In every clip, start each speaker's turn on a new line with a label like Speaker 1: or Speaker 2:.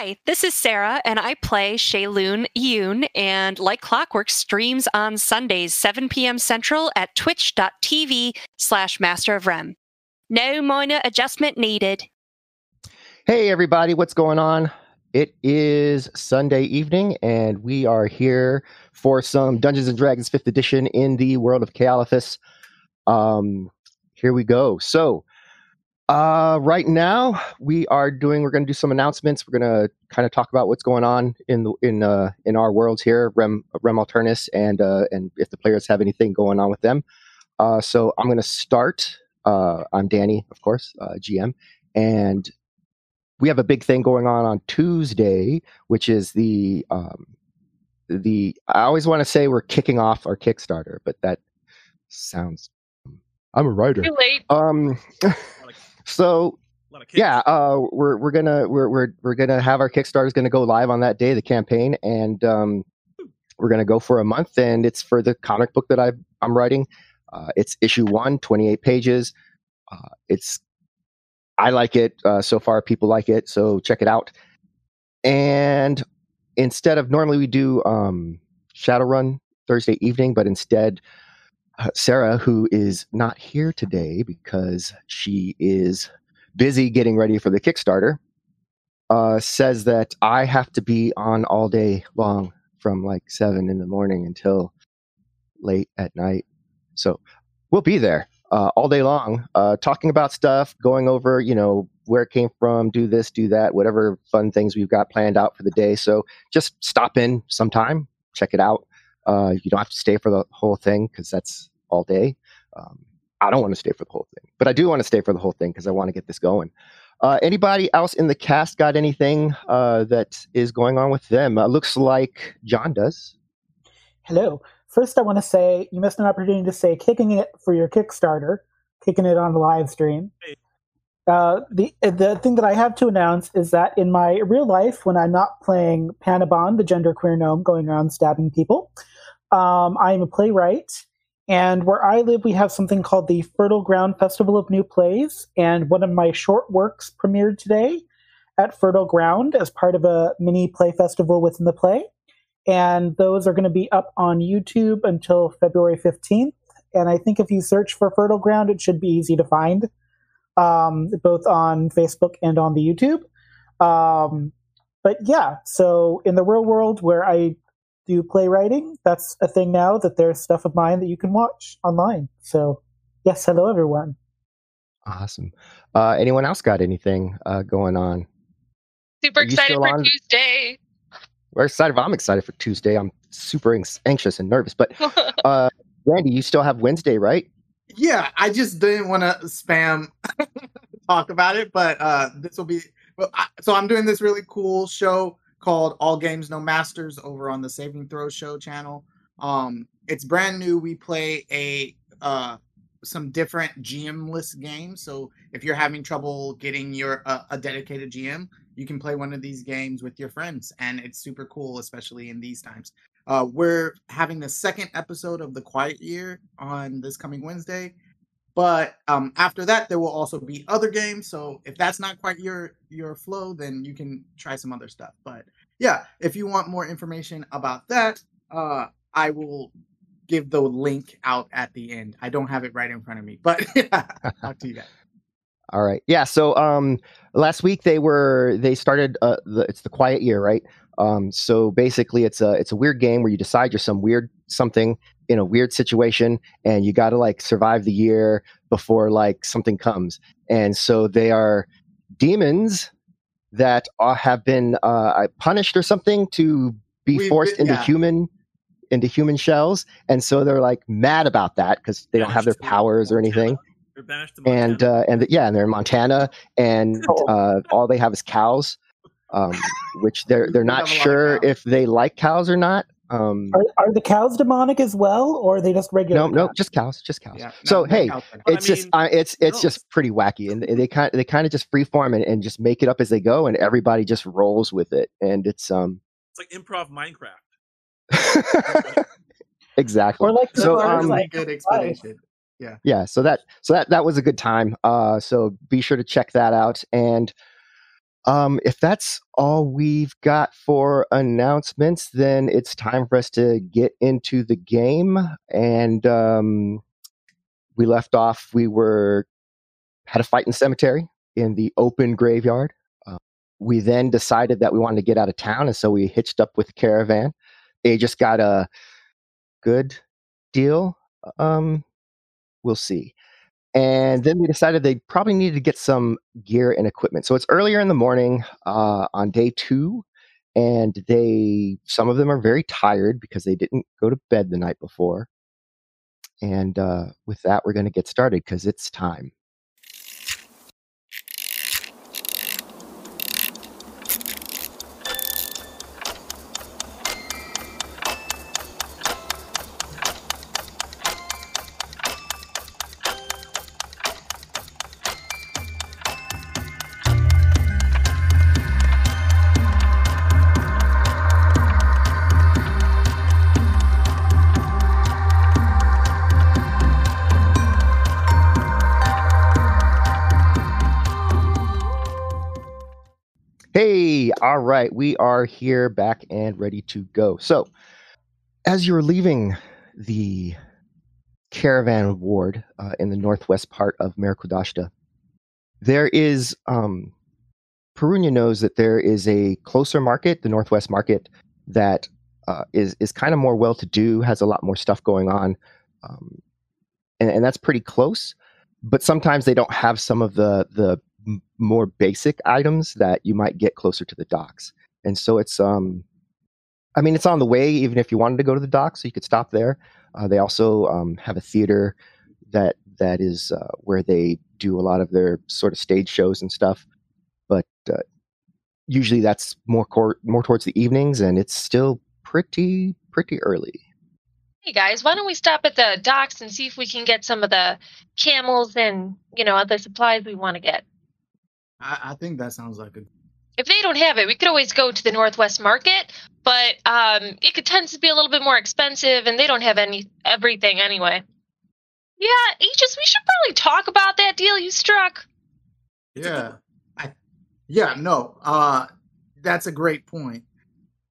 Speaker 1: Hi, this is Sarah, and I play Shaylun Yoon, and like clockwork, streams on Sundays, 7 p.m. Central at twitch.tv slash master of rem. No minor adjustment needed.
Speaker 2: Hey, everybody, what's going on? It is Sunday evening, and we are here for some Dungeons and Dragons 5th edition in the world of Caelifas. Um, here we go. So, uh, right now we are doing. We're going to do some announcements. We're going to kind of talk about what's going on in the in uh, in our worlds here, Rem Rem Alternus, and uh, and if the players have anything going on with them. Uh, so I'm going to start. Uh, I'm Danny, of course, uh, GM, and we have a big thing going on on Tuesday, which is the um, the. I always want to say we're kicking off our Kickstarter, but that sounds. I'm a writer.
Speaker 1: Too late.
Speaker 2: Um, so yeah, uh, we're we're gonna we're we're we're gonna have our Kickstarter is gonna go live on that day, the campaign, and um, we're gonna go for a month, and it's for the comic book that I I'm writing. Uh, it's issue one, 28 pages. Uh, it's I like it uh, so far. People like it, so check it out. And instead of normally we do um, Shadowrun Thursday evening, but instead Sarah, who is not here today because she is busy getting ready for the Kickstarter, uh, says that I have to be on all day long from like seven in the morning until late at night. So we'll be there uh, all day long, uh, talking about stuff, going over, you know, where it came from, do this, do that, whatever fun things we've got planned out for the day. So just stop in sometime, check it out. Uh, you don't have to stay for the whole thing because that's all day. Um, I don't want to stay for the whole thing, but I do want to stay for the whole thing because I want to get this going. Uh, anybody else in the cast got anything uh, that is going on with them? Uh, looks like John does.
Speaker 3: Hello. First, I want to say you missed an opportunity to say kicking it for your Kickstarter, kicking it on the live stream. Uh, the the thing that I have to announce is that in my real life, when I'm not playing Panabon, the genderqueer gnome going around stabbing people, um, I am a playwright. And where I live, we have something called the Fertile Ground Festival of New Plays. And one of my short works premiered today at Fertile Ground as part of a mini play festival within the play. And those are going to be up on YouTube until February 15th. And I think if you search for Fertile Ground, it should be easy to find, um, both on Facebook and on the YouTube. Um, but yeah, so in the real world where I do playwriting, that's a thing now that there's stuff of mine that you can watch online. So, yes, hello everyone.
Speaker 2: Awesome. Uh, anyone else got anything uh, going on?
Speaker 1: Super excited for
Speaker 2: on?
Speaker 1: Tuesday.
Speaker 2: We're excited. I'm excited for Tuesday. I'm super anxious and nervous. But uh, Randy, you still have Wednesday, right?
Speaker 4: Yeah, I just didn't want to spam talk about it, but uh, this will be. Well, I, so I'm doing this really cool show called All Games No Masters over on the Saving Throw Show channel. Um, it's brand new. We play a uh, some different GM-less games. So if you're having trouble getting your uh, a dedicated GM, you can play one of these games with your friends, and it's super cool, especially in these times. Uh, we're having the second episode of the Quiet Year on this coming Wednesday, but um, after that, there will also be other games. So if that's not quite your your flow, then you can try some other stuff. But yeah, if you want more information about that, uh, I will give the link out at the end. I don't have it right in front of me, but yeah, to you guys.
Speaker 2: All right. Yeah. So um, last week they were they started. Uh, the, it's the quiet year, right? Um, so basically, it's a it's a weird game where you decide you're some weird something in a weird situation, and you got to like survive the year before like something comes. And so they are demons that are, have been uh, punished or something to be
Speaker 4: We've
Speaker 2: forced
Speaker 4: been-
Speaker 2: into
Speaker 4: yeah.
Speaker 2: human into human shells, and so they're like mad about that because they don't have their powers or anything.
Speaker 5: They're banished to
Speaker 2: and uh, and yeah, and they're in Montana, and uh, all they have is cows, um, which they're they're not
Speaker 4: have a lot of
Speaker 2: sure if they like cows or not. Um,
Speaker 3: Are, are the cows demonic as well, or are they just regular?
Speaker 2: no, no, just cows, just cows.
Speaker 4: Yeah,
Speaker 2: so
Speaker 4: no, no
Speaker 2: hey,
Speaker 4: cows.
Speaker 5: But I
Speaker 2: it's just
Speaker 5: mean,
Speaker 2: uh, it's it's
Speaker 5: no.
Speaker 2: just pretty wacky, and they kind they kind of just freeform and, and just make it up as they go, and everybody just rolls with it, and it's um
Speaker 5: it's like improv Minecraft.
Speaker 2: exactly.
Speaker 3: Or like
Speaker 2: So,
Speaker 3: birds,
Speaker 2: um,
Speaker 4: really
Speaker 3: like,
Speaker 4: good explanation.
Speaker 2: yeah so that so that that was a good time uh so be sure to check that out and Um, if that's all we've got for announcements, then it's time for us to get into the game. And um, we left off. We were had a fight in the cemetery in the open graveyard. Uh, we then decided that we wanted to get out of town, and so we hitched up with a caravan. They just got a good deal. Um, we'll see. And then we decided they probably needed to get some gear and equipment. So it's earlier in the morning uh, on day two, and they some of them are very tired because they didn't go to bed the night before. And uh, with that, we're going to get started because it's time. All right, we are here back and ready to go. So, as you're leaving the caravan ward uh, in the northwest part of Merakudashta, there is um, Perunia knows that there is a closer market, the northwest market, that uh, is is kind of more well to do, has a lot more stuff going on, um, and, and that's pretty close. But sometimes they don't have some of the the more basic items that you might get closer to the docks. And so it's um I mean it's on the way even if you wanted to go to the docks, so you could stop there. Uh, they also um, have a theater that that is uh, where they do a lot of their sort of stage shows and stuff. But uh, usually that's more cor- more towards the evenings, and it's still pretty pretty early.
Speaker 6: Hey guys, why don't we stop at the docks and see if we can get some of the camels and you know other supplies we want to get.
Speaker 4: I, I think that sounds like a.
Speaker 6: If they don't have it, we could always go to the Northwest Market, but um, it could tends to be a little bit more expensive, and they don't have any everything anyway. Yeah, Aegis, we should probably talk about that deal you struck.
Speaker 4: Yeah, I. Yeah, no. Uh, that's a great point.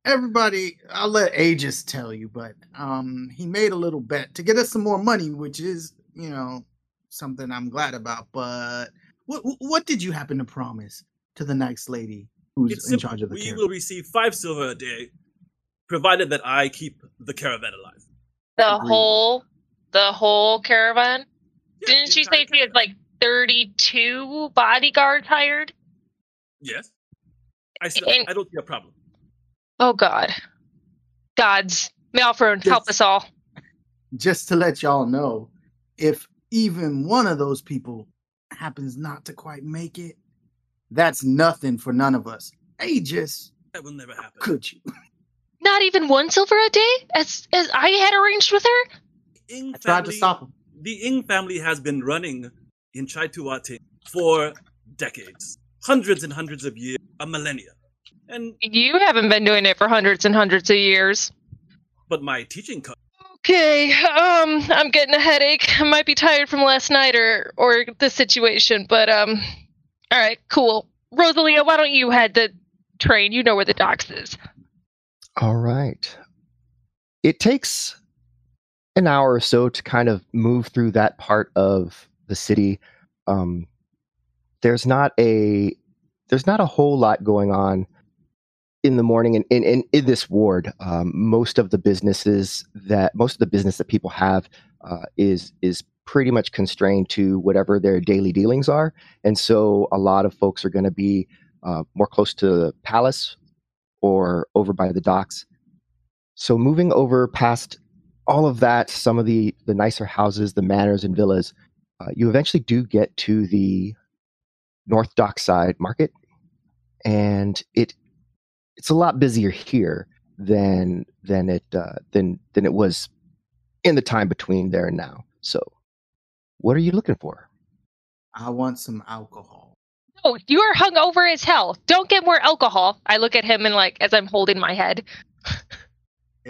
Speaker 4: Everybody, I'll let Aegis tell you, but um, he made a little bet to get us some more money, which is, you know, something I'm glad about. But what what did you happen to promise to the next lady who's
Speaker 5: It's
Speaker 4: in charge of the caravan?
Speaker 5: we
Speaker 4: caravan?
Speaker 5: will receive five silver a day, provided that I keep the caravan alive.
Speaker 6: The
Speaker 4: Agreed.
Speaker 6: whole, the whole caravan.
Speaker 5: Yes,
Speaker 6: Didn't
Speaker 5: the
Speaker 6: she say
Speaker 5: entire
Speaker 6: she had like thirty-two bodyguards hired?
Speaker 5: Yes. I still,
Speaker 6: And-
Speaker 5: I don't see a problem.
Speaker 6: Oh God, gods, Malfred, help us all.
Speaker 4: Just to let y'all know, if even one of those people happens not to quite make it, that's nothing for none of us. Aegis,
Speaker 5: That will never happen.
Speaker 4: could you?
Speaker 6: Not even one silver a day, as as I had arranged with her.
Speaker 5: Ing
Speaker 4: I tried
Speaker 5: family,
Speaker 4: to stop him.
Speaker 5: The Ing family has been running in Chaituate for decades, hundreds and hundreds of years, a millennia. And
Speaker 6: You haven't been doing it for hundreds and hundreds of years.
Speaker 5: but my teaching co-
Speaker 6: Okay, um, I'm getting a headache. I might be tired from last night or or the situation, but um, all right, cool. Rosalia, why don't you head the train? You know where the docks is.
Speaker 2: All right. It takes an hour or so to kind of move through that part of the city. Um, there's not a there's not a whole lot going on in the morning and in, in, in this ward. Um, most of the businesses that most of the business that people have uh, is is pretty much constrained to whatever their daily dealings are, and so a lot of folks are going to be uh, more close to the palace or over by the docks. So moving over past all of that, some of the the nicer houses, the manors and villas, uh, you eventually do get to the North Dockside Market, and it it's a lot busier here than than it uh, than than it was in the time between there and now. So, what are you looking for?
Speaker 4: I want some alcohol.
Speaker 6: Oh, you are hungover as hell. Don't get more alcohol. I look at him and like as I'm holding my head.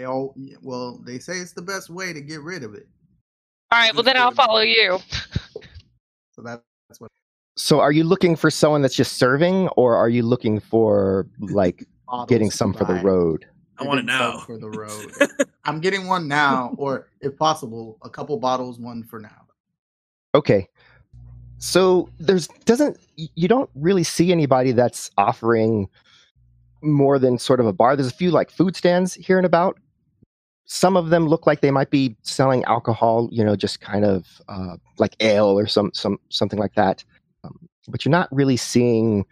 Speaker 4: Oh, well, they say it's the best way to get rid of it.
Speaker 6: All right, well then I'll follow you.
Speaker 4: So that, that's what.
Speaker 2: So, are you looking for someone that's just serving, or are you looking for like getting some for the road?
Speaker 5: I want it now.
Speaker 4: For the road. I'm getting one now, or if possible, a couple bottles, one for now.
Speaker 2: Okay. So there's doesn't you don't really see anybody that's offering more than sort of a bar. There's a few like food stands here and about. Some of them look like they might be selling alcohol, you know, just kind of uh, like ale or some some something like that. Um, but you're not really seeing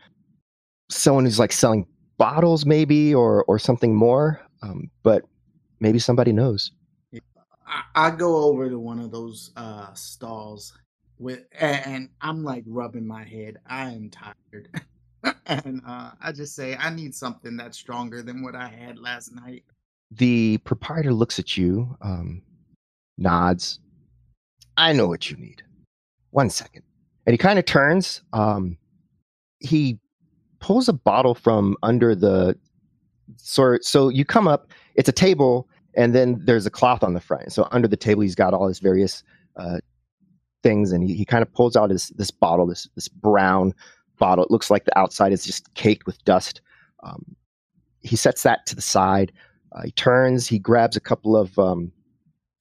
Speaker 2: someone who's like selling bottles, maybe, or or something more. Um, but maybe somebody knows.
Speaker 4: I, I go over to one of those uh, stalls with, and I'm like rubbing my head. I am tired. and uh, I just say, I need something that's stronger than what I had last night.
Speaker 2: The proprietor looks at you, um, nods. I know what you need. One second. And he kind of turns. Um, he pulls a bottle from under the so so you come up it's a table and then there's a cloth on the front. So under the table he's got all his various uh, things and he, he kind of pulls out his this bottle this this brown bottle. It looks like the outside is just caked with dust. Um, he sets that to the side. Uh, he turns he grabs a couple of um,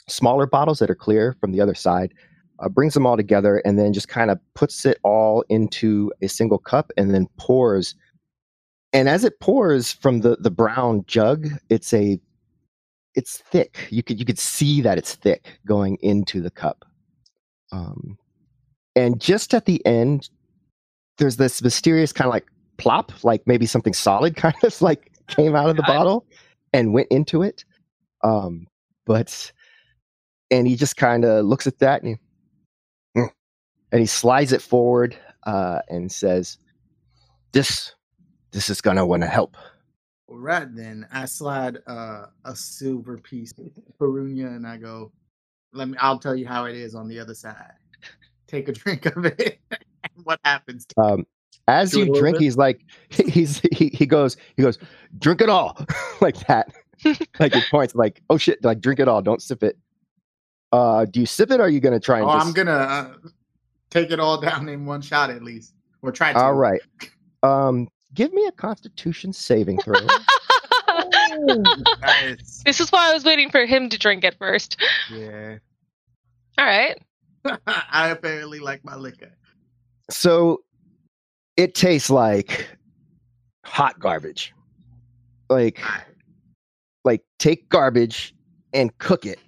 Speaker 2: smaller bottles that are clear from the other side uh, brings them all together and then just kind of puts it all into a single cup and then pours. And as it pours from the the brown jug it's a it's thick. You could you could see that it's thick going into the cup. Um, and just at the end there's this mysterious kind of like plop like maybe something solid kind of like came out of the bottle and went into it. Um, but and he just kind of looks at that and he and he slides it forward uh, and says, "This, this is gonna want to help."
Speaker 4: All right, then I slide uh, a silver piece Perunia, and I go, "Let me. I'll tell you how it is on the other side. Take a drink of it. what happens?"
Speaker 2: Um, as you drink, he's like, he's he, he goes, he goes, drink it all, like that. like he points, like, oh shit, like drink it all, don't sip it. Uh, do you sip it? or Are you gonna try and?
Speaker 4: Oh,
Speaker 2: just...
Speaker 4: I'm gonna. Uh, take it all down in one shot at least, or try to.
Speaker 2: All right. Um, give me a Constitution saving throw.
Speaker 6: nice. This is why I was waiting for him to drink it first.
Speaker 4: Yeah.
Speaker 6: All right.
Speaker 4: I apparently like my liquor.
Speaker 2: So it tastes like hot garbage. Like like take garbage and cook it.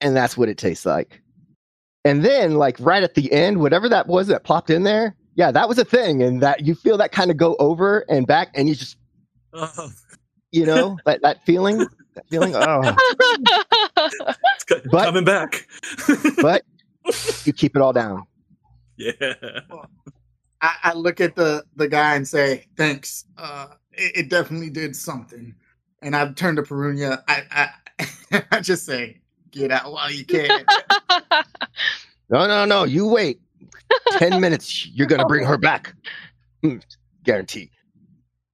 Speaker 2: And that's what it tastes like. And then, like right at the end, whatever that was that plopped in there, yeah, that was a thing, and that you feel that kind of go over and back, and you just, oh. you know, that that feeling, that feeling. Oh,
Speaker 5: but, coming back.
Speaker 2: but you keep it all down.
Speaker 5: Yeah.
Speaker 4: I, I, look at the the guy and say, "Thanks. Uh, it, it definitely did something." And I turn to Perunia. I I, I just say, "Get out while you can."
Speaker 2: No, no, no. You wait. 10 minutes. You're going to bring her back. Hmm, guarantee.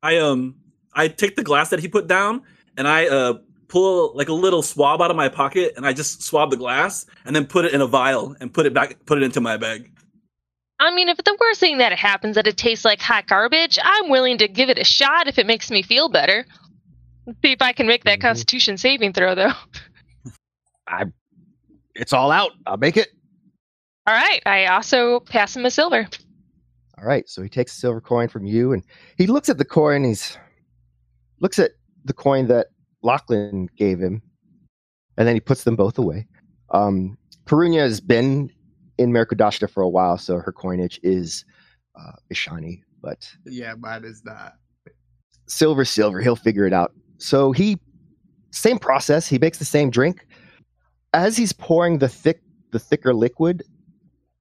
Speaker 5: I, um, I take the glass that he put down and I, uh, pull like a little swab out of my pocket and I just swab the glass and then put it in a vial and put it back, put it into my bag.
Speaker 6: I mean, if the worst thing that happens that it tastes like hot garbage, I'm willing to give it a shot if it makes me feel better. Let's see if I can make that mm-hmm. Constitution saving throw, though.
Speaker 2: I, it's all out. I'll make it.
Speaker 6: All right. I also pass him a silver.
Speaker 2: All right. So he takes a silver coin from you and he looks at the coin. He's looks at the coin that Lachlan gave him, and then he puts them both away. Um, Perunia has been in Mercadashta for a while, so her coinage is uh, Ishani. But
Speaker 4: yeah, mine is not.
Speaker 2: Silver, silver. He'll figure it out. So he, same process. He makes the same drink. As he's pouring the thick, the thicker liquid,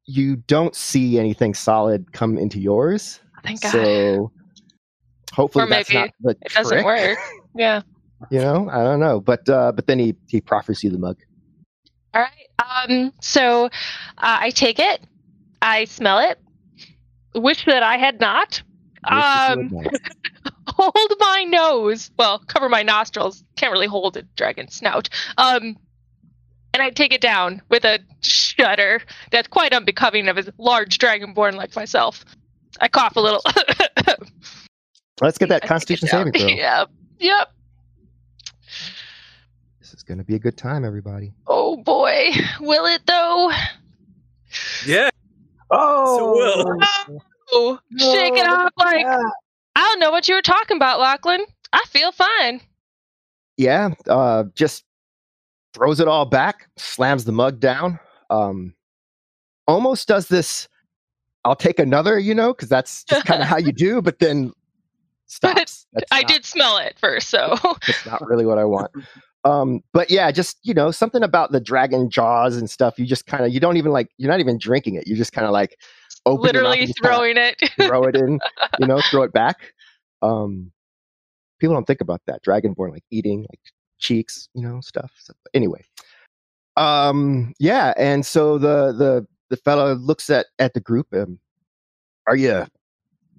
Speaker 2: you don't see anything solid come into yours.
Speaker 6: Thank God.
Speaker 2: So hopefully
Speaker 6: or
Speaker 2: that's
Speaker 6: maybe
Speaker 2: not the
Speaker 6: it doesn't work. Yeah.
Speaker 2: you know, I don't know, but uh, but then he he proffers you the mug.
Speaker 6: All right. Um. So uh, I take it. I smell it. Wish that I had not. Um. hold my nose. Well, cover my nostrils. Can't really hold a dragon snout. Um. And I take it down with a shudder that's quite unbecoming of a large dragonborn like myself. I cough a little.
Speaker 2: Let's get that Constitution saving throw.
Speaker 6: Yep. Yep.
Speaker 2: This is going to be a good time, everybody.
Speaker 6: Oh boy, will it though?
Speaker 5: Yeah.
Speaker 3: Oh,
Speaker 6: Oh, shake it off like
Speaker 3: yeah.
Speaker 6: I don't know what you were talking about, Lachlan. I feel fine.
Speaker 2: Yeah, uh, just throws it all back, slams the mug down. Um, almost does this. I'll take another, you know, because that's just kind of how you do. But then stops.
Speaker 6: I
Speaker 2: not-
Speaker 6: did smell it first, so
Speaker 2: it's not really what I want. Um, but yeah, just you know, something about the dragon jaws and stuff. You just kind of, you don't even like, you're not even drinking it. You're just kind of like
Speaker 6: literally
Speaker 2: and
Speaker 6: throwing it.
Speaker 2: throw it in, you know, throw it back. Um, people don't think about that. Dragonborn like eating like cheeks, you know, stuff. So, anyway, um, yeah, and so the the the fellow looks at at the group. Um, are you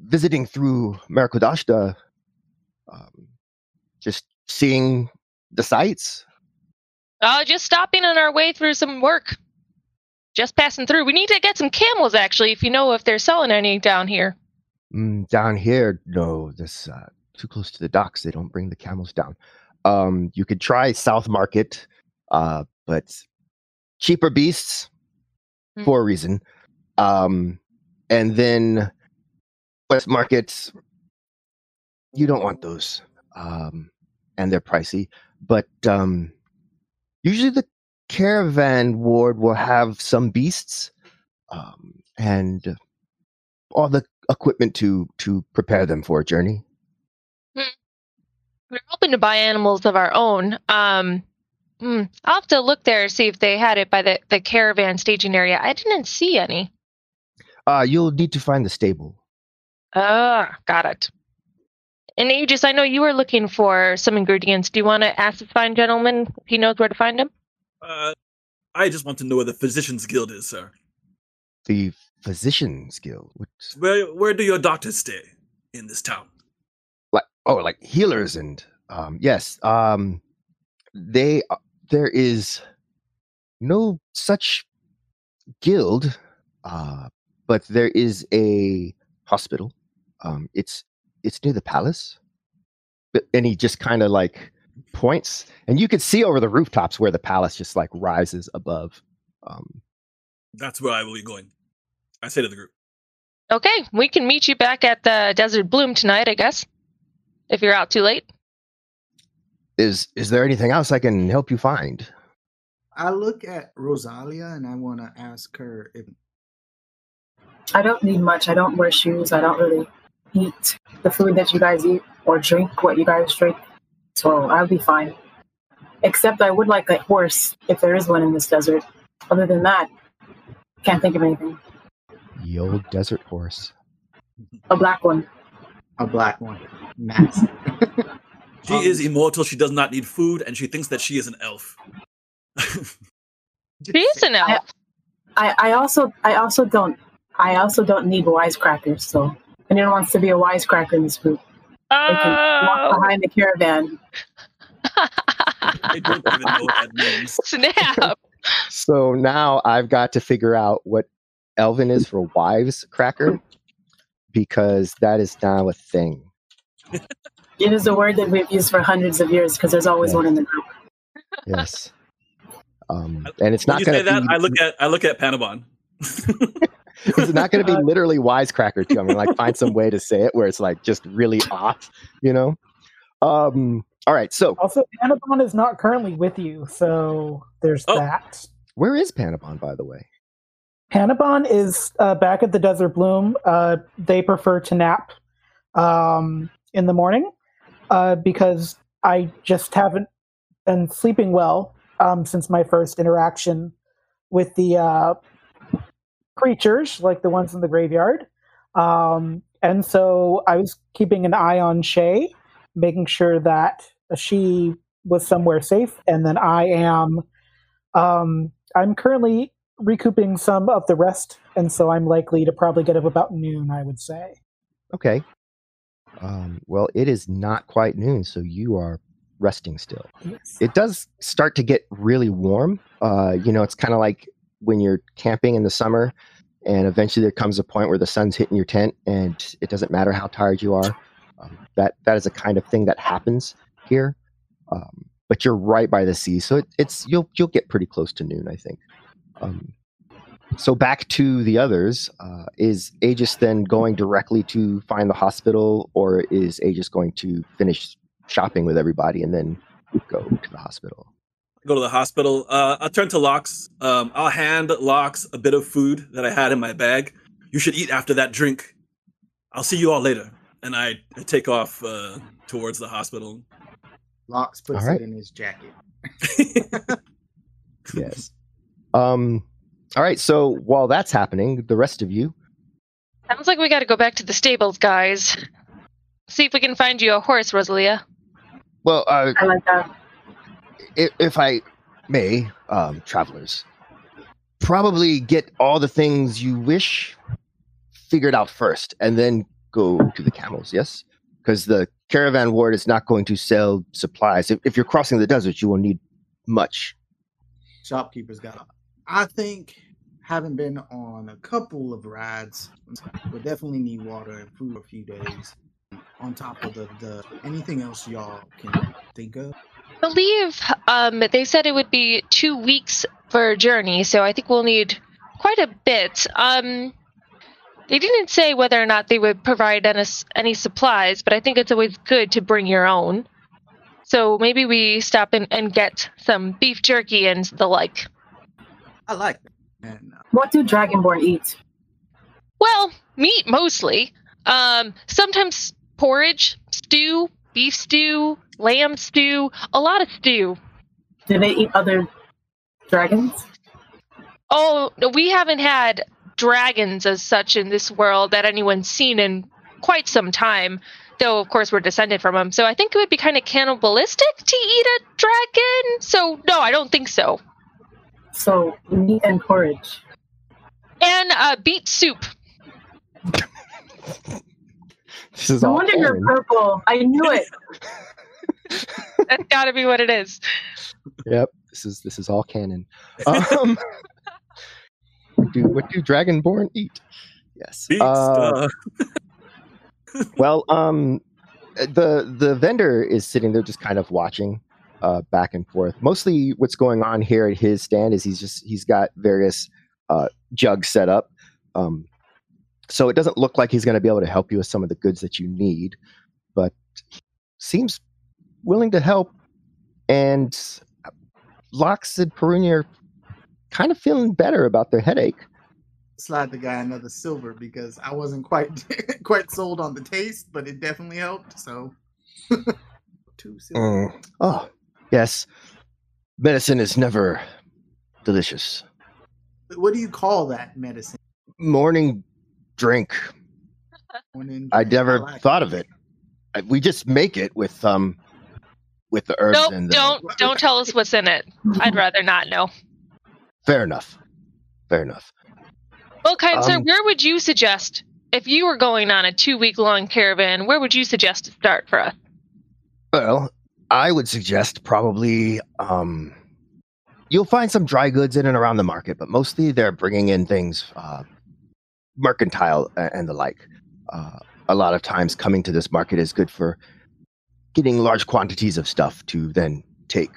Speaker 2: visiting through Marakodashta? Um, just seeing the sights.
Speaker 6: Uh, just stopping on our way through some work. Just passing through. We need to get some camels, actually, if you know if they're selling any down here.
Speaker 2: Mm, down here, no, this uh, too close to the docks. They don't bring the camels down. Um, you could try South Market, uh, but cheaper beasts
Speaker 6: Mm.
Speaker 2: for a reason. Um, and then West Market, you don't want those, um, and they're pricey. But um, usually the caravan ward will have some beasts um, and all the equipment to to prepare them for a journey.
Speaker 6: We're hoping to buy animals of our own. Um, hmm, I'll have to look there see if they had it by the, the caravan staging area. I didn't see any.
Speaker 2: Uh, you'll need to find the stable.
Speaker 6: Ah, got it. And Aegis, I know you were looking for some ingredients. Do you want to ask this fine gentleman if he knows where to find them?
Speaker 5: Uh, I just want to know where the Physicians Guild is, sir.
Speaker 2: The physician's guild. What's,
Speaker 5: Where where do your doctors stay in this town?
Speaker 2: Like oh, like healers and um, yes. Um, they uh, there is no such guild, uh, but there is a hospital. Um, it's it's near the palace, but and he just kind of like points, and you can see over the rooftops where the palace just like rises above. Um,
Speaker 5: That's where I will be going. I say to the group.
Speaker 6: Okay, we can meet you back at the Desert Bloom tonight, I guess. If you're out too late.
Speaker 2: is is there anything else I can help you find?
Speaker 4: I look at Rosalia and I want to ask her if
Speaker 7: I don't need much. I don't wear shoes. I don't really eat the food that you guys eat or drink what you guys drink. So I'll be fine. Except I would like a horse if there is one in this desert. Other than that, can't think of anything.
Speaker 2: The old desert horse.
Speaker 7: A black one.
Speaker 4: a black one. Massive.
Speaker 5: She
Speaker 4: Um,
Speaker 5: is immortal. She does not need food, and she thinks that she is an elf.
Speaker 6: She is an elf.
Speaker 7: I, I also I also don't I also don't need wisecrackers. So anyone wants to be a wisecracker in this group, they can walk
Speaker 6: Oh,
Speaker 7: behind the caravan.
Speaker 5: I don't even know what that means.
Speaker 6: snap.
Speaker 2: So now I've got to figure out what Elvin is for wives cracker because that is now a thing.
Speaker 7: It is a word that we've used for hundreds of years because there's always
Speaker 2: Yeah.
Speaker 7: one in the group.
Speaker 2: Yes. Um, and it's not going
Speaker 5: say
Speaker 2: to
Speaker 5: that,
Speaker 2: be
Speaker 5: I look at I look at Panabon.
Speaker 2: it's not going to be literally wisecracker too. I'm going to like find some way to say it where it's like just really off, you know. Um, all right. So
Speaker 3: Also, Panabon is not currently with you, so there's
Speaker 5: Oh.
Speaker 3: that.
Speaker 2: where is Panabon, by the way?
Speaker 3: Panabon is uh, back at the Desert Bloom. Uh, they prefer to nap um, in the morning uh, because I just haven't been sleeping well um, since my first interaction with the uh, creatures, like the ones in the graveyard. Um, and so I was keeping an eye on Shay, making sure that she was somewhere safe, and then I am. Um, I'm currently recouping some of the rest, and so I'm likely to probably get up about noon. I would say.
Speaker 2: Okay. Um, well, it is not quite noon, so you are resting still.
Speaker 3: Yes.
Speaker 2: It does start to get really warm. Uh, you know, it's kind of like when you're camping in the summer, and eventually there comes a point where the sun's hitting your tent, and it doesn't matter how tired you are. Um, that that is a kind of thing that happens here. Um, but you're right by the sea, so it, it's you'll you'll get pretty close to noon, I think. Um, so back to the others. Uh, is Aegis then going directly to find the hospital, or is Aegis going to finish shopping with everybody and then go to the hospital?
Speaker 5: Go to the hospital. Uh, I'll turn to Locks. Um, I'll hand Locks a bit of food that I had in my bag. You should eat after that drink. I'll see you all later. And I, I take off uh, towards the hospital.
Speaker 4: Locks puts
Speaker 2: All right.
Speaker 4: it in his jacket.
Speaker 2: Yes. Um. All right. So while that's happening, the rest of you,
Speaker 6: Sounds like we got to go back to the stables, guys. See if we can find you a horse, Rosalia.
Speaker 2: well, uh,
Speaker 7: I like that.
Speaker 2: if, if I may, um, travelers, probably get all the things you wish figured out first, and then go to the camels. Yes, because the caravan ward is not going to sell supplies. If, if you're crossing the desert, you will need much.
Speaker 4: Shopkeepers got. I think having been on a couple of rides, we definitely need water and food for a few days. On top of the, the anything else y'all can think of.
Speaker 6: I believe um, they said it would be two weeks for a journey, so I think we'll need quite a bit. Um, they didn't say whether or not they would provide any, any supplies, but I think it's always good to bring your own. So maybe we stop in and get some beef jerky and the like.
Speaker 4: I like that. And uh,
Speaker 7: What do Dragonborn eat?
Speaker 6: Well, meat mostly. Um, sometimes porridge, stew, beef stew, lamb stew, a lot of stew.
Speaker 7: Do they eat other dragons?
Speaker 6: Oh, no, we haven't had dragons as such in this world that anyone's seen in quite some time. Though, of course, we're descended from them. So I think it would be kind of cannibalistic to eat a dragon. So, no, I don't think so.
Speaker 7: So meat and porridge.
Speaker 6: And uh, beet soup.
Speaker 2: This is
Speaker 7: No
Speaker 2: all
Speaker 7: wonder you're purple. I knew it.
Speaker 6: That's got to be what it is.
Speaker 2: Yep, this is this is all canon. Um, what do what do dragonborn eat? Yes.
Speaker 5: Beast,
Speaker 2: Uh,
Speaker 5: uh,
Speaker 2: well, um, the the vendor is sitting there just kind of watching uh, back and forth. Mostly, what's going on here at his stand is he's just he's got various uh, jugs set up. Um, so it doesn't look like he's going to be able to help you with some of the goods that you need, but seems willing to help. And Lox and Perunia are kind of feeling better about their headache.
Speaker 4: slide the guy another silver because I wasn't quite quite sold on the taste, but it definitely helped. So two silver.
Speaker 2: Mm. Oh, yes. Medicine is never delicious.
Speaker 4: What do you call that medicine?
Speaker 2: Morning drink.
Speaker 4: One in-
Speaker 2: I never
Speaker 4: like
Speaker 2: thought of it. I- We just make it with um with the herbs
Speaker 6: Nope,
Speaker 2: and the
Speaker 6: don't don't tell us what's in it. I'd rather not know.
Speaker 2: fair enough. Fair enough.
Speaker 6: Well, kind sir,
Speaker 2: Um,
Speaker 6: where would you suggest if you were going on a two week long caravan? Where would you suggest to start for us?
Speaker 2: Well, I would suggest probably um you'll find some dry goods in and around the market, but mostly they're bringing in things uh mercantile and the like. Uh, a lot of times coming to this market is good for getting large quantities of stuff to then take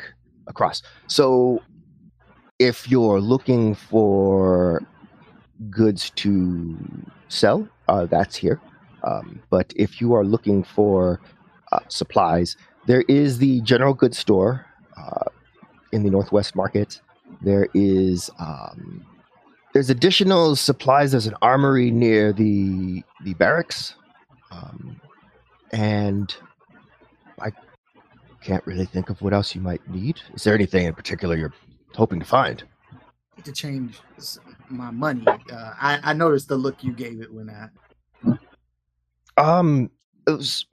Speaker 2: across. So if you're looking for goods to sell, uh, that's here. Um, but if you are looking for uh, supplies, there is the general goods store uh, in the Northwest Market. There is um, there's additional supplies. There's an armory near the the barracks, um, and I can't really think of what else you might need. Is there anything in particular you're hoping to find?
Speaker 4: to change my money. Uh, I I noticed the look you gave it when I
Speaker 2: Um, it was,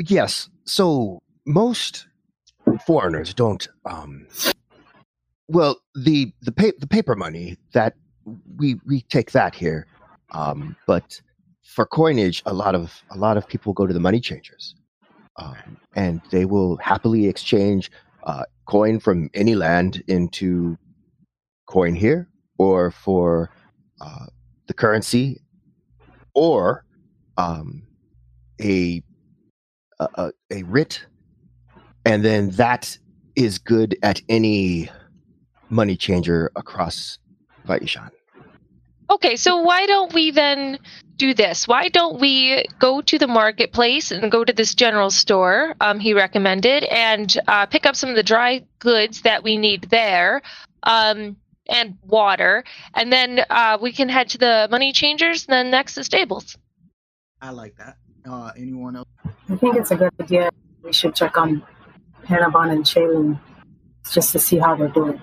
Speaker 2: yes. So most foreigners don't. Um, well, the the pa- the paper money that we we take that here, um, but for coinage, a lot of a lot of people go to the money changers. um, and they will happily exchange uh, coin from any land into coin here, or for uh, the currency, or um, a, a a writ, and then that is good at any money changer across Vaishan.
Speaker 6: Okay, so why don't we then do this? Why don't we go to the marketplace and go to this general store um, he recommended and uh, pick up some of the dry goods that we need there um, and water, and then uh, we can head to the money changers and then next to stables.
Speaker 4: I like that. Uh, anyone else?
Speaker 7: I think it's a good idea. We should check on Panabon and Shailene just to see how they're doing.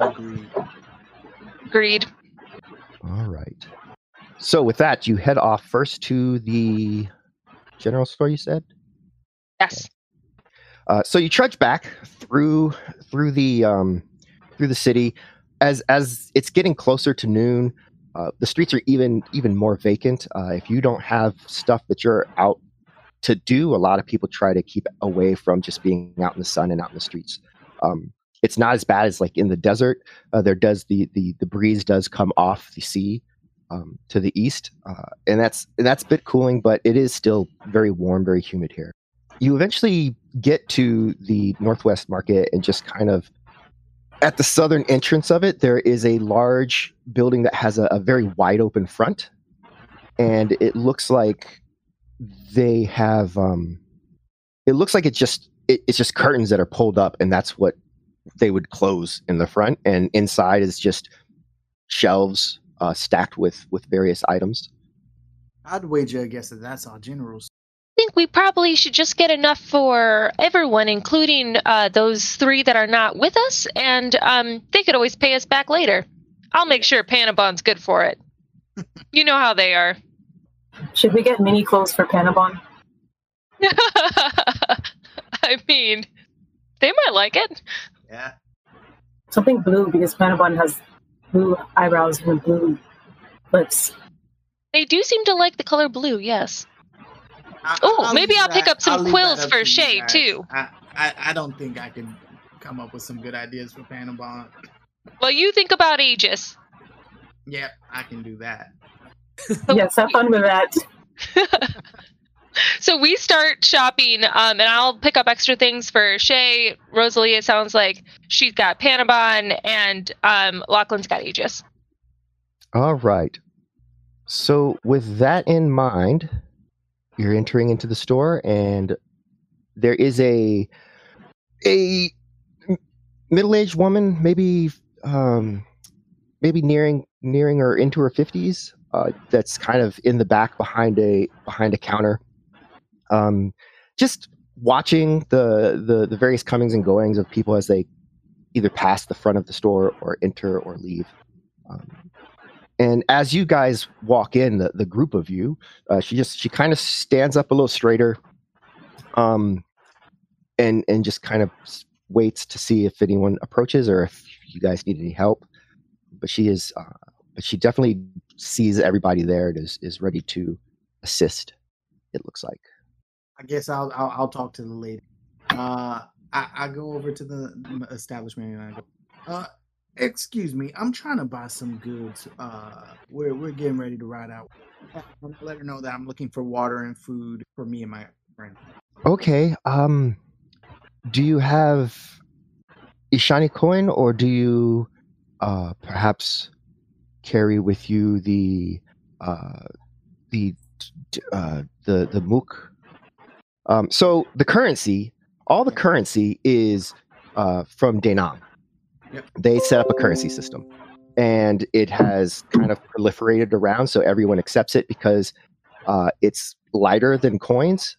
Speaker 4: Agreed.
Speaker 6: Agreed.
Speaker 2: All right. So with that, you head off first to the general store. You said.
Speaker 6: Yes.
Speaker 2: Uh, so you trudge back through through the um, through the city. As as it's getting closer to noon, uh, the streets are even even more vacant. Uh, if you don't have stuff that you're out to do, a lot of people try to keep away from just being out in the sun and out in the streets. Um, it's not as bad as like in the desert. Uh, there does the the the breeze does come off the sea um, to the east, uh, and that's and that's a bit cooling, but it is still very warm, very humid here. You eventually get to the northwest market and just kind of at the southern entrance of it, there is a large building that has a, a very wide open front, and it looks like they have. Um, it looks like it's just it, it's just curtains that are pulled up, and that's what they would close in the front, and inside is just shelves uh, stacked with with various items.
Speaker 4: I'd wager a guess that that's our generals.
Speaker 6: I think we probably should just get enough for everyone, including uh, those three that are not with us, and um, they could always pay us back later. I'll make sure Panabon's good for it. you know how they are.
Speaker 7: Should we get mini clothes for Panabon?
Speaker 6: I mean, they might like it.
Speaker 4: Yeah.
Speaker 7: Something blue because Panabon has blue eyebrows and blue lips.
Speaker 6: They do seem to like the color blue, yes.
Speaker 4: I-
Speaker 6: Oh,
Speaker 4: I'll
Speaker 6: maybe I'll pick
Speaker 4: that-
Speaker 6: up some
Speaker 4: I'll
Speaker 6: quills
Speaker 4: up
Speaker 6: for
Speaker 4: to
Speaker 6: Shay, too.
Speaker 4: I, I, I don't think I can come up with some good ideas for Panabon.
Speaker 6: Well, you think about Aegis.
Speaker 4: Yep, I can do that.
Speaker 7: Yes, have fun with that.
Speaker 6: So we start shopping, um, and I'll pick up extra things for Shay. Rosalie, it sounds like she's got Panabon, and um, Lachlan's got Aegis.
Speaker 2: All right. So with that in mind, you're entering into the store, and there is a a middle-aged woman, maybe um, maybe nearing nearing or into her fifties, uh, that's kind of in the back behind a behind a counter, um, just watching the, the the various comings and goings of people as they either pass the front of the store or enter or leave. Um, and as you guys walk in, the, the group of you, uh, she just she kind of stands up a little straighter, um, and and just kind of waits to see if anyone approaches or if you guys need any help. But she is, uh, but she definitely sees everybody there and is is ready to assist. It looks like.
Speaker 4: I guess I'll I'll, I'll talk to the lady. Uh, I, I go over to the establishment and I go, uh, excuse me, I'm trying to buy some goods. Uh, we're we're getting ready to ride out. Let her know that I'm looking for water and food for me and my friend.
Speaker 2: Okay. Um, do you have Ishani coin, or do you uh, perhaps carry with you the uh, the uh, the the mook? Um, so the currency, all the currency is uh, from Denam. They set up a currency system, and it has kind of proliferated around, so everyone accepts it because uh, it's lighter than coins,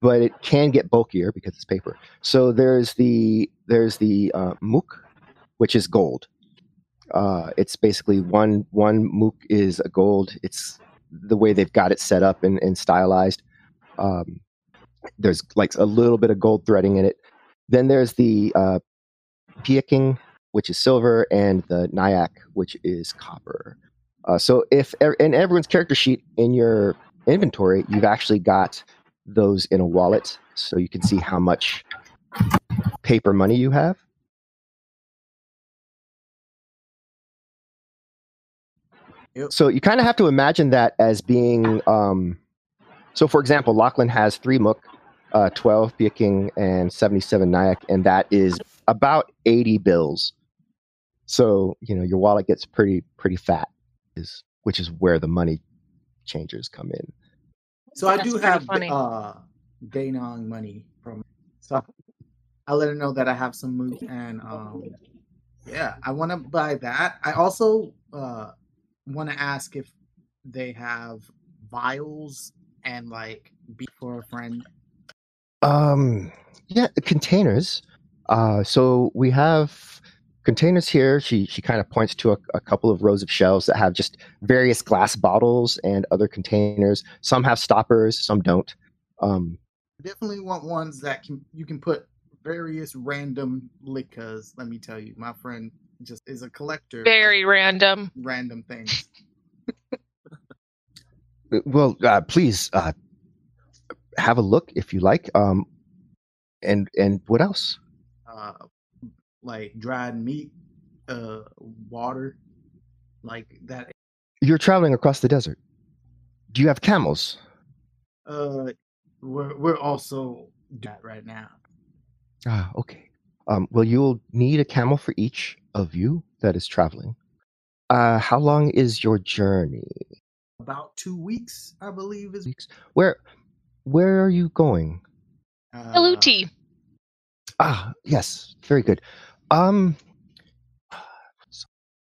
Speaker 2: but it can get bulkier because it's paper. So there's the there's the uh, mook, which is gold. Uh, it's basically one one mook is a gold. It's the way they've got it set up and, and stylized. Um, there's like a little bit of gold threading in it. Then there's the Peking, which is silver, and the Nyack, which is copper. Uh, so if in everyone's character sheet in your inventory, you've actually got those in a wallet so you can see how much paper money you have.
Speaker 4: Yep.
Speaker 2: So you kind of have to imagine that as being. Um, so, for example, Lachlan has three Mook, uh, 12 Peking, and 77 Nyack, and that is about 80 bills. So, you know, your wallet gets pretty pretty fat, is which is where the money changers come in.
Speaker 4: So I do have
Speaker 6: funny.
Speaker 4: uh Daenong money from so I let her know that I have some moves and um yeah, I want to buy that. I also uh want to ask if they have vials and like beef for a friend.
Speaker 2: Um, yeah, containers. Uh, so we have containers here. She she kind of points to a, a couple of rows of shelves that have just various glass bottles and other containers. Some have stoppers, some don't. Um,
Speaker 4: Definitely want ones that can you can put various random liquors. Let me tell you, my friend just is a collector.
Speaker 6: Very random.
Speaker 4: random things.
Speaker 2: well, uh, please uh, have a look if you like. Um, and and what else?
Speaker 4: Uh like dried meat uh water like that
Speaker 2: You're traveling across the desert. Do you have camels?
Speaker 4: uh we're we're also that right now
Speaker 2: Ah, okay. Um, well, you'll need a camel for each of you that is traveling. Uh, how long is your journey?
Speaker 4: about two weeks i believe is
Speaker 2: Weeks. Where, where are you going?
Speaker 4: uh,
Speaker 6: Saluti.
Speaker 2: Ah, yes, very good. Um,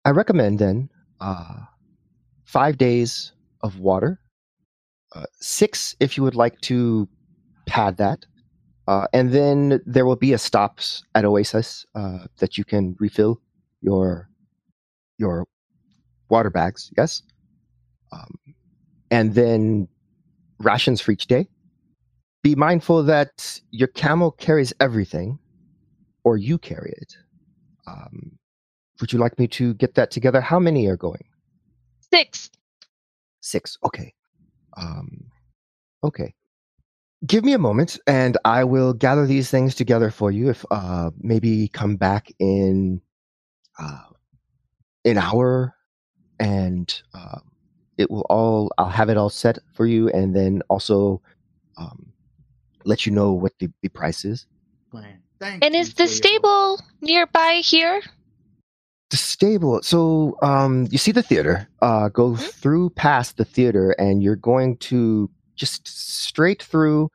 Speaker 2: I recommend then uh, five days of water, uh, six if you would like to pad that, uh, and then there will be a stops at Oasis uh, that you can refill your your water bags. Yes, um, and then rations for each day. Be mindful that your camel carries everything, or you carry it. Um, would you like me to get that together? How many are going?
Speaker 6: Six.
Speaker 2: Six. Okay. Um, okay. Give me a moment, and I will gather these things together for you. If uh, maybe come back in uh, an hour, and uh, it will all. I'll have it all set for you, and then also um, let you know what the, the price is.
Speaker 4: thank
Speaker 6: And
Speaker 4: you
Speaker 6: is the
Speaker 4: for
Speaker 6: stable nearby here?
Speaker 2: the stable so um you see the theater uh go
Speaker 6: Mhm.
Speaker 2: through past the theater and you're going to just straight through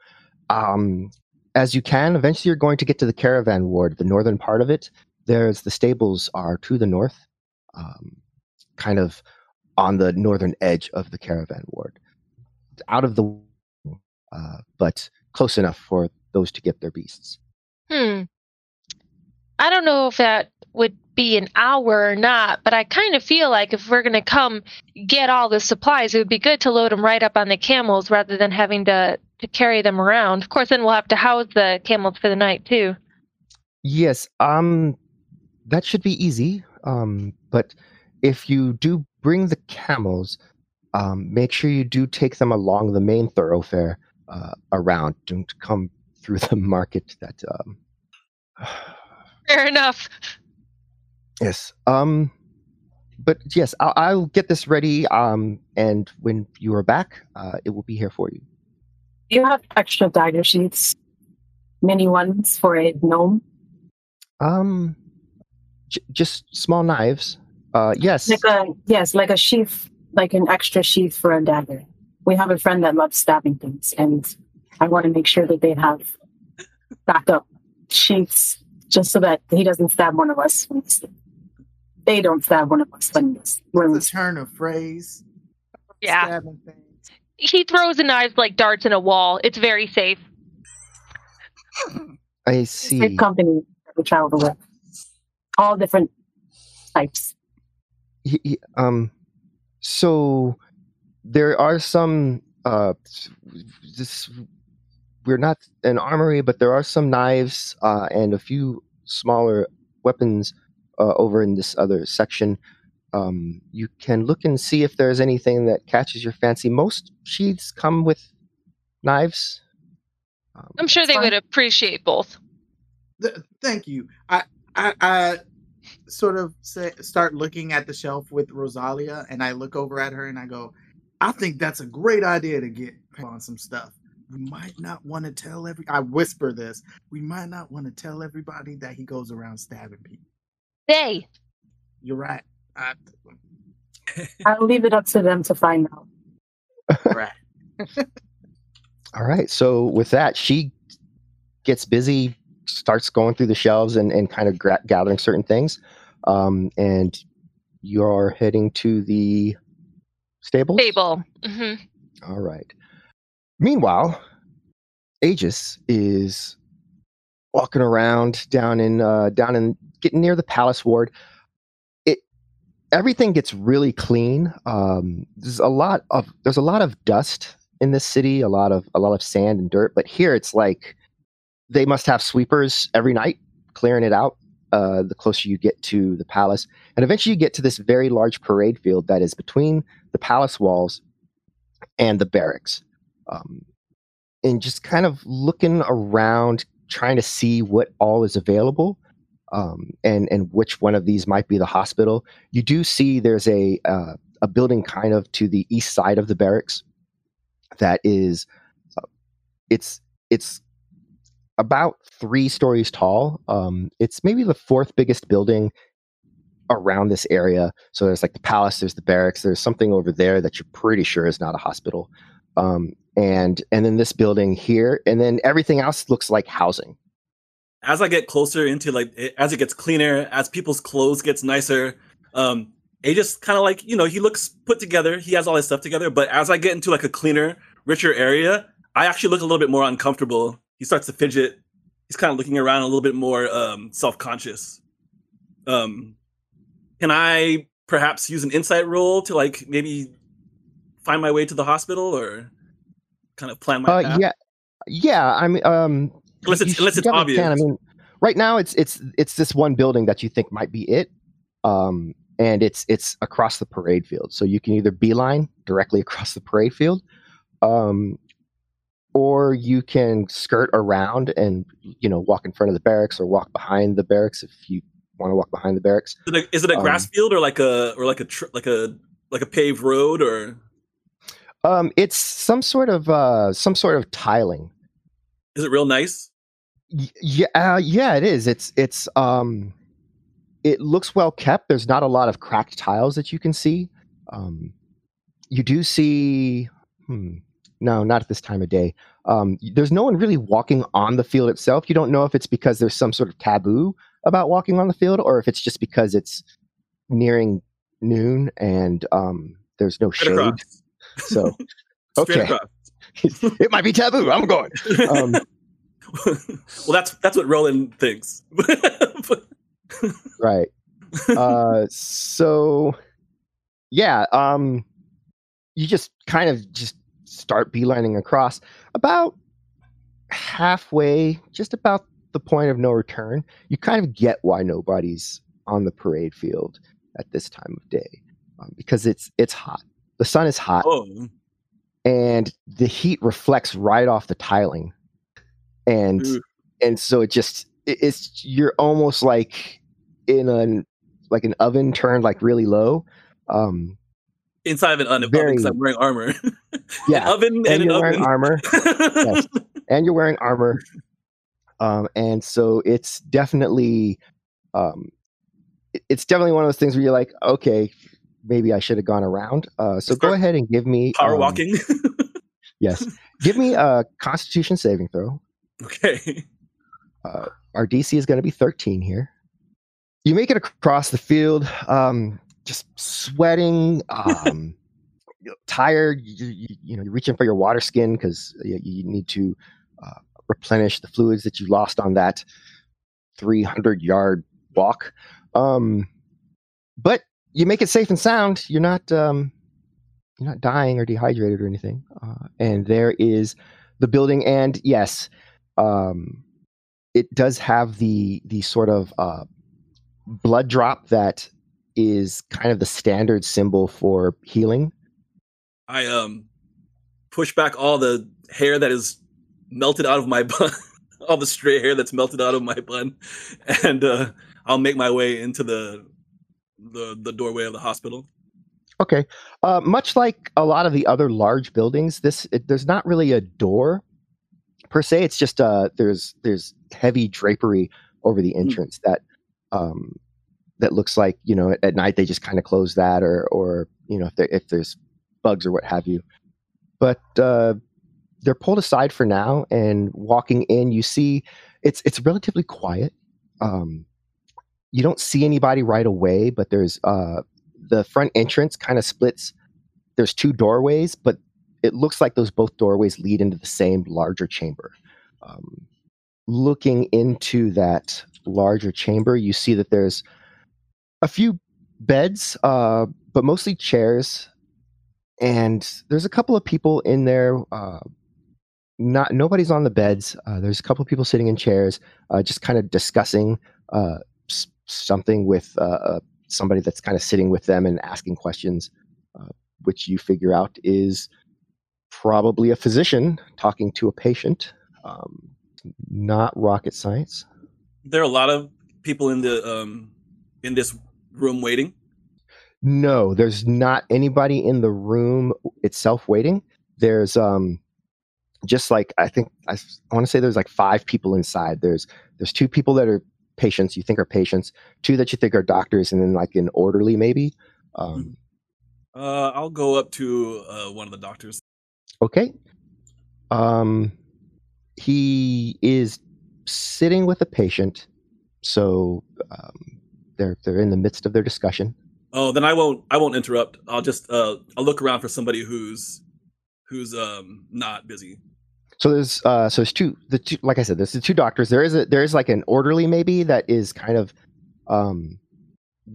Speaker 2: um as you can eventually you're going to get to the caravan ward the northern part of it there's the stables are to the north um kind of on the northern edge of the caravan ward out of the uh but close enough for those to get their beasts
Speaker 6: Hmm. I don't know if that would be an hour or not, but I kind of feel like if we're going to come get all the supplies, it would be good to load them right up on the camels rather than having to, to carry them around. Of course, then we'll have to house the camels for the night, too.
Speaker 2: Yes, um, that should be easy. Um, but if you do bring the camels, um, make sure you do take them along the main thoroughfare uh, around. Don't come through the market. That um,
Speaker 6: Fair enough.
Speaker 2: yes. Um, but yes, I'll, I'll get this ready. Um, and when you are back, uh, it will be here for you.
Speaker 7: Do you have extra dagger sheets? Mini ones for a gnome?
Speaker 2: Um, j- just small knives. Uh, yes.
Speaker 7: Like a yes, like a sheath, like an extra sheath for a dagger. We have a friend that loves stabbing things, and I want to make sure that they have backup sheaths just so that he doesn't stab one of us. when we sleep. They don't stab one of us when when we
Speaker 4: It's a turn of phrase
Speaker 6: Yeah.
Speaker 4: stabbing things.
Speaker 6: He throws the knives like darts in a wall. It's very safe.
Speaker 2: I
Speaker 7: sleep.
Speaker 2: see.
Speaker 7: company that we travel with. All different types.
Speaker 2: he, he- um so there are some uh this we're not an armory but there are some knives uh and a few smaller weapons uh, over in this other section um you can look and see if there's anything that catches your fancy most sheaths come with knives Um,
Speaker 6: I'm sure they
Speaker 7: Fine.
Speaker 6: would appreciate both.
Speaker 4: Th- thank you. I, I, I sort of say, start looking at the shelf with Rosalia, and I look over at her and I go, "I think that's a great idea to get on some stuff. We might not want to tell every. I whisper this. We might not want to tell everybody that he goes around stabbing people.
Speaker 6: They.
Speaker 4: You're right. I,
Speaker 7: I'll leave it up to them to find out.
Speaker 4: right.
Speaker 2: All right. So with that, she gets busy, starts going through the shelves and, and kind of gra- gathering certain things. Um, and you're heading to the stables.
Speaker 6: Stable. hmm
Speaker 2: All right. Meanwhile, Aegis is walking around down in uh, down in getting near the palace ward. It everything gets really clean. Um, there's a lot of there's a lot of dust in this city, a lot of a lot of sand and dirt. But here it's like they must have sweepers every night clearing it out. Uh, the closer you get to the palace, and eventually you get to this very large parade field that is between the palace walls and the barracks. Um, and just kind of looking around, trying to see what all is available, um, and and which one of these might be the hospital. You do see there's a uh, a building kind of to the east side of the barracks that is, uh, it's it's about three stories tall. Um, it's maybe the fourth biggest building around this area. So there's like the palace, there's the barracks, there's something over there that you're pretty sure is not a hospital. Um, and and then this building here, and then everything else looks like housing.
Speaker 5: as I get closer into like it- as it gets cleaner, as people's clothes gets nicer, um, it just kind of like you know he looks put together. He has all his stuff together. But as I get into like a cleaner, richer area, I actually look a little bit more uncomfortable. He starts to fidget. He's kind of looking around a little bit more um, self conscious. Um, can I perhaps use an insight roll to like maybe find my way to the hospital or kind of plan my
Speaker 2: Uh,
Speaker 5: path?
Speaker 2: yeah, yeah. I mean, um,
Speaker 5: Unless it's- unless it's
Speaker 2: definitely can. I mean, right now it's it's it's this one building that you think might be it, um, and it's it's across the parade field. So you can either beeline directly across the parade field, um, or you can skirt around and you know walk in front of the barracks or walk behind the barracks if you want to walk behind the barracks.
Speaker 5: Is it a, is it a grass
Speaker 2: Um,
Speaker 5: field or like a or like a tr- like a like a paved road or
Speaker 2: Um, it's some sort of uh, some sort of tiling.
Speaker 5: is it real nice?
Speaker 2: Y- yeah uh, yeah it is it's it's um it looks well kept there's not a lot of cracked tiles that you can see um you do see hmm, no not at this time of day. Um there's no one really walking on the field itself. You don't know if it's because there's some sort of taboo about walking on the field or if it's just because it's nearing noon and um there's no shade. So okay. it might be taboo. I'm going. Um
Speaker 5: well, that's that's what Roland thinks.
Speaker 2: right. Uh so yeah um you just kind of just start beelining across about halfway just about the point of no return. You kind of get why nobody's on the parade field at this time of day um, because it's it's hot. The sun is hot.
Speaker 5: Oh,
Speaker 2: and the heat reflects right off the tiling. And
Speaker 5: Ooh.
Speaker 2: and so it just it- it's you're almost like in an like an oven turned like really low. Um
Speaker 5: inside of an oven
Speaker 2: Very-
Speaker 5: because I'm wearing armor.
Speaker 2: yeah
Speaker 5: an oven and,
Speaker 2: and you're wearing
Speaker 5: oven.
Speaker 2: armor Yes. and you're wearing armor um and so it's definitely um it's definitely one of those things where you're like okay maybe i should have gone around uh so go ahead and give me
Speaker 5: Power
Speaker 2: um,
Speaker 5: walking.
Speaker 2: yes give me a constitution saving throw
Speaker 5: okay.
Speaker 2: our DC is going to be 13 here. You make it across the field, um, just sweating, um, tired. You, you, you know, you're reaching for your water skin because you, you need to uh, replenish the fluids that you lost on that 300 yard walk. Um, but you make it safe and sound. You're not um, you're not dying or dehydrated or anything. Uh, and there is the building, and yes. Um, it does have the the sort of uh, blood drop that is kind of the standard symbol for healing.
Speaker 5: I um push back all the hair that is melted out of my bun, all the stray hair that's melted out of my bun, and uh, I'll make my way into the the the doorway of the hospital.
Speaker 2: Okay. Uh, much like a lot of the other large buildings, this it, there's not really a door per se. It's just uh, there's there's heavy drapery over the entrance mm. that um, that looks like you know at, night they just kind of close that or or you know if if there's bugs or what have you. But uh, they're pulled aside for now, and walking in, you see it's it's relatively quiet. Um, you don't see anybody right away, but there's uh, the front entrance kind of splits. There's two doorways, but it looks like those both doorways lead into the same larger chamber. Um, looking into that larger chamber, you see that there's a few beds, uh, but mostly chairs, and there's a couple of people in there. Uh, not nobody's on the beds. Uh, there's a couple of people sitting in chairs, uh, just kind of discussing uh, something with uh, somebody that's kind of sitting with them and asking questions, which you figure out is probably a physician talking to a patient. Um, not rocket science.
Speaker 5: There are a lot of people in the um, in this room waiting.
Speaker 2: No, there's not anybody in the room itself waiting. There's um, just like I think I, I want to say there's like five people inside. There's there's two people that are patients you think are patients, two that you think are doctors, and then like an orderly maybe. Um,
Speaker 5: uh, I'll go up to uh, one of the doctors.
Speaker 2: Okay. Um, he is sitting with a patient, so um, they're they're in the midst of their discussion.
Speaker 5: Oh, then I won't I won't interrupt. I'll just uh, I'll look around for somebody who's who's um not busy.
Speaker 2: So there's uh so there's two the two like I said there's the two doctors. There is a there is like an orderly maybe that is kind of um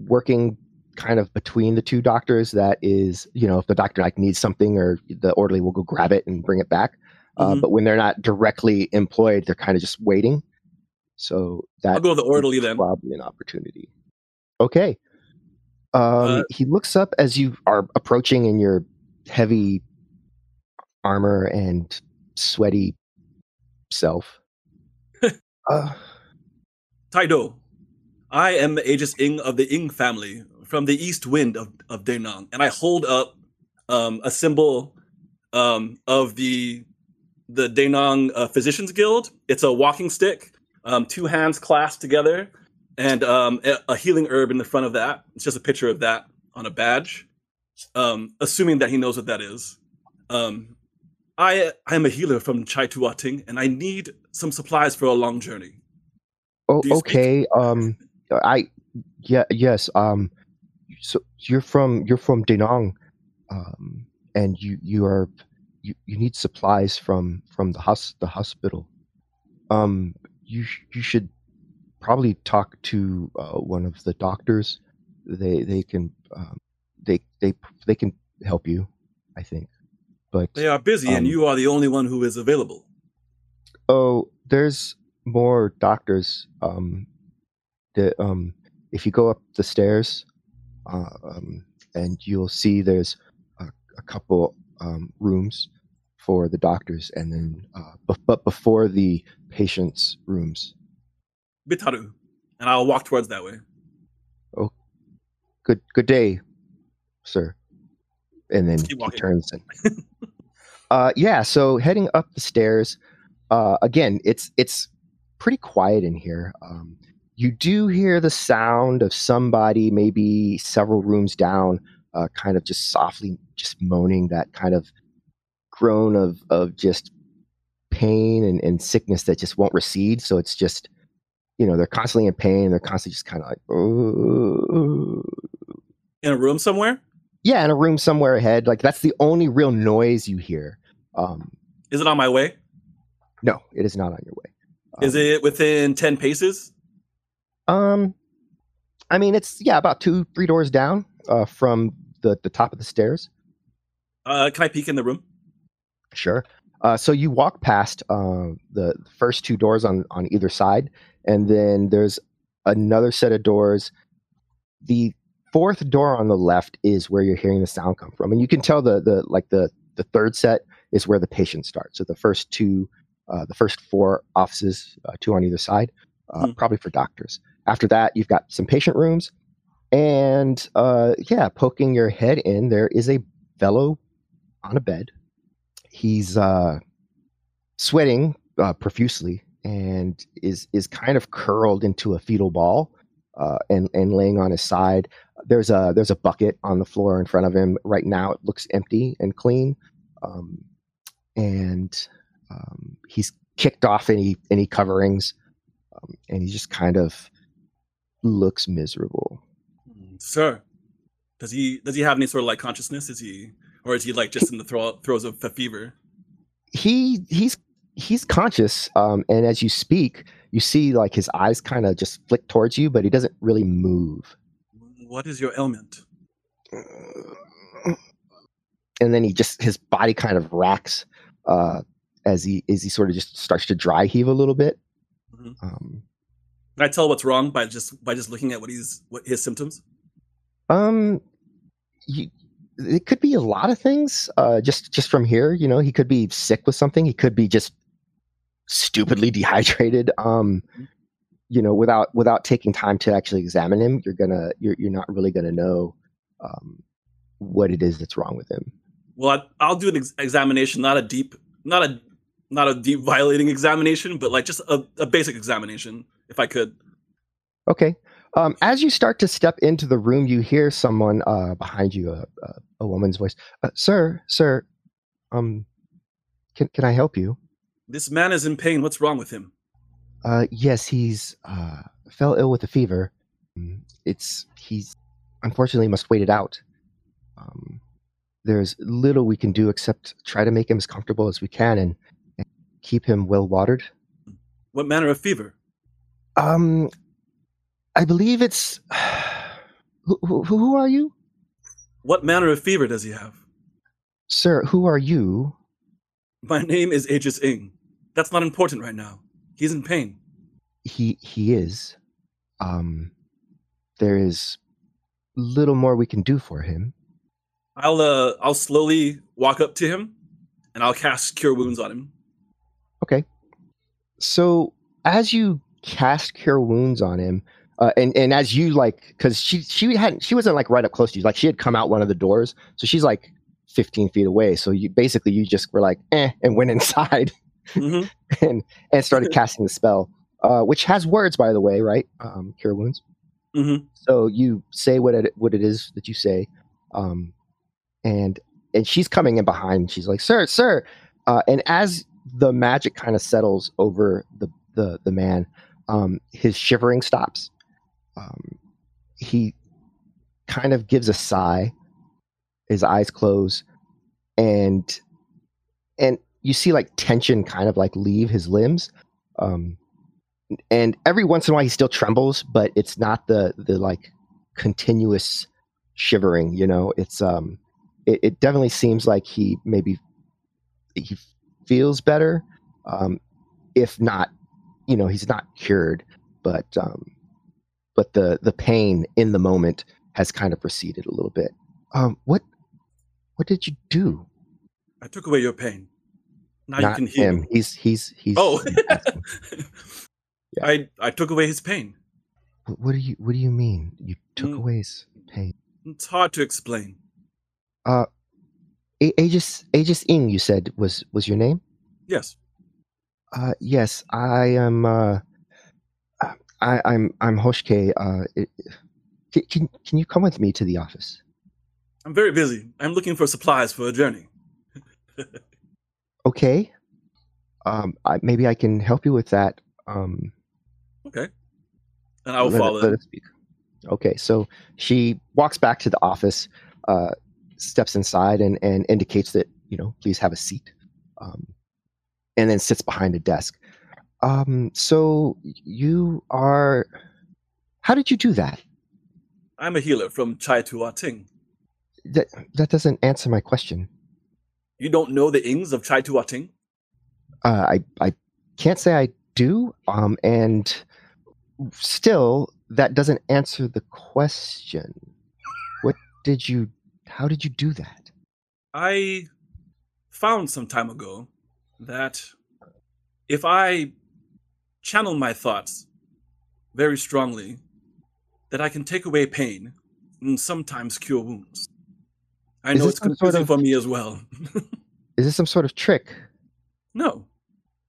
Speaker 2: working kind of between the two doctors that is you know if the doctor like needs something or the orderly will go grab it and bring it back uh, mm-hmm. but when they're not directly employed they're kind of just waiting so that
Speaker 5: i'll go the orderly then
Speaker 2: probably an opportunity okay um, uh, he looks up as you are approaching in your heavy armor and sweaty self
Speaker 5: uh, Taido, I am the Aegis Ing of the Ing family from the east wind of, of Denang, and I hold up um, a symbol um, of the the Denang uh, Physicians Guild. It's a walking stick, um, two hands clasped together, and um, a, healing herb in the front of that. It's just a picture of that on a badge, um, assuming that he knows what that is. Um, I I am a healer from Chai Tuating, and I need some supplies for a long journey.
Speaker 2: Oh, okay. Um, I yeah yes. Um, so you're from you're from Denang, um, and you you are you, you need supplies from from the hos the hospital. Um, you you should probably talk to uh, one of the doctors. They they can um, they they they can help you. I think, but
Speaker 5: they are busy, um, and you are the only one who is available.
Speaker 2: Oh, there's more doctors. Um, that um, if you go up the stairs, uh, um, and you'll see there's a, a couple um, rooms for the doctors, and then uh, b- but before the patients' rooms.
Speaker 5: Bitaru, and I'll walk towards that way.
Speaker 2: Oh, good good day, sir. And then he turns and. uh, yeah, so heading up the stairs, uh, again, it's it's pretty quiet in here. Um, you do hear the sound of somebody maybe several rooms down uh, kind of just softly just moaning that kind of groan of of just pain and, and sickness that just won't recede so it's just you know they're constantly in pain they're constantly just kind of like oh.
Speaker 5: in a room somewhere
Speaker 2: yeah in a room somewhere ahead like that's the only real noise you hear um
Speaker 5: is it on my way
Speaker 2: no it is not on your way
Speaker 5: um, is it within 10 paces
Speaker 2: um, I mean, it's yeah, about two, three doors down uh, from the the top of the stairs.
Speaker 5: Uh, can I peek in the room?
Speaker 2: Sure. Uh, so you walk past uh, the first two doors on on either side, and then there's another set of doors. The fourth door on the left is where you're hearing the sound come from, and you can tell the the like the the third set is where the patient starts. So the first two Uh, the first four offices, uh, two on either side, uh,
Speaker 5: Hmm.
Speaker 2: probably for doctors. After that, you've got some patient rooms, and uh, yeah, poking your head in, there is a fellow on a bed. He's uh, sweating uh, profusely and is is kind of curled into a fetal ball uh, and and laying on his side. There's a there's a bucket on the floor in front of him right now. It looks empty and clean, um, and um, he's kicked off any any coverings, um, and he just kind of looks miserable.
Speaker 5: Sir, does he does he have any sort of like consciousness? Is he or is he like just in the throw, throes of a fever?
Speaker 2: He he's he's conscious, um, and as you speak, you see like his eyes kind of just flick towards you, but he doesn't really move.
Speaker 5: What is your ailment?
Speaker 2: and then he just his body kind of racks uh, as he as he sort of just starts to dry heave a little bit.
Speaker 5: Mhm.
Speaker 2: Um,
Speaker 5: Can I tell what's wrong by just by just looking at what he's what his symptoms?
Speaker 2: um, you, it could be a lot of things. Uh, just just from here, you know, he could be sick with something. He could be just stupidly dehydrated. Um, you know, without without taking time to actually examine him, you're gonna you're you're not really gonna know um, what it is that's wrong with him.
Speaker 5: Well, I, I'll do an ex- examination, not a deep, not a not a deep violating examination, but like just a, a basic examination, if I could.
Speaker 2: Okay. Um, as you start to step into the room, you hear someone uh, behind you, a, a, a woman's voice. Uh, sir, sir, um, can can I help you?
Speaker 5: This man is in pain. What's wrong with him?
Speaker 2: Uh, yes, he's uh, fell ill with a fever. It's he's unfortunately must wait it out. Um, there's little we can do except try to make him as comfortable as we can and, and keep him well watered.
Speaker 5: What manner of fever?
Speaker 2: Um, I believe it's. Who, who, who are you?
Speaker 5: What manner of fever does he have?
Speaker 2: Sir, who are you?
Speaker 5: My name is Aegis Ing. That's not important right now. He's in pain.
Speaker 2: He he is. Um there is little more we can do for him.
Speaker 5: I'll uh I'll slowly walk up to him, and I'll cast Cure Wounds on him.
Speaker 2: Okay. So as you cast cure wounds on him, uh, and and as you like, because she she hadn't she wasn't like right up close to you, like she had come out one of the doors, so she's like 15 feet away. So you basically you just were like eh, and went inside
Speaker 5: Mhm.
Speaker 2: and and started casting the spell, uh, which has words by the way, right? Um, cure wounds.
Speaker 5: Mhm.
Speaker 2: So you say what it what it is that you say, um, and and she's coming in behind. She's like, "Sir, sir," uh, and as the magic kind of settles over the the the man, um, his shivering stops. Um, he kind of gives a sigh. His eyes close, and and you see like tension kind of like leave his limbs. Um, and every once in a while he still trembles, but it's not the the like continuous shivering. You know, it's um, it, it definitely seems like he maybe he feels better, um, if not, you know, he's not cured, but um, but the the pain in the moment has kind of receded a little bit. Um, what what did you do?
Speaker 5: I took away your pain. Now
Speaker 2: not
Speaker 5: you can heal.
Speaker 2: him. He's he's he's.
Speaker 5: Oh.
Speaker 2: Yeah.
Speaker 5: I I took away his pain.
Speaker 2: What, what do you What do you mean? You took
Speaker 5: Mm.
Speaker 2: away his pain?
Speaker 5: It's hard to explain.
Speaker 2: Uh, A- Aegis Aegis Ing, you said was was your name?
Speaker 5: Yes.
Speaker 2: Uh, yes, I am. Uh, I, I'm I'm Hoshke. Uh, it, can, can can you come with me to the office?
Speaker 5: I'm very busy. I'm looking for supplies for a journey.
Speaker 2: Okay. Um, I, maybe I can help you with that. Um,
Speaker 5: Okay. And I will
Speaker 2: let,
Speaker 5: follow.
Speaker 2: let us speak. Okay, so she walks back to the office, uh, steps inside, and and indicates that you know please have a seat, um, and then sits behind a desk. Um, so you are. How did you do that?
Speaker 5: I'm a healer from Chai Tua Ting.
Speaker 2: That that doesn't answer my question.
Speaker 5: You don't know the Ings of Chai Tua Ting?
Speaker 2: Uh, I I can't say I do. Um, and still, that doesn't answer the question. What did you? How did you do that?
Speaker 5: I found some time ago that if I channel my thoughts very strongly, that I can take away pain and sometimes cure wounds. I know it's
Speaker 2: some sort
Speaker 5: confusing
Speaker 2: of-
Speaker 5: for me as well.
Speaker 2: Is this some sort of trick?
Speaker 5: no,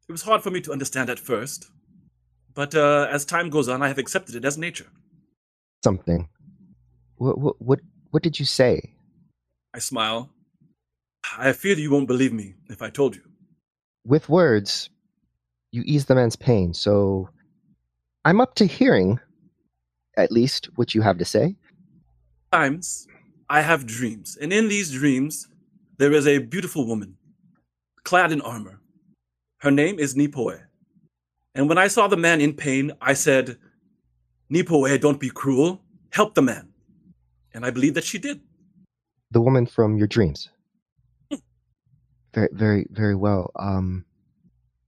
Speaker 5: it was hard for me to understand at first, but uh, as time goes on, I have accepted it as nature.
Speaker 2: Something. What what what, what did you say?
Speaker 5: I smile. I fear that you won't believe me if I told you.
Speaker 2: With words, you ease the man's pain. So I'm up to hearing at least what you have to say.
Speaker 5: Sometimes I have dreams, and in these dreams, there is a beautiful woman, clad in armor. Her name is Nipoe. And when I saw the man in pain, I said, Nipoe, don't be cruel. Help the man. And I believe that she did.
Speaker 2: The woman from your dreams. Very very very well. Um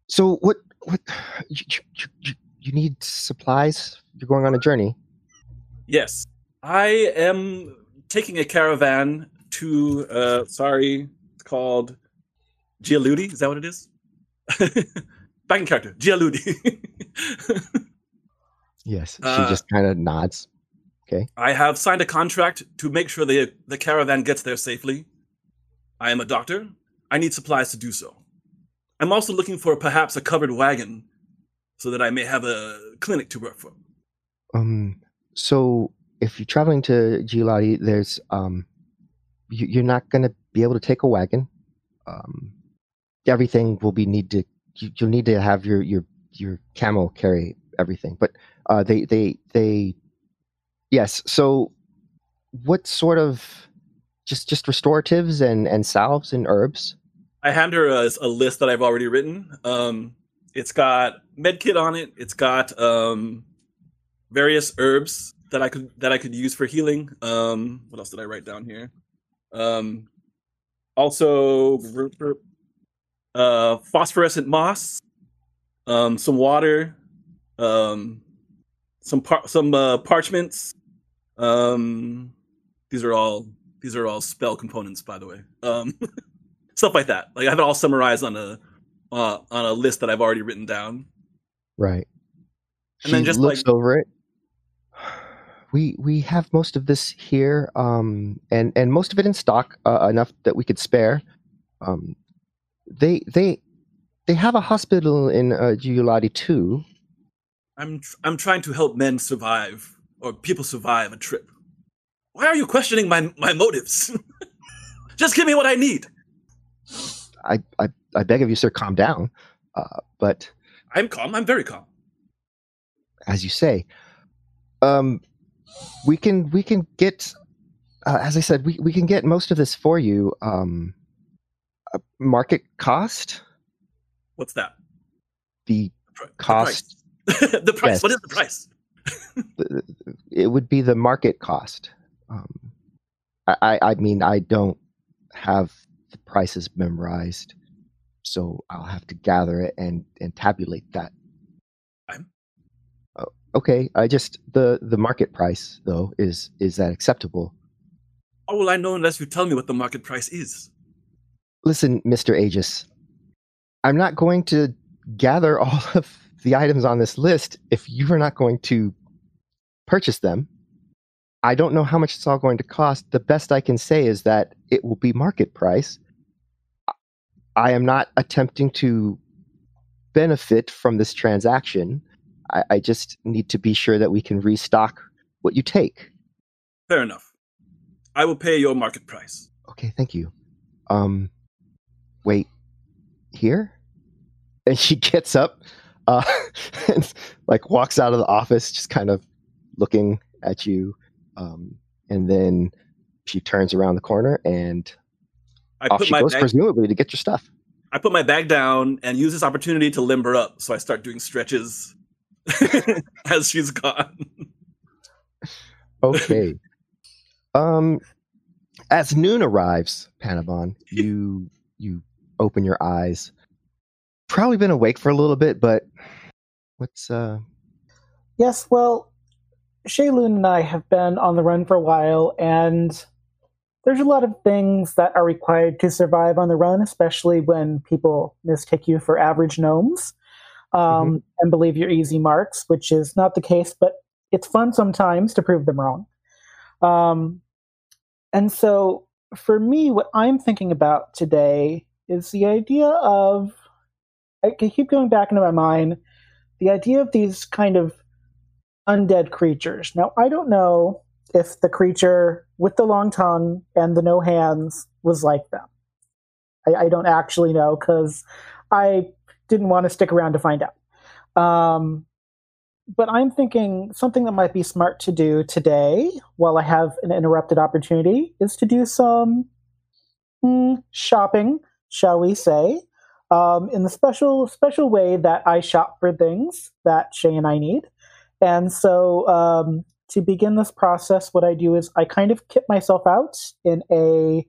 Speaker 2: so what what you, you, you, you need supplies? You're going on a journey.
Speaker 5: Yes, I am taking a caravan to, uh, sorry, it's called Gialudi. Is that what it is? Back in character, Gialudi.
Speaker 2: Yes.
Speaker 5: Uh,
Speaker 2: she just kind of nods. Okay.
Speaker 5: I have signed a contract to make sure the the caravan gets there safely. I am a doctor. I need supplies to do so. I'm also looking for perhaps a covered wagon so that I may have a clinic to work for.
Speaker 2: Um. So if you're traveling to Giladi, there's um, you, you're not going to be able to take a wagon. Um, everything will be need to. You, you'll need to have your your your camel carry everything. But uh, they they they. Yes. So, what sort of just just restoratives and and salves and herbs?
Speaker 5: I hand her a, a list that I've already written. Um, it's got medkit on it. It's got um, various herbs that I could that I could use for healing. Um, what else did I write down here? Um, also, uh, phosphorescent moss, um, some water, um, some par- some uh, parchments. Um, these are all these are all spell components, by the way. Um, stuff like that. Like I have it all summarized on a uh, on a list that I've already written down.
Speaker 2: Right.
Speaker 5: And then just,
Speaker 2: looks
Speaker 5: like-
Speaker 2: over it. We we have most of this here, um, and and most of it in stock, uh, enough that we could spare. Um, they they they have a hospital in uh, Giuladi too.
Speaker 5: I'm tr- I'm trying to help men survive or people survive a trip. Why are you questioning my my motives? Just give me what I need.
Speaker 2: I I, I beg of you, sir, calm down. Uh, but
Speaker 5: I'm calm. I'm very calm.
Speaker 2: as you say, um, we can we can get, uh, as I said, we, we can get most of this for you. Um, uh, market cost,
Speaker 5: What's that?
Speaker 2: the
Speaker 5: the
Speaker 2: Cost.
Speaker 5: price. the price.
Speaker 2: Yes.
Speaker 5: What is the price?
Speaker 2: it would be the market cost. Um, I, I I mean I don't have the prices memorized, so I'll have to gather it and and tabulate that. Oh, okay, I just the the market price though is is that acceptable?
Speaker 5: How will I know unless you tell me what the market price is?
Speaker 2: Listen, Mister Aegis, I'm not going to gather all of the items on this list if you are not going to purchase them. I don't know how much it's all going to cost. The best I can say is that it will be market price. I am not attempting to benefit from this transaction. I, I just need to be sure that we can restock what you take.
Speaker 5: Fair enough. I will pay your market price.
Speaker 2: Okay, thank you. Um, wait, here? And she gets up, uh, and like walks out of the office, just kind of looking at you. Um, and then she turns around the corner and
Speaker 5: I
Speaker 2: off
Speaker 5: put
Speaker 2: she
Speaker 5: my
Speaker 2: goes,
Speaker 5: bag,
Speaker 2: presumably to get your stuff.
Speaker 5: I put my bag down and use this opportunity to limber up. So I start doing stretches as she's gone.
Speaker 2: Okay. um, as noon arrives, Panabon, you you open your eyes. Probably been awake for a little bit, but what's uh
Speaker 3: Yes, well, Shaylun and I have been on the run for a while, and there's a lot of things that are required to survive on the run, especially when people mistake you for average gnomes. Um, mm-hmm. and believe your easy marks, which is not the case, but it's fun sometimes to prove them wrong. Um, and so for me, what I'm thinking about today is the idea of, I keep going back into my mind, the idea of these kind of undead creatures. Now, I don't know if the creature with the long tongue and the no hands was like them. I, I don't actually know because I didn't want to stick around to find out. Um, but I'm thinking something that might be smart to do today while I have an interrupted opportunity is to do some mm, shopping, shall we say, um, in the special special way that I shop for things that Shay and I need. And so um, to begin this process, what I do is I kind of kit myself out in a,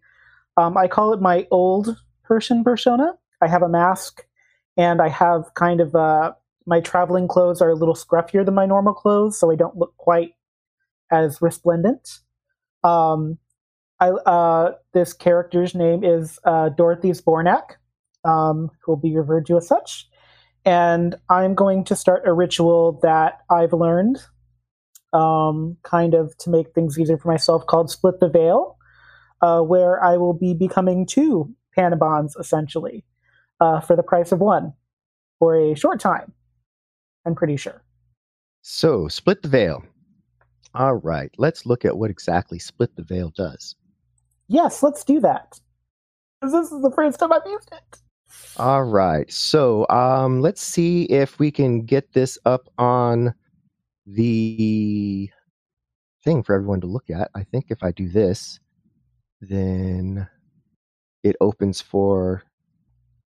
Speaker 3: um, I call it my old person persona. I have a mask and I have kind of uh, my traveling clothes are a little scruffier than my normal clothes, so I don't look quite as resplendent. Um, I, uh, this character's name is uh, Dorothy Zbornak, um, who will be referred to as such. And I'm going to start a ritual that I've learned, um, kind of to make things easier for myself, called Split the Veil, uh, where I will be becoming two Panabons, essentially, uh, for the price of one for a short time. I'm pretty sure.
Speaker 2: So, split the veil. All right, let's look at what exactly split the veil does.
Speaker 3: Yes, let's do that. Because this is the first time I've used it.
Speaker 2: All right, so um, let's see if we can get this up on the thing for everyone to look at. I think if I do this, then it opens for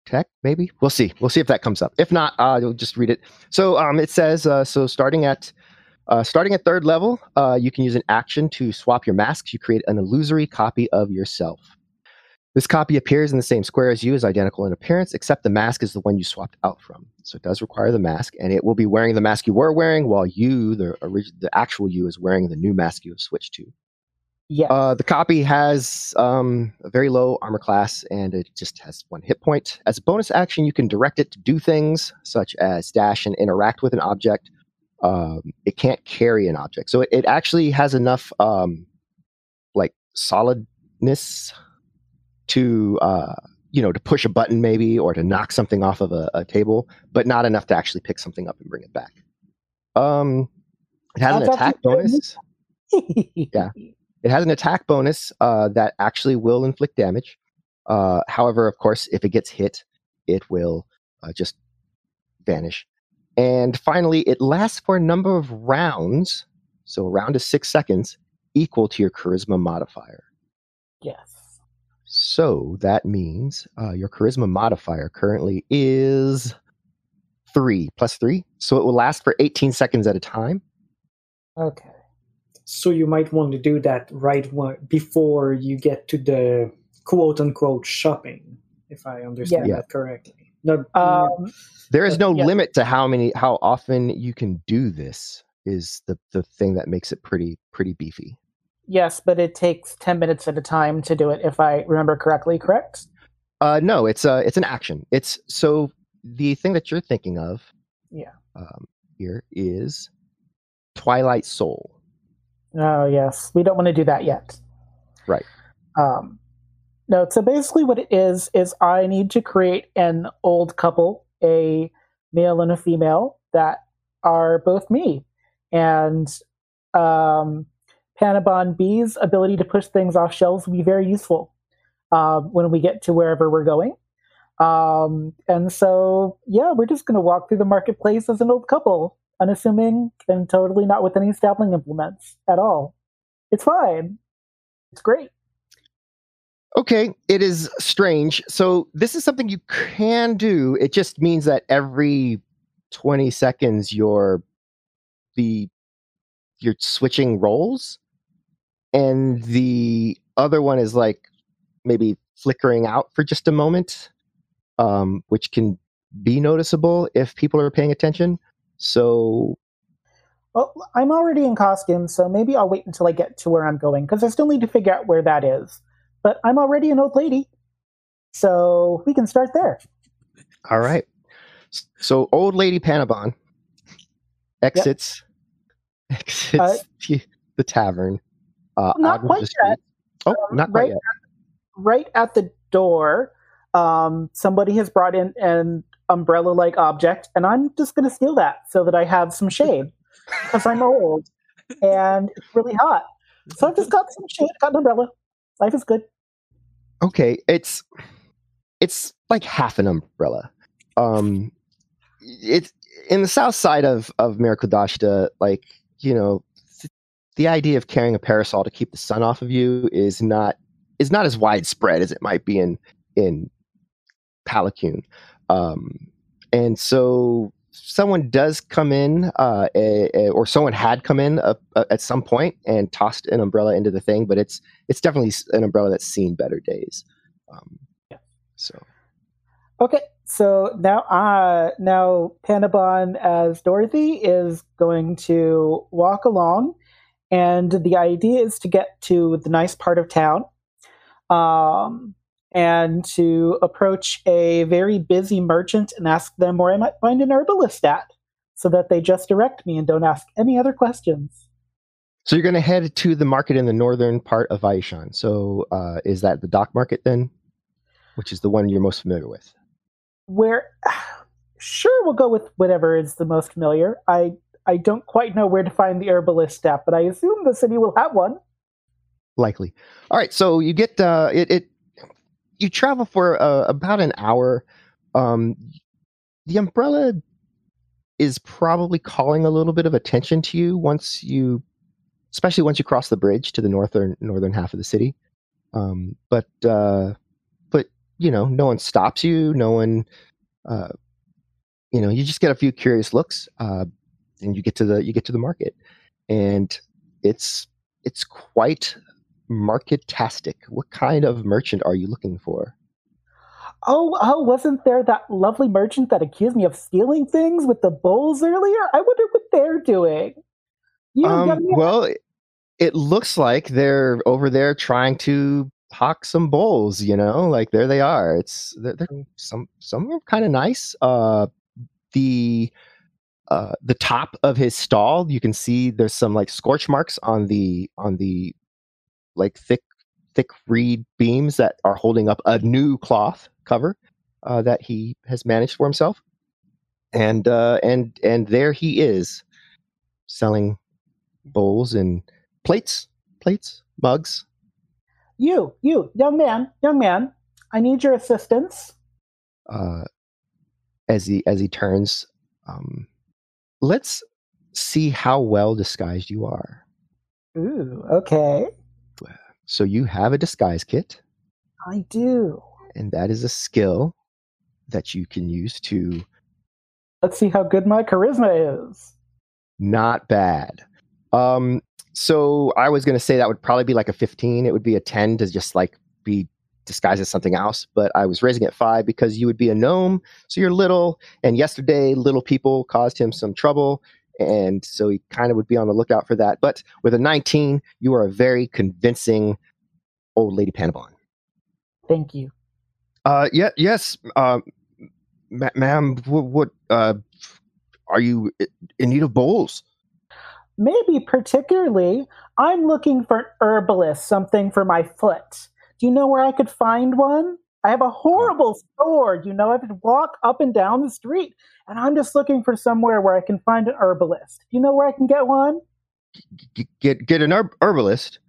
Speaker 2: tech maybe? We'll see. We'll see if that comes up. If not uh, you'll just read it. So um, it says uh, so starting at uh, starting at third level uh, you can use an action to swap your masks. You create an illusory copy of yourself. This copy appears in the same square as you is identical in appearance except the mask is the one you swapped out from. So it does require the mask and it will be wearing the mask you were wearing while you the, the actual you is wearing the new mask you have switched to
Speaker 3: yeah.
Speaker 2: Uh, the copy has um, a very low armor class and it just has one hit point. As a bonus action, you can direct it to do things such as dash and interact with an object. Um, it can't carry an object. So it, it actually has enough um, like solidness to uh, you know to push a button maybe or to knock something off of a, a, table, but not enough to actually pick something up and bring it back. Um, it has That's an attack bonus. yeah. It has an attack bonus uh, that actually will inflict damage. Uh, however, of course, if it gets hit, it will uh, just vanish. And finally, it lasts for a number of rounds. So a round is six seconds, equal to your charisma modifier.
Speaker 3: Yes.
Speaker 2: So that means uh, your charisma modifier currently is three plus three. So it will last for 18 seconds at a time.
Speaker 3: Okay.
Speaker 8: So you might want to do that right before you get to the quote unquote shopping, if I understand yeah. that correctly. No,
Speaker 3: um,
Speaker 2: there is no yeah. limit to how many, how often you can do this. Is the the thing that makes it pretty pretty beefy.
Speaker 3: Yes, but it takes ten minutes at a time to do it, if I remember correctly. Correct?
Speaker 2: Uh, no, it's uh, it's an action. It's so the thing that you're thinking of.
Speaker 3: Yeah.
Speaker 2: Um, here is Twilight Soul.
Speaker 3: Oh yes, we don't want to do that yet.
Speaker 2: Right.
Speaker 3: Um, no. So basically, what it is is I need to create an old couple, a male and a female that are both me, and um, Panabon B's ability to push things off shelves will be very useful uh, when we get to wherever we're going. Um, and so, yeah, we're just going to walk through the marketplace as an old couple unassuming and totally not with any stabbing implements at all. It's fine. It's great.
Speaker 2: Okay, it is strange. So this is something you can do. It just means that every 20 seconds you're the you're switching roles and the other one is like maybe flickering out for just a moment um, which can be noticeable if people are paying attention so.
Speaker 3: Well, I'm already in costume, so maybe I'll wait until I get to where I'm going, because I still need to figure out where that is. But I'm already an old lady, so we can start there.
Speaker 2: All right. So old lady Panabon exits yep. exits uh, the, the, tavern.
Speaker 3: Uh, not quite yet.
Speaker 2: Oh, um, not
Speaker 3: right
Speaker 2: yet.
Speaker 3: At, right at the door, um, somebody has brought in an umbrella-like object, and I'm just going to steal that so that I have some shade because I'm old and it's really hot. So I've just got some shade, got an umbrella. Life is good.
Speaker 2: Okay, it's it's like half an umbrella. Um, it's in the south side of of Merakudashta, like you know, th- the idea of carrying a parasol to keep the sun off of you is not is not as widespread as it might be in in Palacoon. Um, and so someone does come in, uh, a, a, or someone had come in uh, uh, at some point and tossed an umbrella into the thing, but it's it's definitely an umbrella that's seen better days. Um, yeah. So.
Speaker 3: Okay, so now, uh, now Panabon as Dorothy is going to walk along, and the idea is to get to the nice part of town. Um, and to approach a very busy merchant and ask them where I might find an herbalist at, so that they just direct me and don't ask any other questions.
Speaker 2: So you're going to head to the market in the northern part of Aishan. So uh, is that the dock market then, which is the one you're most familiar with?
Speaker 3: Where, sure, we'll go with whatever is the most familiar. I I don't quite know where to find the herbalist at, but I assume the city will have one.
Speaker 2: Likely. All right, so you get uh, it. It you travel for uh, about an hour. Um, the umbrella is probably calling a little bit of attention to you once you, especially once you cross the bridge to the northern northern half of the city. Um, but uh, but you know, no one stops you. No one, uh, you know, you just get a few curious looks, uh, and you get to the you get to the market, and it's it's quite marketastic. What kind of merchant are you looking for?
Speaker 3: Oh, oh, wasn't there that lovely merchant that accused me of stealing things with the bowls earlier? I wonder what they're doing.
Speaker 2: You um, well, it looks like they're over there trying to hawk some bowls. You know, like there they are. It's they're, they're some some are kind of nice. Uh, the uh, the top of his stall, you can see there's some like scorch marks on the on the like thick thick reed beams that are holding up a new cloth cover uh, that he has managed for himself, and uh, and and there he is selling bowls and plates, plates, mugs.
Speaker 3: You, you, young man, young man, I need your assistance.
Speaker 2: Uh, as he as he turns, um, let's see how well disguised you are.
Speaker 3: Ooh, okay.
Speaker 2: So you have a disguise kit.
Speaker 3: I do.
Speaker 2: And that is a skill that you can use to.
Speaker 3: Let's see how good my charisma is.
Speaker 2: Not bad. Um, so I was going to say that would probably be like a 15. It would be a 10 to just like be disguised as something else. But I was raising it five because you would be a gnome. So you're little. And yesterday, little people caused him some trouble and so he kind of would be on the lookout for that. But with a 19, you are a very convincing old lady Panabon.
Speaker 3: Thank you.
Speaker 2: Uh, yeah, yes, uh, ma- ma'am. What, what uh, are you in need of bowls?
Speaker 3: Maybe particularly. I'm looking for an herbalist, something for my foot. Do you know where I could find one? I have a horrible sword. You know, I have to walk up and down the street, and I'm just looking for somewhere where I can find an herbalist. You know where I can get one?
Speaker 2: Get get an herb- herbalist.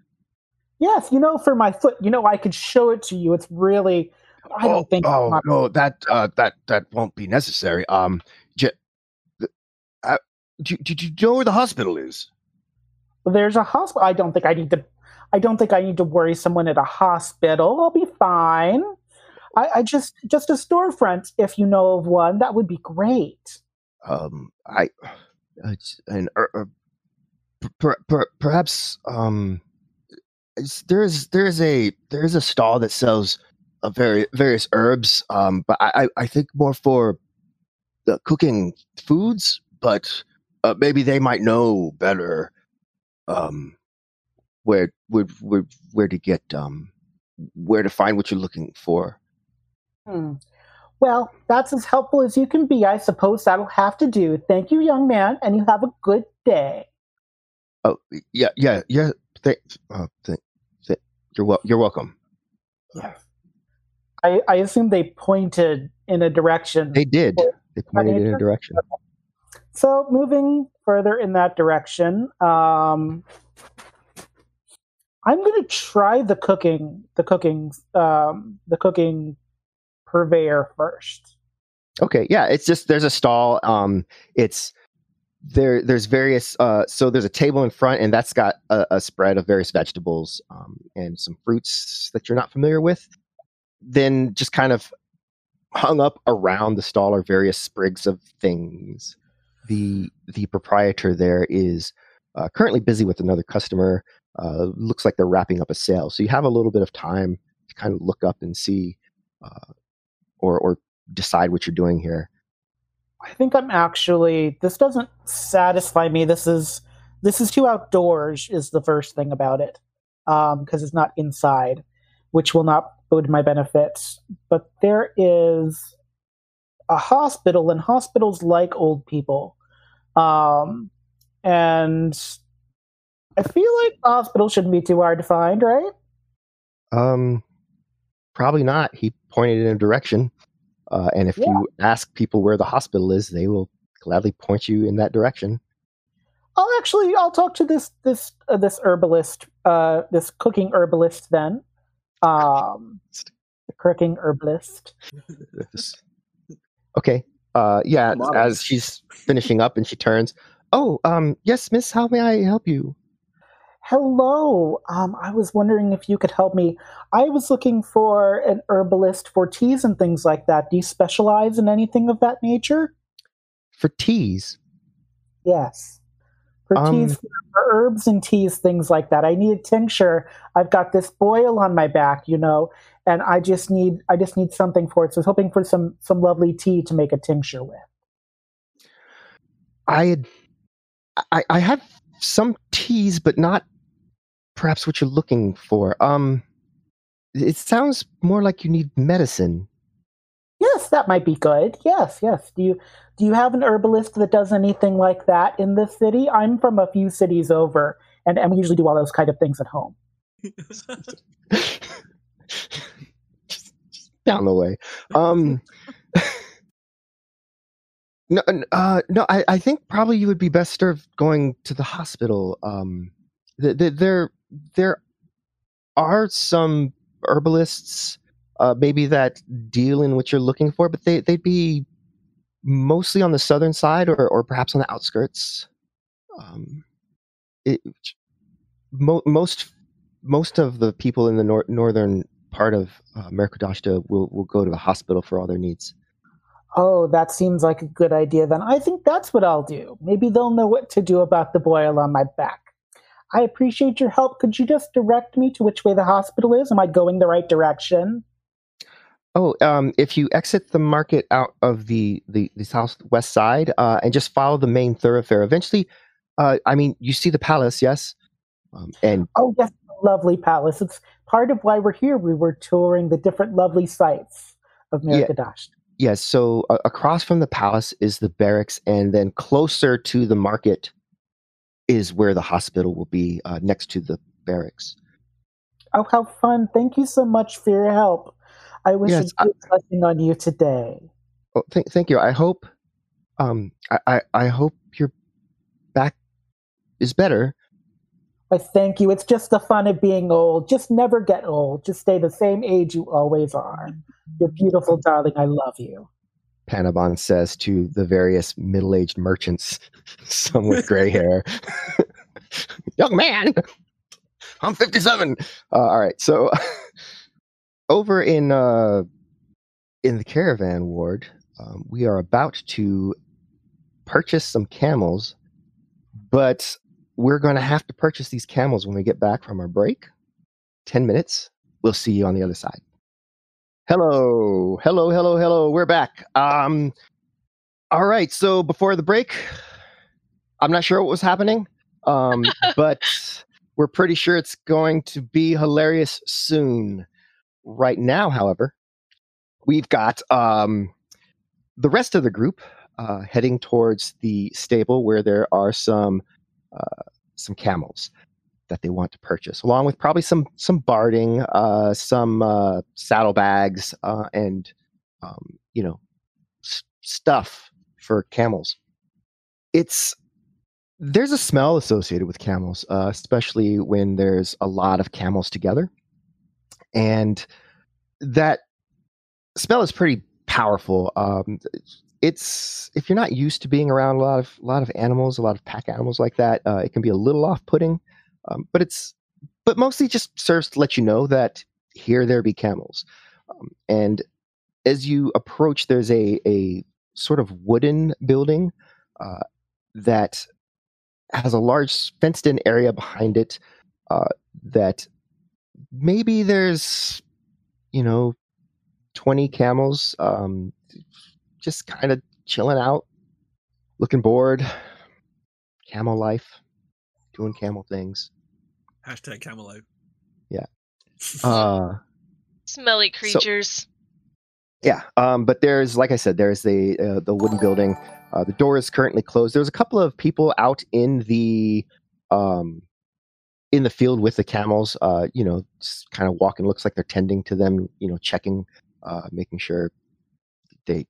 Speaker 3: Yes, you know, for my foot. You know, I could show it to you. It's really. I don't
Speaker 2: oh,
Speaker 3: think.
Speaker 2: Oh no, that uh, that that won't be necessary. Um, j- uh, do, do, do you know where the hospital is?
Speaker 3: There's a hospital. I don't think I need to. I don't think I need to worry someone at a hospital. I'll be fine. I, I just just a storefront, if you know of one, that would be great.
Speaker 2: Um, I, uh, uh per, per, perhaps um, there's there's a there's a stall that sells a very various herbs. Um, but I I think more for the cooking foods, but uh, maybe they might know better. Um, where where where where to get um where to find what you're looking for.
Speaker 3: Hmm. Well, that's as helpful as you can be. I suppose that'll have to do. Thank you, young man, and you have a good day.
Speaker 2: Oh, yeah, yeah, yeah. Th- th- th- you're wel- you're welcome.
Speaker 3: Yeah. I, I assume they pointed in a direction.
Speaker 2: They did. They pointed in a direction.
Speaker 3: So moving further in that direction, um, I'm going to try the cooking, the cooking, um, the cooking purveyor first.
Speaker 2: Okay, yeah, it's just there's a stall. Um, it's there. There's various. Uh, so there's a table in front, and that's got a, a spread of various vegetables um, and some fruits that you're not familiar with. Then just kind of hung up around the stall are various sprigs of things. The the proprietor there is uh, currently busy with another customer. Uh, looks like they're wrapping up a sale, so you have a little bit of time to kind of look up and see, uh, or or decide what you're doing here.
Speaker 3: I think I'm actually. This doesn't satisfy me. This is this is too outdoors. Is the first thing about it, because um, it's not inside, which will not bode my benefits. But there is a hospital, and hospitals like old people, um, and I feel like the hospital shouldn't be too hard to find, right?
Speaker 2: Um, probably not. He pointed in a direction. Uh, and if yeah. you ask people where the hospital is, they will gladly point you in that direction.
Speaker 3: I'll actually I'll talk to this this uh, this herbalist, uh, this cooking herbalist then. Um, the cooking herbalist.
Speaker 2: okay. Uh, yeah. As she's finishing up and she turns, oh, um, yes, Miss, how may I help you?
Speaker 3: Hello. Um, I was wondering if you could help me. I was looking for an herbalist for teas and things like that. Do you specialize in anything of that nature?
Speaker 2: For teas?
Speaker 3: Yes. For um, teas, for herbs and teas, things like that. I need a tincture. I've got this boil on my back, you know, and I just need I just need something for it. So I was hoping for some some lovely tea to make a tincture with.
Speaker 2: I had I, I have some teas, but not perhaps what you're looking for. Um, it sounds more like you need medicine.
Speaker 3: Yes, that might be good. Yes, yes. Do you do you have an herbalist that does anything like that in this city? I'm from a few cities over, and, and we usually do all those kind of things at home.
Speaker 2: just down the way. Um, no, uh, no. I, I think probably you would be best served going to the hospital. Um, the, the, there are some herbalists uh, maybe that deal in what you're looking for, but they they'd be mostly on the southern side or or perhaps on the outskirts. Um, it, mo- most most of the people in the nor- northern part of uh, Merakudashta will will go to the hospital for all their needs.
Speaker 3: Oh, that seems like a good idea. Then I think that's what I'll do. Maybe they'll know what to do about the boil on my back. I appreciate your help. Could you just direct me to which way the hospital is? Am I going the right direction?
Speaker 2: Oh, um, if you exit the market out of the the, the southwest side uh, and just follow the main thoroughfare, eventually, uh, I mean, you see the palace, yes? Um, and
Speaker 3: oh, yes, lovely palace. It's part of why we're here. We were touring the different lovely sites of.
Speaker 2: Yeah, yes. So uh, across from the palace is the barracks, and then closer to the market is where the hospital will be uh, next to the barracks.
Speaker 3: Oh, how fun! Thank you so much for your help. I wish yes, a good I, blessing on you today.
Speaker 2: Oh, th- thank you. I hope, um, I, I, I hope your back is better.
Speaker 3: I thank you. It's just the fun of being old. Just never get old. Just stay the same age you always are. You're beautiful, darling. I love you.
Speaker 2: Panabon says to the various middle aged merchants, some with gray hair. Young man, I'm 57. Uh, all right. So over in uh, in the caravan ward, um, we are about to purchase some camels, but we're going to have to purchase these camels when we get back from our break. 10 minutes. We'll see you on the other side. Hello, hello, hello, hello. We're back. Um, all right. So before the break, I'm not sure what was happening, um, but we're pretty sure it's going to be hilarious soon. Right now, however, we've got um, the rest of the group uh, heading towards the stable where there are some uh, some camels that they want to purchase, along with probably some some barding, uh, some uh, saddlebags, uh, and um, you know s- stuff for camels. It's there's a smell associated with camels, uh, especially when there's a lot of camels together, and that smell is pretty powerful. Um, it's if you're not used to being around a lot of a lot of animals, a lot of pack animals like that, uh, it can be a little off-putting. Um, but it's but mostly just serves to let you know that here there be camels. Um, and as you approach, there's a a sort of wooden building uh, that has a large fenced-in area behind it. Uh, that maybe there's you know 20 camels um, just kind of chilling out, looking bored. Camel life, doing camel things.
Speaker 5: Hashtag camel life.
Speaker 2: Yeah. Uh,
Speaker 6: Smelly creatures. So,
Speaker 2: yeah, um, but there's, like I said, there's the uh, the wooden building. Uh, the door is currently closed. There's a couple of people out in the um, in the field with the camels. Uh, you know, kind of walking. Looks like they're tending to them. You know, checking, uh, making sure they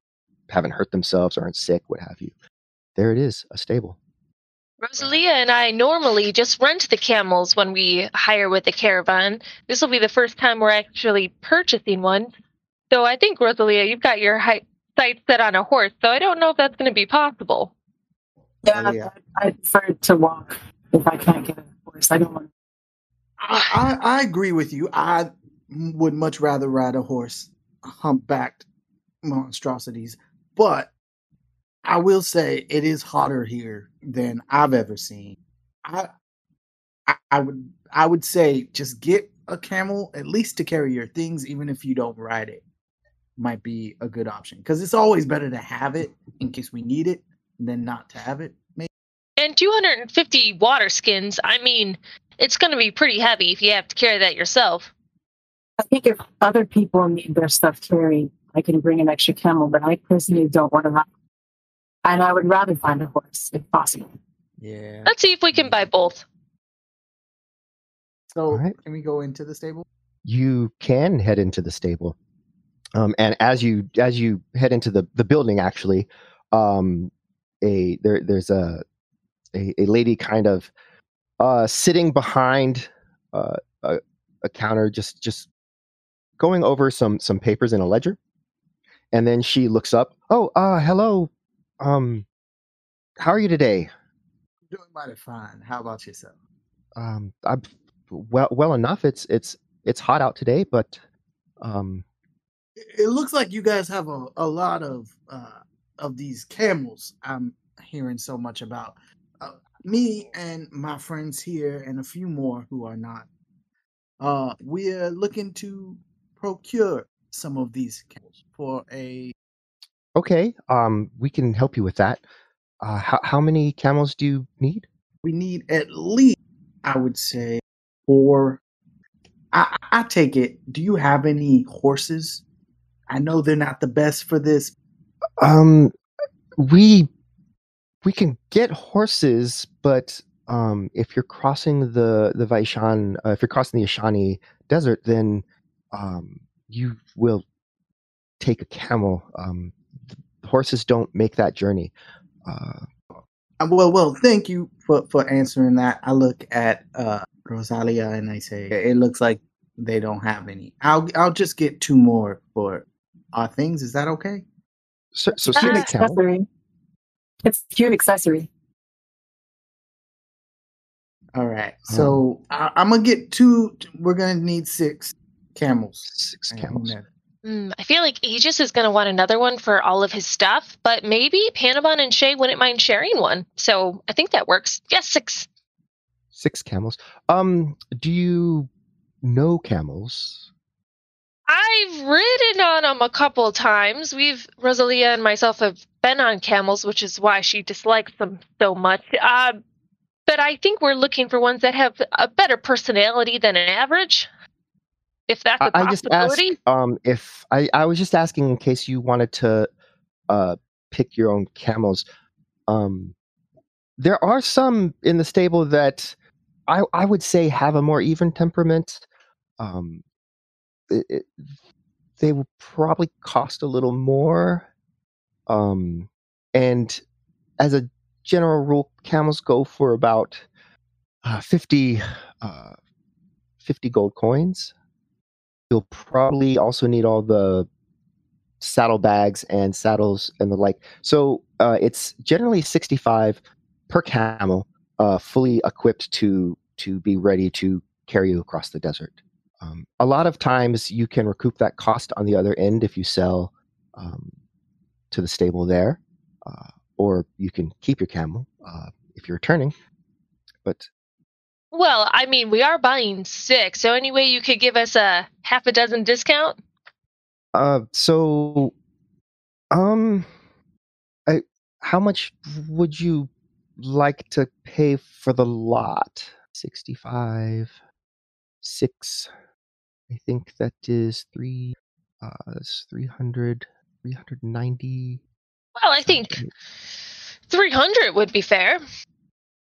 Speaker 2: haven't hurt themselves, aren't sick, what have you. There it is, a stable.
Speaker 6: Rosalia and I normally just rent the camels when we hire with the caravan. This will be the first time we're actually purchasing one. So I think, Rosalia, you've got your sights set on a horse, so I don't know if that's going to be possible.
Speaker 7: Yeah, oh, yeah. I prefer to walk if I can't get a horse. I don't want.
Speaker 4: I, I, I agree with you. I would much rather ride a horse, humpbacked monstrosities. But I will say it is hotter here than I've ever seen. I, I, I would I would say just get a camel at least to carry your things, even if you don't ride it. Might be a good option because it's always better to have it in case we need it than not to have it. Maybe.
Speaker 6: And 250 water skins. I mean, it's going to be pretty heavy if you have to carry that yourself.
Speaker 7: I think if other people need their stuff carried, I can bring an extra camel, but I personally don't want to ride. And I would rather find a horse if possible.
Speaker 4: Yeah.
Speaker 6: Let's see if we can buy both.
Speaker 4: So, right. can we go into the stable?
Speaker 2: You can head into the stable. Um, and as you as you head into the the building, actually, um, a there there's a, a a, lady kind of uh, sitting behind uh, a, a counter, just just going over some some papers in a ledger and then she looks up. Oh, uh, hello. Um, how are you today?
Speaker 4: Doing mighty fine. How about yourself?
Speaker 2: Um, I'm well, well enough. It's it's it's hot out today, but um,
Speaker 4: it looks like you guys have a, a lot of uh of these camels. I'm hearing so much about. Uh, me and my friends here, and a few more who are not. Uh, we're looking to procure some of these camels for a.
Speaker 2: Okay, um, we can help you with that. Uh, how how many camels do you need?
Speaker 4: We need at least, I would say, four. I, I take it. Do you have any horses? I know they're not the best for this.
Speaker 2: Um, we we can get horses, but um, if you're crossing the the Vaishan, uh, if you're crossing the Ashani Desert, then um, you will take a camel. Um, horses don't make that journey. Uh,
Speaker 4: well, well, thank you for, for answering that. I look at uh, Rosalia and I say, it looks like they don't have any. I'll I'll just get two more for our things. Is that okay?
Speaker 2: So, so uh,
Speaker 7: accessory. It's cute accessory.
Speaker 4: All right. So I, am gonna get two. We're gonna need six camels.
Speaker 2: Six camels.
Speaker 6: Mm, I feel like Aegis is going to want another one for all of his stuff, but maybe Panabon and Shay wouldn't mind sharing one. So I think that works. Yes, six.
Speaker 2: Six camels. Um, do you know camels?
Speaker 6: I've ridden on them a couple times. We've Rosalia and myself have been on camels, which is why she dislikes them so much. Uh, but I think we're looking for ones that have a better personality than an average. If that's a
Speaker 2: I, I just asked um, if I, I was just asking in case you wanted to uh, pick your own camels. Um, there are some in the stable that I, I would say have a more even temperament. Um, it, it, they will probably cost a little more. Um, and as a general rule, camels go for about uh, 50, uh, 50 gold coins. You'll probably also need all the saddle bags and saddles and the like. So uh, it's generally 65 per camel, uh, fully equipped to to be ready to carry you across the desert. Um, a lot of times you can recoup that cost on the other end if you sell um, to the stable there, uh, or you can keep your camel uh, if you're returning. But
Speaker 6: Well, I mean, we are buying six, so any way you could give us a half a dozen discount?
Speaker 2: uh, so, um, I, how much would you like to pay for the lot? 65, 6. I think that is 3, uh, that's 300, 390.
Speaker 6: Well, I think 300 would be fair.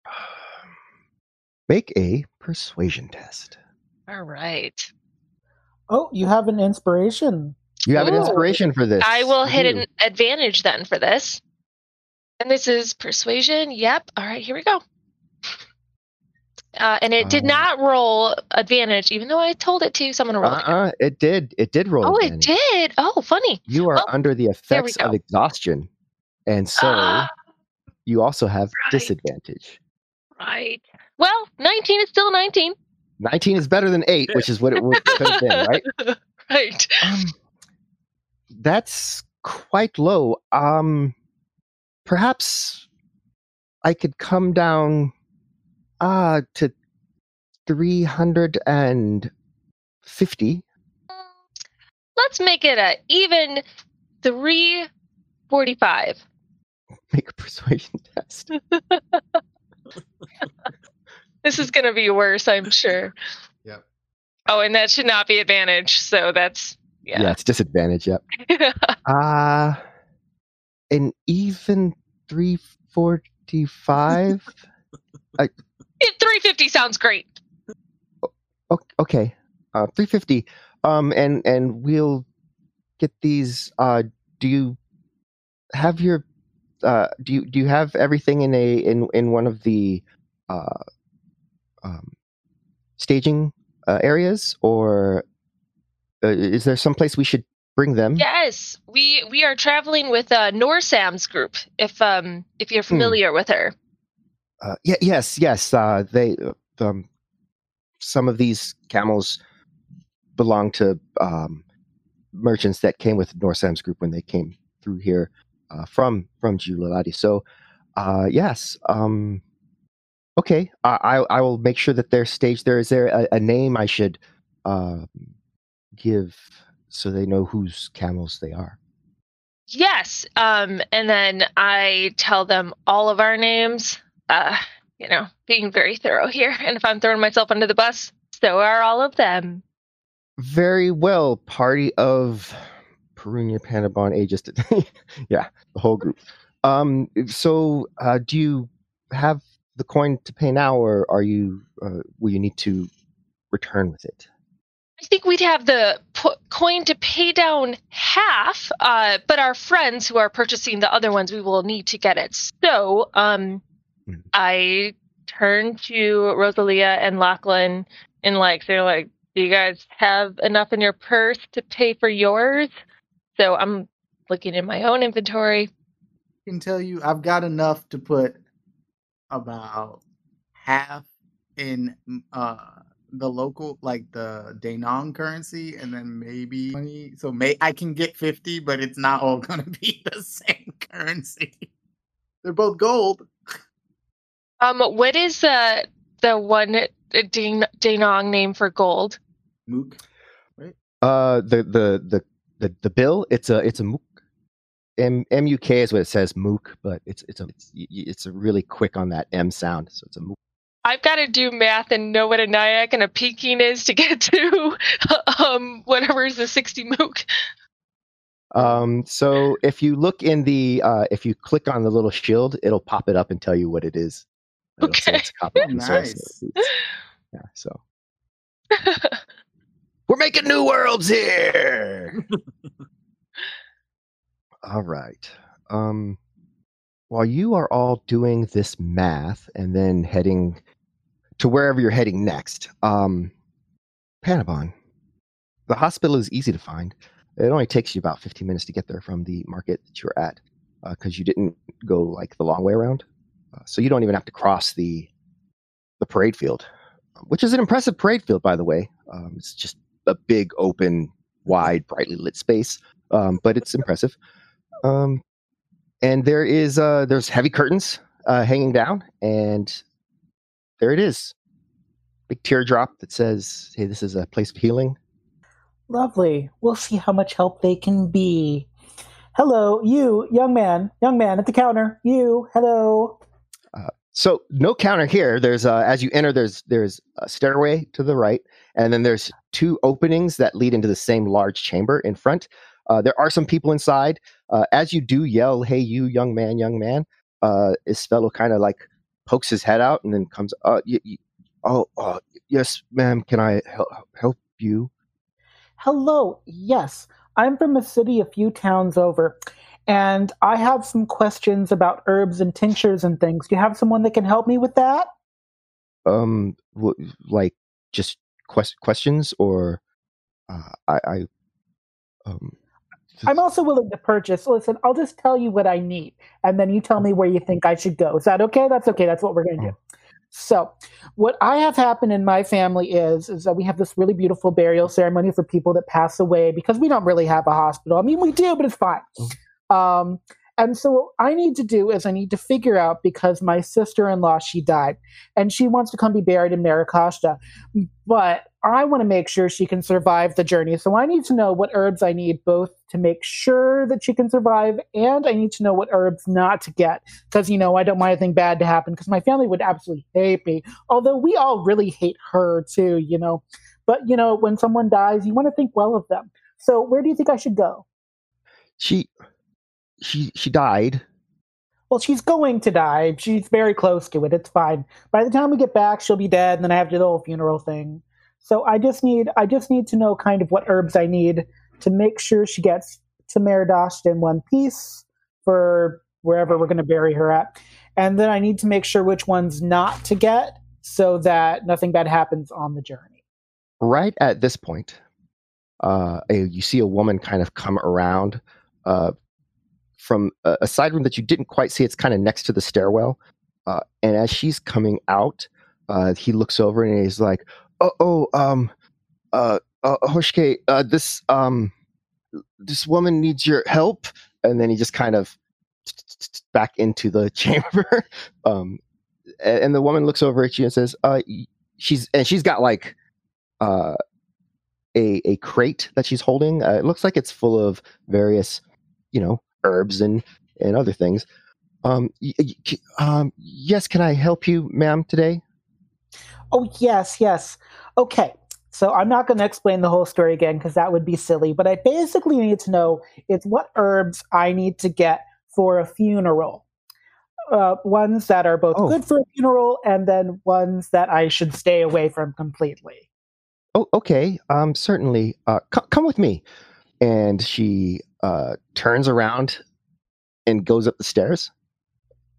Speaker 2: Make a persuasion test.
Speaker 6: All right.
Speaker 3: Oh, you have an inspiration.
Speaker 2: You have an inspiration for this.
Speaker 6: I will hit
Speaker 2: do.
Speaker 6: an advantage then for this. And this is persuasion. Yep. All right, here we go. Uh, and it did
Speaker 2: Uh,
Speaker 6: not roll advantage, even though I told it to. someone to roll it.
Speaker 2: Uh-uh, it did. It did roll.
Speaker 6: Oh, it did. Oh, funny.
Speaker 2: You are
Speaker 6: Well,
Speaker 2: under the effects of exhaustion, and so
Speaker 6: Ah,
Speaker 2: you also have
Speaker 6: Right.
Speaker 2: disadvantage.
Speaker 6: right. Well, 19 is still 19.
Speaker 2: 19 is better than 8, which is what it would, have been, right?
Speaker 6: right.
Speaker 2: Um, that's quite low. Um, perhaps I could come down uh, to 350.
Speaker 6: Let's make it a even 345.
Speaker 2: Make a persuasion test.
Speaker 6: This is going to be worse, I'm sure.
Speaker 9: Yep.
Speaker 6: Oh, and that should not be advantage. So that's,
Speaker 2: Yeah,
Speaker 6: yeah.
Speaker 2: it's disadvantage. Yep. Uh, an even 345.
Speaker 6: 350 sounds great.
Speaker 2: O- okay uh 350 um and and we'll get these uh do you have your uh do you do you have everything in a in in one of the uh um staging uh, areas or uh, is there some place we should bring them
Speaker 6: Yes, we we are traveling with uh, Norsam's group. If um if you're familiar with her.
Speaker 2: uh yeah yes yes uh they uh, um some of these camels belong to um merchants that came with Norsam's group when they came through here uh, from from Julaladi. So, uh, yes, um, okay. I, I I will make sure that they're staged there. Is there a, a name I should uh, give so they know whose camels they are?
Speaker 6: Yes. Um and then I tell them all of our names. Uh, you know, being very thorough here. And if I'm throwing myself under the bus, so are all of them.
Speaker 2: Very well. Party of Perunia, Panabon, Aegis. yeah, the whole group. Um, so, uh, do you have the coin to pay now, or are you? Uh, will you need to return with it?
Speaker 6: I think we'd have the po- coin to pay down half, uh, but our friends who are purchasing the other ones, we will need to get it. So, um,
Speaker 2: Mhm.
Speaker 6: I turn to Rosalia and Lachlan and like they're like, "Do you guys have enough in your purse to pay for yours?" So I'm looking in my own inventory.
Speaker 4: I can tell you I've got enough to put about half in mm, uh the local like the Danong currency and then maybe 20 so may I can get 50 but it's not all going to be the same currency. They're both gold.
Speaker 6: Um, what is uh the one uh, Ding Danong name for gold?
Speaker 4: Mook. Right?
Speaker 2: Uh, the the the the, the bill. It's a it's a mook. M M U K is what it says MOOC, but it's it's a it's, y- y- it's a really quick on that M sound, so it's a MOOC.
Speaker 6: I've got to do math and know what a Nyack and a Peking is to get to um, whatever is the 60 MOOC.
Speaker 2: Um, so if you look in the, uh, if you click on the little shield, it'll pop it up and tell you what it is. It'll
Speaker 6: okay.
Speaker 4: nice.
Speaker 2: Yeah. So we're making new worlds here. All right. Um, while you are all doing this math and then heading to wherever you're heading next, um, Panabon, the hospital is easy to find. It only takes you about 15 minutes to get there from the market that you're at because uh, you didn't go like the long way around. Uh, so you don't even have to cross the the parade field, which is an impressive parade field, by the way. Um, it's just a big, open, wide, brightly lit space, um, but it's impressive. Um, and there is uh, there's heavy curtains uh, hanging down, and there it is, big teardrop that says, "Hey, this is a place of healing."
Speaker 3: Lovely. We'll see how much help they can be. Hello, you, young man, young man at the counter. You, hello.
Speaker 2: Uh, so no counter here. There's uh, as you enter, there's there's a stairway to the right, and then there's two openings that lead into the same large chamber in front. Uh, there are some people inside. Uh, as you do yell, "Hey, you young man, young man!" Uh, this fellow kind of like pokes his head out and then comes. Uh, y- y- oh, uh, yes, ma'am. Can I help help you?
Speaker 3: Hello. Yes, I'm from a city a few towns over, and I have some questions about herbs and tinctures and things. Do you have someone that can help me with that?
Speaker 2: Um, w- like just quest- questions, or uh, I, I um,
Speaker 3: I'm also willing to purchase. Listen, I'll just tell you what I need, and then you tell me where you think I should go. Is that okay? That's okay. That's what we're going to do. So, what I have happened in my family is is that we have this really beautiful burial ceremony for people that pass away because we don't really have a hospital. I mean, we do, but it's fine. Um, and so what I need to do is I need to figure out because my sister-in-law she died and she wants to come be buried in Maracasta. But I want to make sure she can survive the journey. So I need to know what herbs I need both to make sure that she can survive and I need to know what herbs not to get because you know I don't want anything bad to happen because my family would absolutely hate me. Although we all really hate her too, you know. But you know, when someone dies, you want to think well of them. So where do you think I should go?
Speaker 2: She she she died.
Speaker 3: Well, she's going to die. She's very close to it. It's fine. By the time we get back, she'll be dead, and then I have to do the whole funeral thing. So I just need I just need to know kind of what herbs I need to make sure she gets to Meridosht in one piece for wherever we're going to bury her at, and then I need to make sure which ones not to get so that nothing bad happens on the journey.
Speaker 2: Right at this point, uh, you see a woman kind of come around uh, from a, a, side room that you didn't quite see. It's kind of next to the stairwell. Uh, and as she's coming out, uh, he looks over and he's like, "Oh, oh um, uh, uh Hoshke, uh, this um, this woman needs your help." And then he just kind of back into the chamber. um, and the woman looks over at you and says, "Uh, she's and she's got like, uh." A, a crate that she's holding. Uh, it looks like it's full of various, you know, herbs and and other things. Um, um, yes, can I help you, ma'am, today?
Speaker 3: Oh yes, yes. Okay, so I'm not going to explain the whole story again because that would be silly. But I basically need to know it's what herbs I need to get for a funeral. Uh, ones that are both oh. good for a funeral, and then ones that I should stay away from completely.
Speaker 2: Oh, okay. Um, certainly. Uh, c- come with me. And she uh, turns around and goes up the stairs.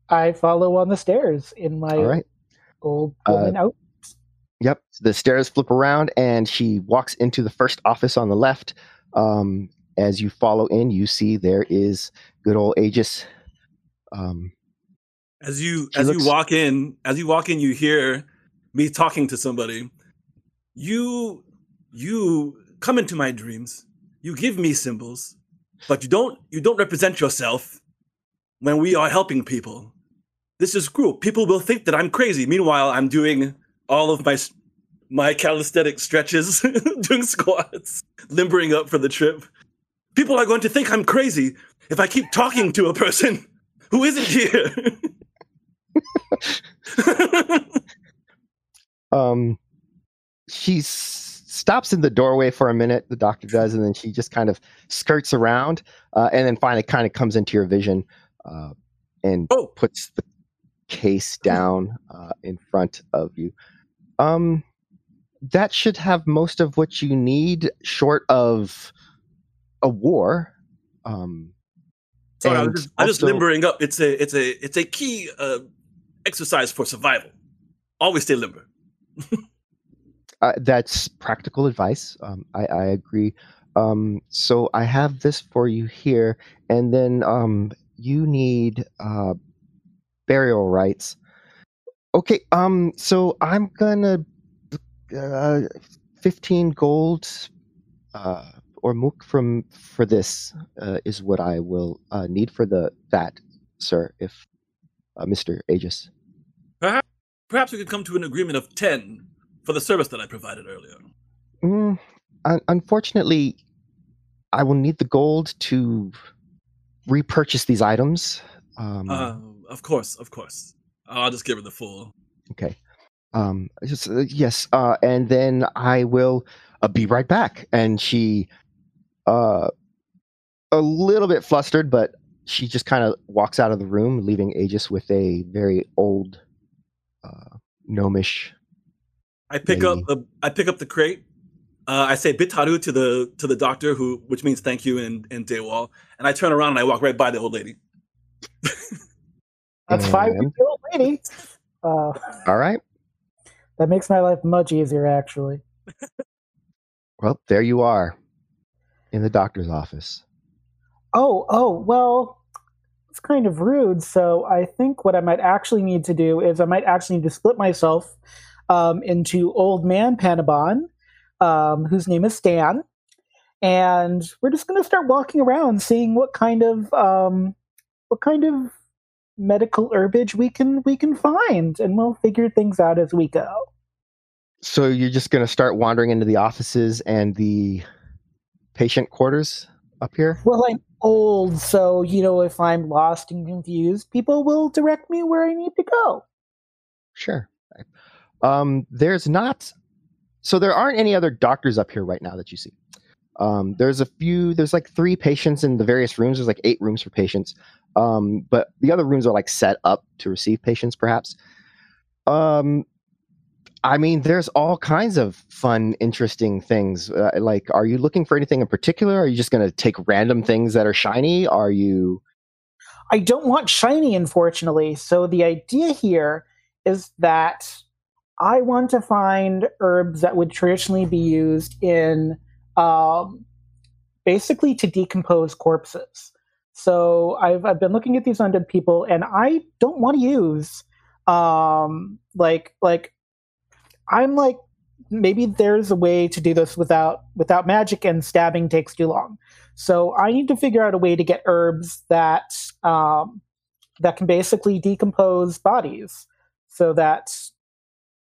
Speaker 3: I follow on the stairs in my All right. old woman uh, out.
Speaker 2: Yep. The stairs flip around and she walks into the first office on the left. Um, as you follow in, you see there is good old Aegis. Um,
Speaker 5: as you as looks, you walk in, as you walk in, you hear me talking to somebody. You you come into my dreams. You give me symbols but you don't you don't represent yourself when we are helping people. This is cruel. People will think that I'm crazy. Meanwhile, I'm doing all of my my calisthenic stretches, doing squats, limbering up for the trip. People are going to think I'm crazy if I keep talking to a person who isn't here.
Speaker 2: Um, she stops in the doorway for a minute. The doctor does, and then she just kind of skirts around, uh, and then finally kind of comes into your vision uh, and
Speaker 5: Oh.
Speaker 2: puts the case down uh, in front of you. Um, that should have most of what you need, short of a war. Um,
Speaker 5: Sorry, I'm just, I'm just limbering up. It's a it's a it's a key uh, exercise for survival. Always stay limber.
Speaker 2: uh, that's practical advice. Um, I, I agree. Um, so I have this for you here, and then um, you need uh, burial rites. Okay. Um. So I'm gonna uh, fifteen gold uh, or mook from for this uh, is what I will uh, need for the that, sir. If uh, Mister Aegis.
Speaker 5: Perhaps perhaps we could come to an agreement of ten for the service that I provided earlier.
Speaker 2: Mm, un- unfortunately, I will need the gold to repurchase these items. Um,
Speaker 5: Uh, of course, of course. I'll just give her the full.
Speaker 2: okay. Um, just, uh, yes, uh, and then I will uh, be right back. And she, uh, a little bit flustered, but she just kind of walks out of the room, leaving Aegis with a very old, uh, gnomish.
Speaker 5: I pick up the I pick up the crate. Uh, I say bitaru to the to the doctor, who which means thank you in in Daywall, and I turn around and I walk right by the old lady.
Speaker 3: That's five
Speaker 2: And-
Speaker 3: year old lady. Uh,
Speaker 2: All right.
Speaker 3: that makes my life much easier, actually.
Speaker 2: Well, there you are, in the doctor's office.
Speaker 3: Oh, oh, well, it's kind of rude. So I think what I might actually need to do is I might actually need to split myself um, into old man Panabon, um, whose name is Stan, and we're just going to start walking around, seeing what kind of um, what kind of medical herbage we can we can find, and we'll figure things out as we go.
Speaker 2: So you're just going to start wandering into the offices and the patient quarters up here?
Speaker 3: Well, I'm old, so you know if I'm lost and confused, people will direct me where I need to go.
Speaker 2: Sure. Um, there's not. So there aren't any other doctors up here right now that you see. Um, there's a few. There's like three patients in the various rooms. There's like eight rooms for patients. Um, but the other rooms are like set up to receive patients, perhaps. Um, I mean, there's all kinds of fun, interesting things. Uh, like, are you looking for anything in particular? Are you just going to take random things that are shiny? Are you?
Speaker 3: I don't want shiny, unfortunately. So the idea here is that I want to find herbs that would traditionally be used in um, basically to decompose corpses. So I've I've been looking at these undead people, and I don't want to use um, like like I'm like maybe there's a way to do this without without magic, and stabbing takes too long. So I need to figure out a way to get herbs that um, that can basically decompose bodies, so that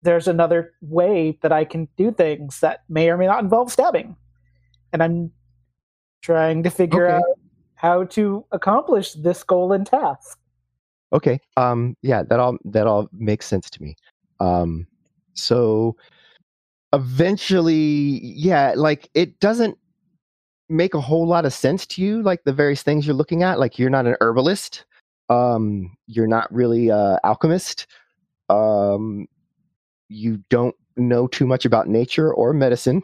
Speaker 3: there's another way that I can do things that may or may not involve stabbing. And I'm trying to figure
Speaker 2: Okay.
Speaker 3: out how to accomplish this goal and task.
Speaker 2: Okay. Um yeah, that all that all makes sense to me. Um so eventually yeah, like it doesn't make a whole lot of sense to you like the various things you're looking at like you're not an herbalist um you're not really a alchemist um you don't know too much about nature or medicine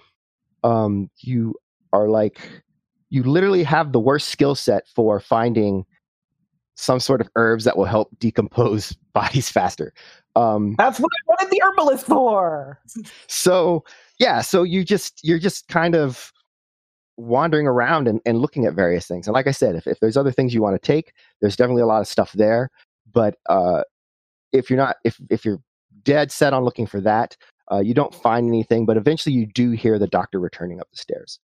Speaker 2: um you are like you literally have the worst skill set for finding some sort of herbs that will help decompose bodies faster. Um,
Speaker 3: That's what I wanted the herbalist for.
Speaker 2: so yeah, so you just you're just kind of wandering around and, and looking at various things. And like I said, if, if there's other things you want to take, there's definitely a lot of stuff there. But uh, if you're not if if you're dead set on looking for that, uh, you don't find anything. But eventually, you do hear the doctor returning up the stairs.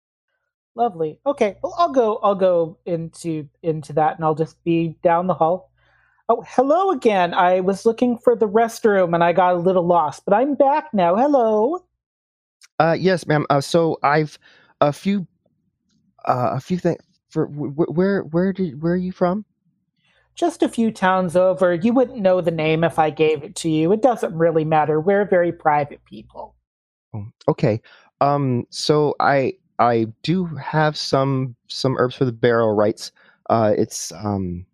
Speaker 3: Lovely. Okay, well I'll go I'll go into into that and I'll just be down the hall. Oh, hello again. I was looking for the restroom and I got a little lost, but I'm back now. Hello.
Speaker 2: Uh, yes, ma'am. Uh, so I've a few, uh, a few things for wh- wh- where where did where are you from?
Speaker 3: Just a few towns over. You wouldn't know the name if I gave it to you. It doesn't really matter. We're very private people.
Speaker 2: Oh, okay. Um, so I I do have some some herbs for the barrel rites. Uh, it's um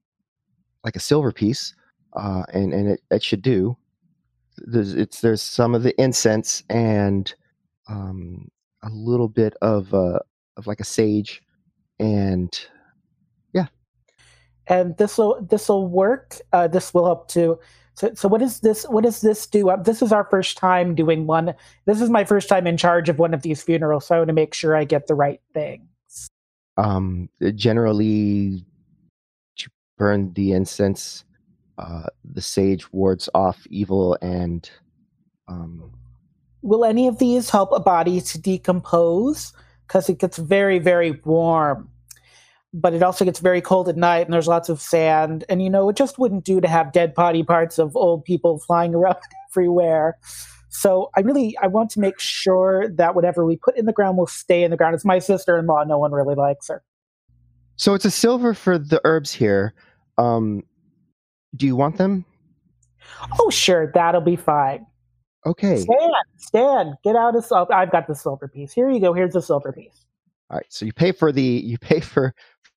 Speaker 2: like a silver piece, uh, and and it, it should do. There's it's there's some of the incense and um a little bit of uh of like a sage and
Speaker 3: and this will this will work uh this will help to so, so what is this what does this do? Uh, this is our first time doing one. This is my first time in charge of one of these funerals so i want to make sure i get the right things.
Speaker 2: Um generally to burn the incense uh the sage wards off evil and um
Speaker 3: will any of these help a body to decompose? Because it gets very, very warm. But it also gets very cold at night, and there's lots of sand. And you know, it just wouldn't do to have dead body parts of old people flying around everywhere. So I really I want to make sure that whatever we put in the ground will stay in the ground. It's my sister-in-law. No one really likes her.
Speaker 2: So it's a silver for the herbs here. Um, do you want them?
Speaker 3: Oh, sure, that'll be fine.
Speaker 2: Okay.
Speaker 3: Stan, Stan, get out of. I've got the silver piece. Here you go. Here's the silver piece.
Speaker 2: All right. So you pay for the you pay for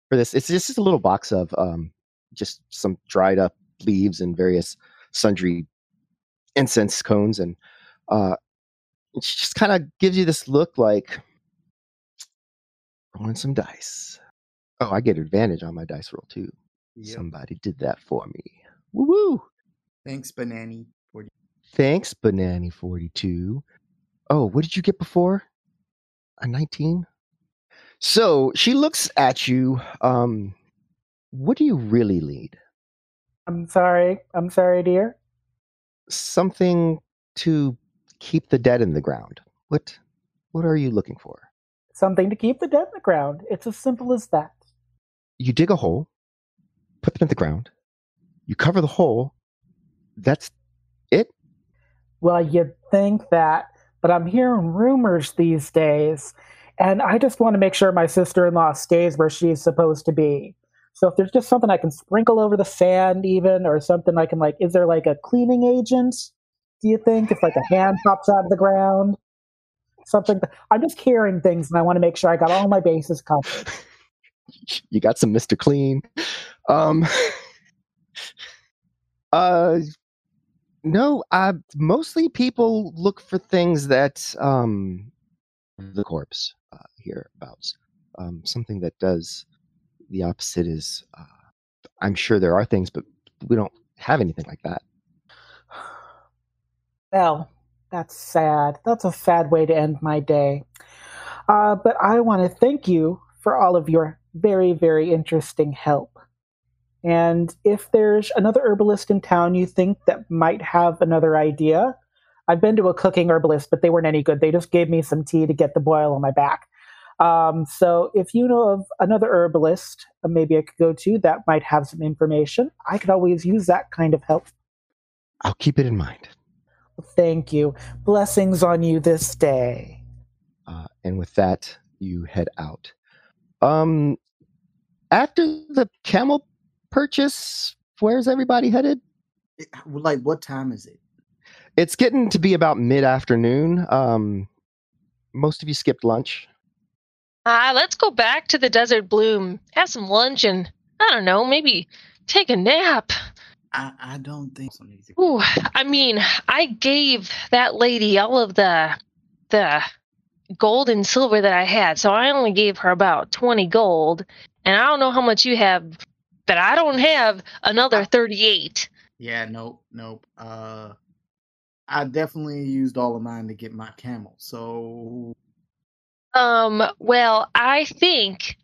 Speaker 2: for this. It's just a little box of um just some dried up leaves and various sundry incense cones and uh it just kind of gives you this look like rolling some dice. Oh, I get advantage on my dice roll too. Yep. Somebody did that for me. Woo woo.
Speaker 4: Thanks, Banani. 40.
Speaker 2: Thanks, Banani42. Oh, what did you get before? A 19? So she looks at you. Um, what do you really need?
Speaker 3: I'm sorry. I'm sorry, dear.
Speaker 2: Something to keep the dead in the ground. What what are you looking for?
Speaker 3: Something to keep the dead in the ground. It's as simple as that.
Speaker 2: You dig a hole, put them in the ground, you cover the hole. That's it?
Speaker 3: Well, you'd think that, but I'm hearing rumors these days, and I just want to make sure my sister in law stays where she's supposed to be. So if there's just something I can sprinkle over the sand, even, or something I can like, is there like a cleaning agent? Do you think if like a hand pops out of the ground, something? I'm just hearing things, and I want to make sure I got all my bases covered.
Speaker 2: You got some Mister Clean. Um, uh, no, uh, mostly people look for things that um, the corpse uh, hereabouts. Um, something that does the opposite is, uh, I'm sure there are things, but we don't have anything like that.
Speaker 3: Well, that's sad. That's a sad way to end my day. Uh, but I want to thank you for all of your very, very interesting help. And if there's another herbalist in town you think that might have another idea, I've been to a cooking herbalist, but they weren't any good. They just gave me some tea to get the boil on my back. Um, so if you know of another herbalist, uh, maybe I could go to that might have some information. I could always use that kind of help.
Speaker 2: I'll keep it in mind.
Speaker 3: Thank you. Blessings on you this day.
Speaker 2: Uh, and with that, you head out. Um, after the camel purchase? Where's everybody headed?
Speaker 4: Like, what time is it?
Speaker 2: It's getting to be about mid afternoon. Um, most of you skipped lunch.
Speaker 6: Ah, uh, let's go back to the Desert Bloom, have some lunch, and I don't know, maybe take a nap.
Speaker 4: I, I don't think so.
Speaker 6: Ooh, I mean, I gave that lady all of the the gold and silver that I had, so I only gave her about twenty gold, and I don't know how much you have but I don't have another 38.
Speaker 4: Yeah, nope, nope. Uh I definitely used all of mine to get my camel. So
Speaker 6: um well, I think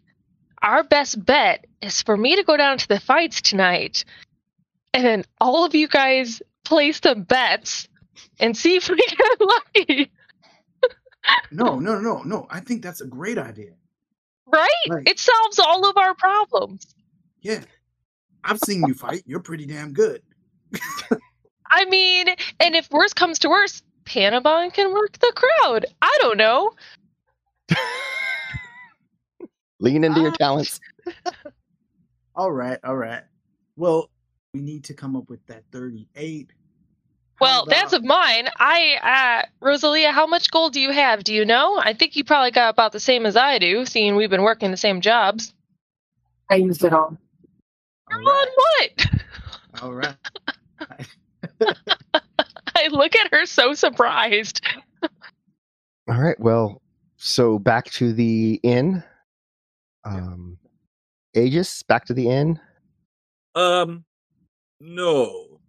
Speaker 6: our best bet is for me to go down to the fights tonight and then all of you guys place the bets and see if we get lucky.
Speaker 4: no, no, no, no. I think that's a great idea.
Speaker 6: Right? right? It solves all of our problems.
Speaker 4: Yeah. I've seen you fight. You're pretty damn good.
Speaker 6: I mean, and if worse comes to worse, Panabon can work the crowd. I don't know.
Speaker 2: Lean into your talents.
Speaker 4: all right, all right. Well, we need to come up with that 38.
Speaker 6: Well, that's of mine. I, uh, Rosalia, how much gold do you have? Do you know? I think you probably got about the same as I do, seeing we've been working the same jobs.
Speaker 7: I used it all.
Speaker 6: All right. On what?
Speaker 4: All right.
Speaker 6: I look at her so surprised.
Speaker 2: All right. Well, so back to the inn. Um, Aegis, back to the inn.
Speaker 5: Um, no.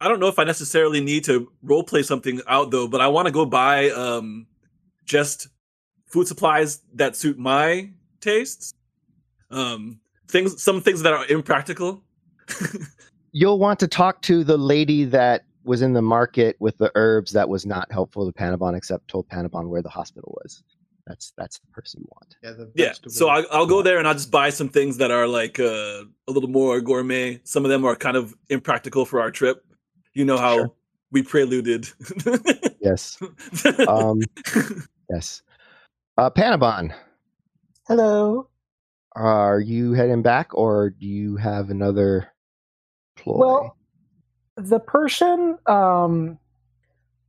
Speaker 5: I don't know if I necessarily need to role play something out though, but I want to go buy um just food supplies that suit my tastes. Um, things, some things that are impractical.
Speaker 2: You'll want to talk to the lady that was in the market with the herbs that was not helpful to Panabon, except told Panabon where the hospital was. That's that's the person you want.
Speaker 4: Yeah,
Speaker 5: yeah. So I'll, I'll go there and I'll just buy some things that are like uh, a little more gourmet. Some of them are kind of impractical for our trip. You know how sure. we preluded.
Speaker 2: yes. Um, yes. Uh, Panabon.
Speaker 3: Hello.
Speaker 2: Are you heading back, or do you have another ploy?
Speaker 3: Well, the person, um,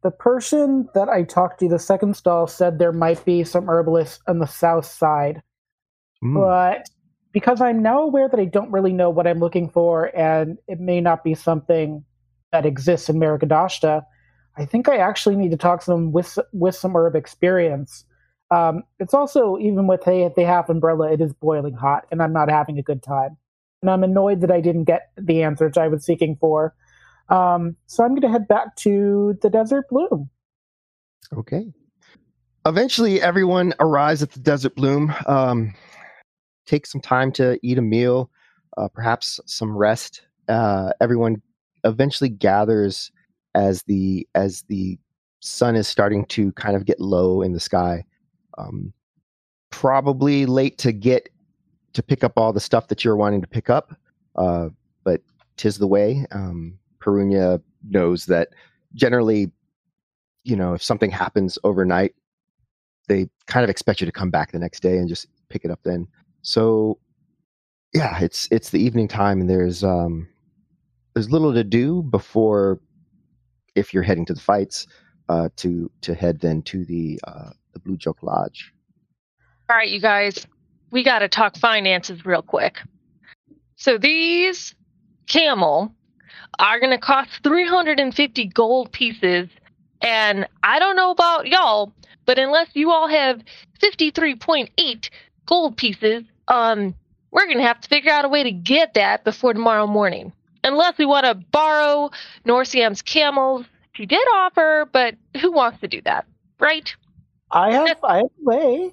Speaker 3: the person that I talked to, the second stall, said there might be some herbalists on the south side, mm. but because I'm now aware that I don't really know what I'm looking for, and it may not be something that exists in Maragadashta, I think I actually need to talk to them with with some herb experience. Um, it's also even with hey, the half umbrella, it is boiling hot, and I'm not having a good time, and I'm annoyed that I didn't get the answers I was seeking for. Um, so I'm going to head back to the Desert Bloom.
Speaker 2: Okay. Eventually, everyone arrives at the Desert Bloom. Um, take some time to eat a meal, uh, perhaps some rest. Uh, everyone eventually gathers as the as the sun is starting to kind of get low in the sky. Um, probably late to get to pick up all the stuff that you're wanting to pick up, uh, but tis the way. Um, Perunia knows that generally, you know, if something happens overnight, they kind of expect you to come back the next day and just pick it up then. So, yeah, it's it's the evening time, and there's um, there's little to do before if you're heading to the fights uh, to to head then to the uh, the Blue Joke Lodge.
Speaker 6: All right, you guys, we got to talk finances real quick. So these camel are going to cost 350 gold pieces. And I don't know about y'all, but unless you all have 53.8 gold pieces, um, we're going to have to figure out a way to get that before tomorrow morning. Unless we want to borrow Norsiam's camels. She did offer, but who wants to do that, right?
Speaker 3: I have, I have a way.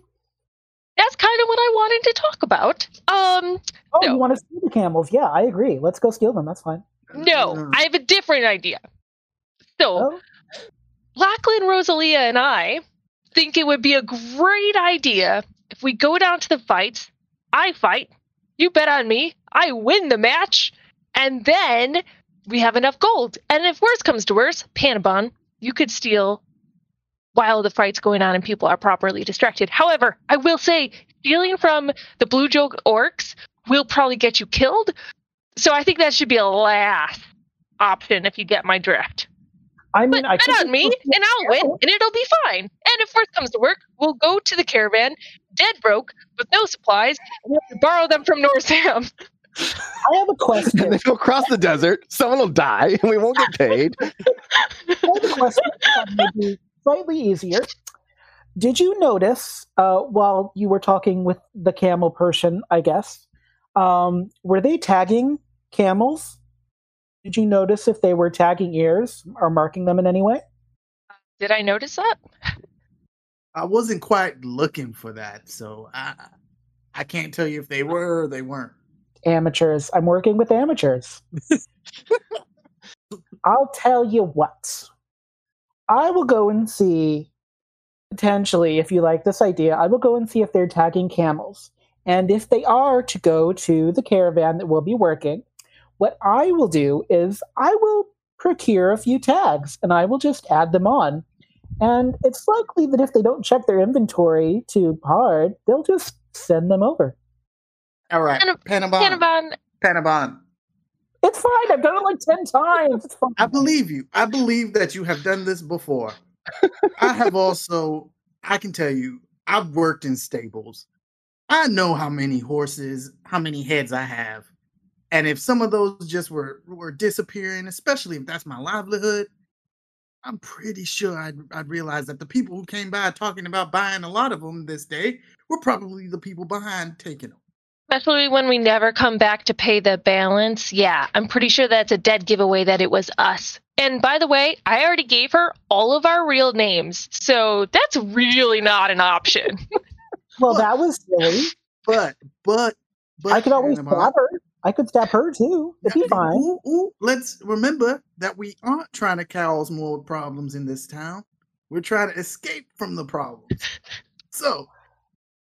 Speaker 6: That's kind of what I wanted to talk about. Um,
Speaker 3: oh, no. you want to steal the camels? Yeah, I agree. Let's go steal them. That's fine.
Speaker 6: No, I have a different idea. So, oh. Lachlan, Rosalia, and I think it would be a great idea if we go down to the fights. I fight, you bet on me, I win the match, and then we have enough gold. And if worse comes to worse, Panabon, you could steal while the fight's going on and people are properly distracted. However, I will say, stealing from the Blue Joke orcs will probably get you killed, so I think that should be a last option if you get my drift.
Speaker 3: I mean,
Speaker 6: but
Speaker 3: I
Speaker 6: bet on me, and I'll win, and it'll be fine. And if worse comes to work, we'll go to the caravan, dead broke, with no supplies, and we have to borrow them from Norsam.
Speaker 3: I have a question.
Speaker 2: and if you cross the desert, someone will die, and we won't get paid. I
Speaker 3: have a question that may be slightly easier. Did you notice uh, while you were talking with the camel person, I guess, um, were they tagging camels? Did you notice if they were tagging ears or marking them in any way?
Speaker 6: Did I notice that?
Speaker 4: I wasn't quite looking for that, so I I can't tell you if they were or they weren't.
Speaker 3: Amateurs. I'm working with amateurs. I'll tell you what. I will go and see potentially if you like this idea. I will go and see if they're tagging camels. And if they are to go to the caravan that will be working, what I will do is I will procure a few tags and I will just add them on. And it's likely that if they don't check their inventory too hard, they'll just send them over.
Speaker 4: All right. Panabon.
Speaker 6: Panabon.
Speaker 4: Panabon.
Speaker 3: It's fine. I've done it like 10 times. It's fine.
Speaker 4: I believe you. I believe that you have done this before. I have also, I can tell you, I've worked in stables. I know how many horses, how many heads I have. And if some of those just were were disappearing, especially if that's my livelihood, I'm pretty sure I'd, I'd realize that the people who came by talking about buying a lot of them this day were probably the people behind taking them.
Speaker 6: Especially when we never come back to pay the balance. Yeah, I'm pretty sure that's a dead giveaway that it was us. And by the way, I already gave her all of our real names, so that's really not an option.
Speaker 3: well, that was silly.
Speaker 4: But, but, but
Speaker 3: I could always stab her. I could stab her too. It'd be fine.
Speaker 4: Ooh, ooh. Let's remember that we aren't trying to cause more problems in this town. We're trying to escape from the problems. So,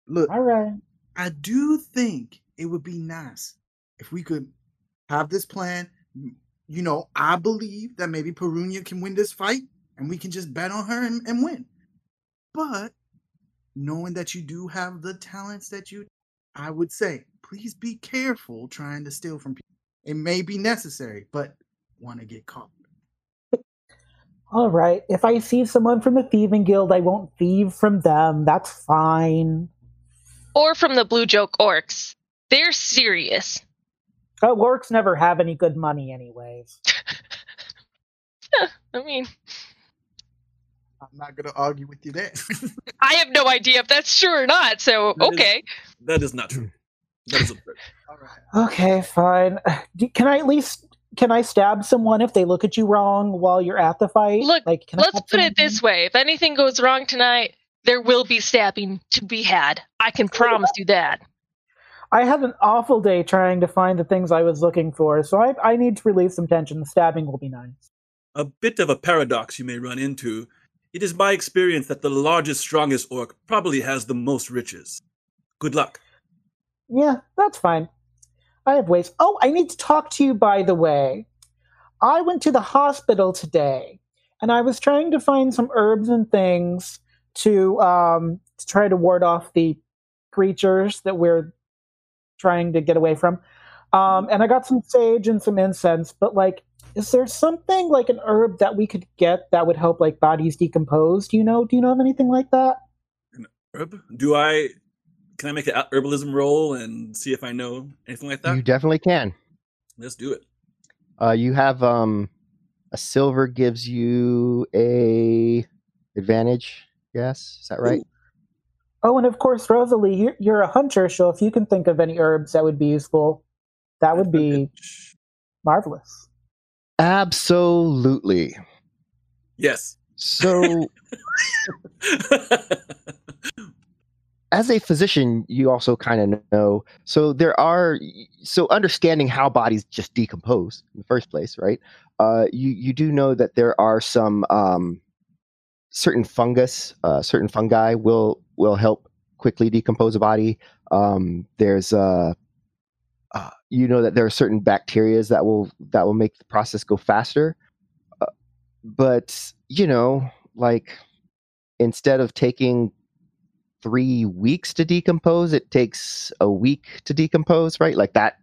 Speaker 4: look.
Speaker 3: All right.
Speaker 4: I do think it would be nice if we could have this plan. You know, I believe that maybe Perunia can win this fight and we can just bet on her and, and win. But knowing that you do have the talents that you, I would say, please be careful trying to steal from people. It may be necessary, but want to get caught.
Speaker 3: All right. If I see someone from the thieving guild, I won't thieve from them. That's fine
Speaker 6: or from the Blue Joke Orcs. They're serious.
Speaker 3: Oh, orcs never have any good money, anyways.
Speaker 6: I mean,
Speaker 4: I'm not going to argue with you there.
Speaker 6: I have no idea if that's true or not. So
Speaker 5: That is-
Speaker 6: okay,
Speaker 5: That is not true. That is absurd.
Speaker 4: All right.
Speaker 3: Okay, fine. Do- Can I at least can I stab someone if they look at you wrong while you're at the fight?
Speaker 6: Look,
Speaker 3: like, can
Speaker 6: let's
Speaker 3: stab
Speaker 6: put it this way: if anything goes wrong tonight, there will be stabbing to be had. I can promise you that.
Speaker 3: I had an awful day trying to find the things I was looking for, so I, I need to relieve some tension. The stabbing will be nice.
Speaker 5: A bit of a paradox you may run into. It is my experience that the largest, strongest orc probably has the most riches. Good luck.
Speaker 3: Yeah, that's fine. I have ways. Oh, I need to talk to you, by the way. I went to the hospital today, and I was trying to find some herbs and things to um, to try to ward off the creatures that we're trying to get away from. Um, and I got some sage and some incense, but like, is there something like an herb that we could get that would help like bodies decompose? Do you know? Do you know of anything like that?
Speaker 5: An Herb? Do I? Can I make an herbalism roll and see if I know anything like that?
Speaker 2: You definitely can.
Speaker 5: Let's do it.
Speaker 2: Uh, you have um, a silver gives you a advantage. Yes, is that right?
Speaker 3: Oh, and of course, Rosalie, you're, you're a hunter, so if you can think of any herbs that would be useful, that would be marvelous.
Speaker 2: Absolutely.
Speaker 5: Yes.
Speaker 2: So, as a physician, you also kind of know. So there are so understanding how bodies just decompose in the first place, right? Uh, you you do know that there are some um, certain fungus, uh, certain fungi will will help quickly decompose a body. Um, there's uh, uh, you know that there are certain bacterias that will that will make the process go faster. Uh, but you know, like instead of taking three weeks to decompose, it takes a week to decompose, right? Like that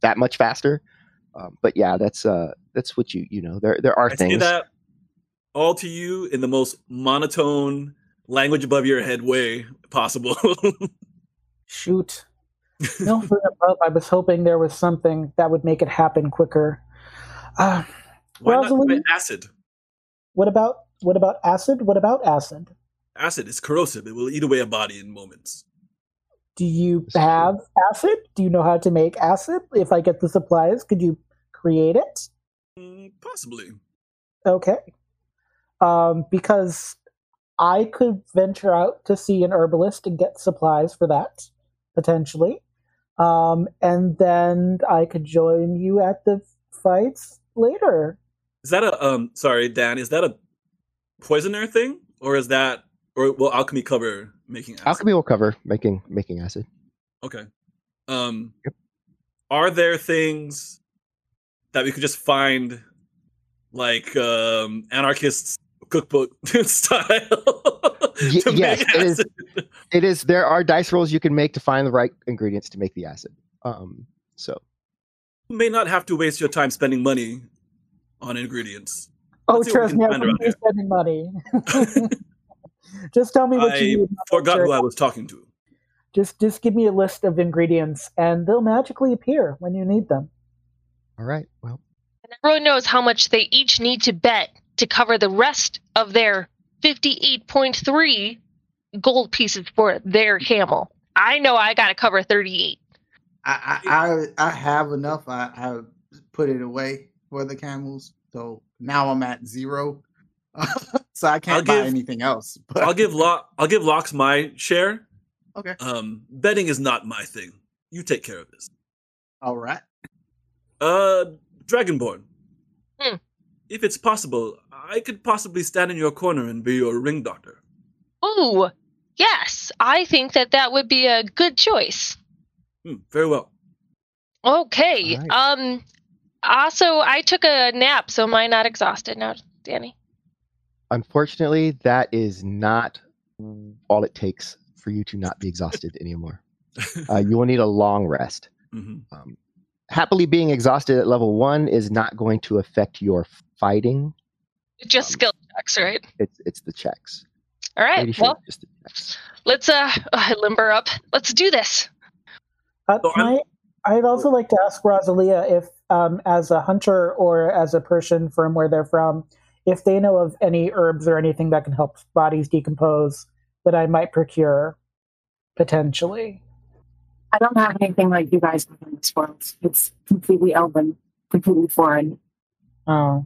Speaker 2: that much faster. Um, but yeah, that's uh that's what you you know there there are
Speaker 5: I
Speaker 2: things
Speaker 5: that all to you in the most monotone language above your head way possible.
Speaker 3: Shoot. No, I was hoping there was something that would make it happen quicker. Uh,
Speaker 5: Why acid?
Speaker 3: what about what about acid? What about acid?
Speaker 5: Acid is corrosive. It will eat away a body in moments.
Speaker 3: Do you have acid? Do you know how to make acid? If I get the supplies, could you create it?
Speaker 5: Mm, possibly.
Speaker 3: Okay. Um, because I could venture out to see an herbalist and get supplies for that, potentially. Um, and then I could join you at the fights later.
Speaker 5: Is that a um? Sorry, Dan. Is that a poisoner thing, or is that, or will alchemy cover making acid?
Speaker 2: alchemy will cover making making acid.
Speaker 5: Okay. Um,
Speaker 2: Yep.
Speaker 5: are there things that we could just find, like um, anarchists cookbook style?
Speaker 2: Ye-
Speaker 5: to
Speaker 2: yes,
Speaker 5: make
Speaker 2: it is.
Speaker 5: acid?
Speaker 2: It is. There are dice rolls you can make to find the right ingredients to make the acid. Um, so
Speaker 5: You may not have to waste your time spending money on ingredients.
Speaker 3: Oh, trust me, I'm spending money. just tell me what
Speaker 5: I
Speaker 3: you need.
Speaker 5: forgot who I was talking to.
Speaker 3: Just just give me a list of ingredients and they'll magically appear when you need them.
Speaker 2: All right. Well.
Speaker 6: Everyone knows how much they each need to bet to cover the rest of their 58.3 gold pieces for their camel. I know I got to cover 38.
Speaker 4: I, I I have enough. I, I put it away for the camels, so now I'm at zero. so I can't I'll buy give, anything else.
Speaker 5: But... I'll give Lock. I'll give Locks my share.
Speaker 4: Okay.
Speaker 5: Um, betting is not my thing. You take care of this.
Speaker 4: All right.
Speaker 5: Uh, Dragonborn.
Speaker 6: Hmm.
Speaker 5: If it's possible, I could possibly stand in your corner and be your ring doctor.
Speaker 6: Ooh, yes. I think that that would be a good choice.
Speaker 5: Hmm, very well.
Speaker 6: Okay. Right. Um. Also, I took a nap, so am I not exhausted now, Danny?
Speaker 2: Unfortunately, that is not all it takes for you to not be exhausted anymore. Uh, you will need a long rest.
Speaker 5: Mm-hmm. Um,
Speaker 2: happily being exhausted at level one is not going to affect your fighting.
Speaker 6: Just um, skill checks, right?
Speaker 2: It's it's the checks.
Speaker 6: All right. Sure well, let's uh, uh limber up. Let's do this.
Speaker 3: Uh, I, I'd also like to ask Rosalia if, um, as a hunter or as a person from where they're from, if they know of any herbs or anything that can help bodies decompose that I might procure potentially.
Speaker 7: I don't have anything like you guys in this world. It's completely elven, completely foreign.
Speaker 3: Oh,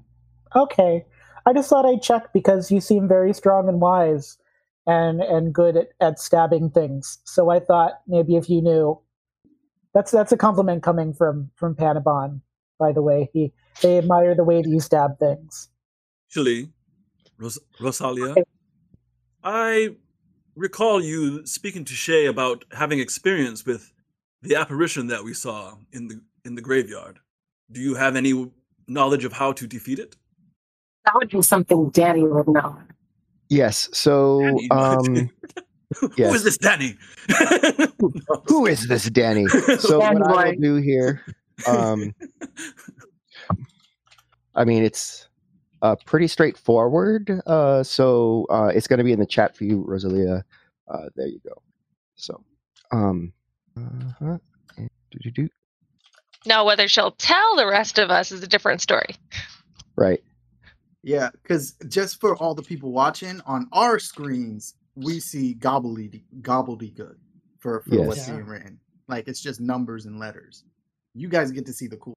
Speaker 3: okay. I just thought I'd check because you seem very strong and wise and and good at, at stabbing things. So I thought maybe if you knew that's that's a compliment coming from from Panabon, by the way. He they admire the way that you stab things.
Speaker 5: Actually, Ros- Rosalia, I recall you speaking to Shay about having experience with the apparition that we saw in the in the graveyard. Do you have any knowledge of how to defeat it?
Speaker 7: That would be something Danny would know.
Speaker 2: Yes. So, um,
Speaker 5: Yes. Who is this Danny?
Speaker 2: Who is this Danny? So Danny what I will do here, um, I mean, it's uh, pretty straightforward. Uh, so uh, it's going to be in the chat for you, Rosalia. Uh, there you go. So, um, uh-huh.
Speaker 6: now whether she'll tell the rest of us is a different story.
Speaker 2: Right.
Speaker 4: Yeah, because just for all the people watching on our screens, we see gobbledygook gobbledygook for, for yes. what's being written. Like it's just numbers and letters. You guys get to see the cool.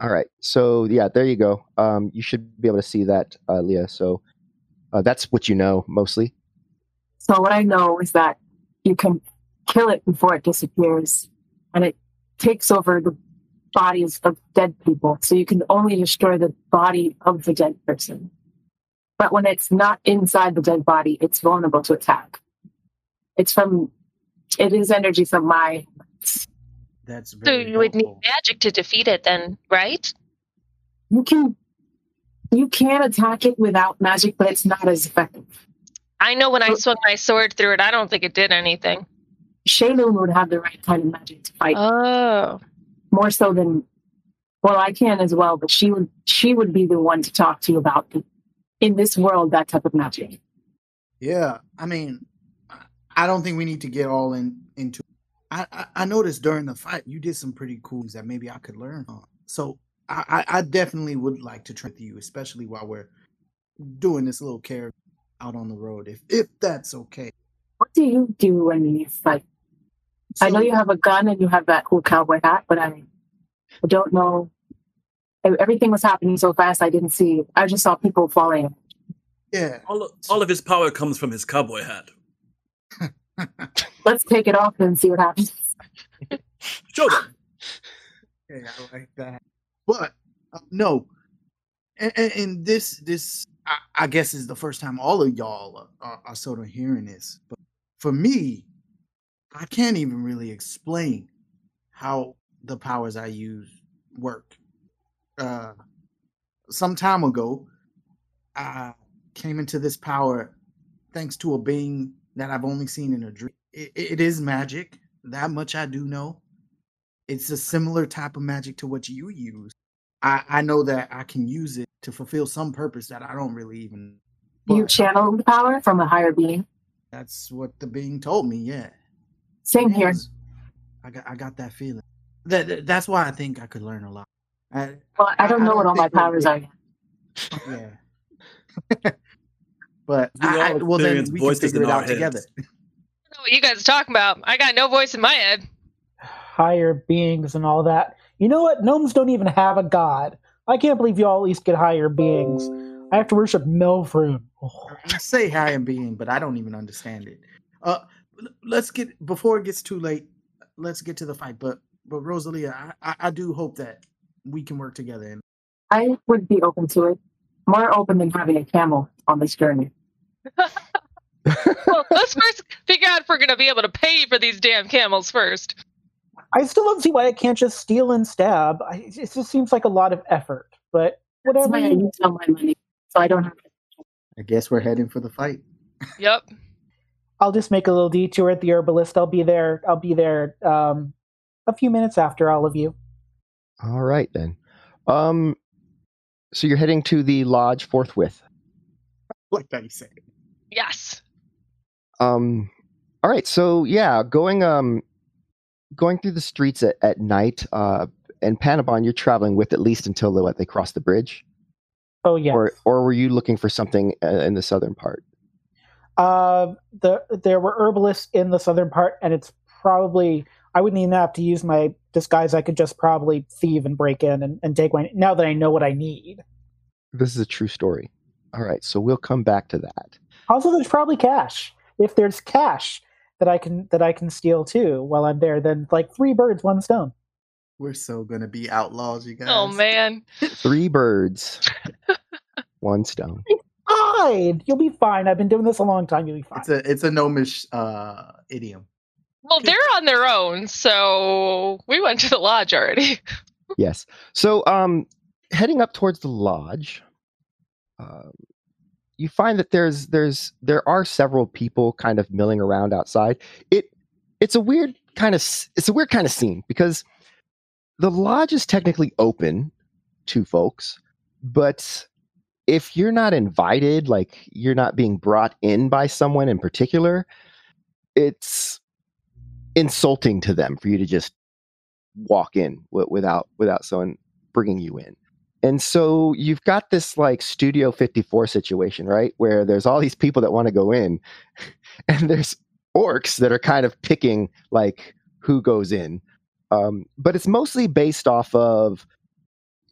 Speaker 2: All right. So yeah, there you go. Um, you should be able to see that, uh, Leah. So uh, that's what you know mostly.
Speaker 7: So what I know is that you can kill it before it disappears, and it takes over the bodies of dead people. So you can only destroy the body of the dead person. But when it's not inside the dead body, it's vulnerable to attack. It's from, it is energy from my.
Speaker 4: That's
Speaker 6: so you would need magic to defeat it, then, right?
Speaker 7: You can, you can attack it without magic, but it's not as effective.
Speaker 6: I know when I oh. swung my sword through it, I don't think it did anything.
Speaker 7: Shaylin would have the right kind of magic to fight.
Speaker 6: Oh,
Speaker 7: more so than well, I can as well, but she would she would be the one to talk to you about the in this world that type of magic.
Speaker 4: Yeah, I mean, I don't think we need to get all in into. I, I, I noticed during the fight you did some pretty cool things that maybe I could learn from. So I, I definitely would like to train with you, especially while we're doing this little character out on the road, if if that's okay.
Speaker 7: What do you do when you fight? So, I know you have a gun and you have that cool cowboy hat, but I, I don't know everything was happening so fast I didn't see. I just saw people falling.
Speaker 4: Yeah.
Speaker 5: All of, all of his power comes from his cowboy hat.
Speaker 7: Let's take it off and see what happens.
Speaker 5: Show them.
Speaker 4: Okay, I like that. But uh, no, and, and, and, this this I, I, guess is the first time all of y'all are, are sort of hearing this. But for me, I can't even really explain how the powers I use work uh, some time ago, I came into this power thanks to a being that I've only seen in a dream. it, it is magic. That much I do know. it's a similar type of magic to what you use. I, I know that I can use it to fulfill some purpose that I don't really even.
Speaker 7: You channel the power from a higher being.
Speaker 4: That's what the being told me. Yeah.
Speaker 7: Same here.
Speaker 4: I got I got that feeling. That that's why I think I could learn a lot.
Speaker 7: I, well, I don't know I what all my powers are.
Speaker 4: Yeah. but I, well, then we can figure it out heads. together. I
Speaker 6: know what you guys are talking about. I got no voice in my head.
Speaker 3: Higher beings and all that. You know what? Gnomes don't even have a god. I can't believe you all at least get higher beings. I have to worship Melfrune.
Speaker 4: Oh. I say higher being, but I don't even understand it. Uh, let's get before it gets too late. Let's get to the fight. But but Rosalia, I, I do hope that we can work together. And
Speaker 7: I would be open to it. More open than having a camel on this journey.
Speaker 6: well, let's first figure out if we're going to be able to pay for these damn camels first.
Speaker 3: I still don't see why I can't just steal and stab. I, it just seems like a lot of effort. But whatever.
Speaker 7: That's why I use all my money, so I don't have to.
Speaker 4: I guess we're heading for the fight.
Speaker 6: Yep.
Speaker 3: I'll just make a little detour at the herbalist. I'll be there. I'll be there um, a few minutes after all of you.
Speaker 2: All right then. Um, so you're heading to the lodge forthwith.
Speaker 4: Like that, you say.
Speaker 6: Yes.
Speaker 2: Um. All right. So yeah, going um, going through the streets at, at night. Uh, and Panabon, you're traveling with at least until the, what they cross the bridge.
Speaker 3: Oh yeah.
Speaker 2: Or or were you looking for something uh, in the southern part?
Speaker 3: Uh, the there were herbalists in the southern part, and it's probably I wouldn't even have to use my disguise. I could just probably thieve and break in and, and take my. Now that I know what I need.
Speaker 2: This is a true story. All right, so we'll come back to that.
Speaker 3: Also, there's probably cash. If there's cash that I can that I can steal too while I'm there, then like three birds, one stone.
Speaker 4: We're so gonna be outlaws, you oh, guys.
Speaker 6: Oh man.
Speaker 2: Three birds, one stone
Speaker 3: fine. You'll be fine. I've been doing this a long time. You'll be fine.
Speaker 4: It's a it's a gnomish uh, idiom.
Speaker 6: Well, they're on their own, so we went to the lodge already.
Speaker 2: yes. So, um, heading up towards the lodge, um, you find that there's there's there are several people kind of milling around outside. It it's a weird kind of it's a weird kind of scene because the lodge is technically open to folks, but if you're not invited, like you're not being brought in by someone in particular, it's insulting to them for you to just walk in without without someone bringing you in. And so you've got this like Studio 54 situation, right? Where there's all these people that want to go in and there's orcs that are kind of picking like who goes in. Um, but it's mostly based off of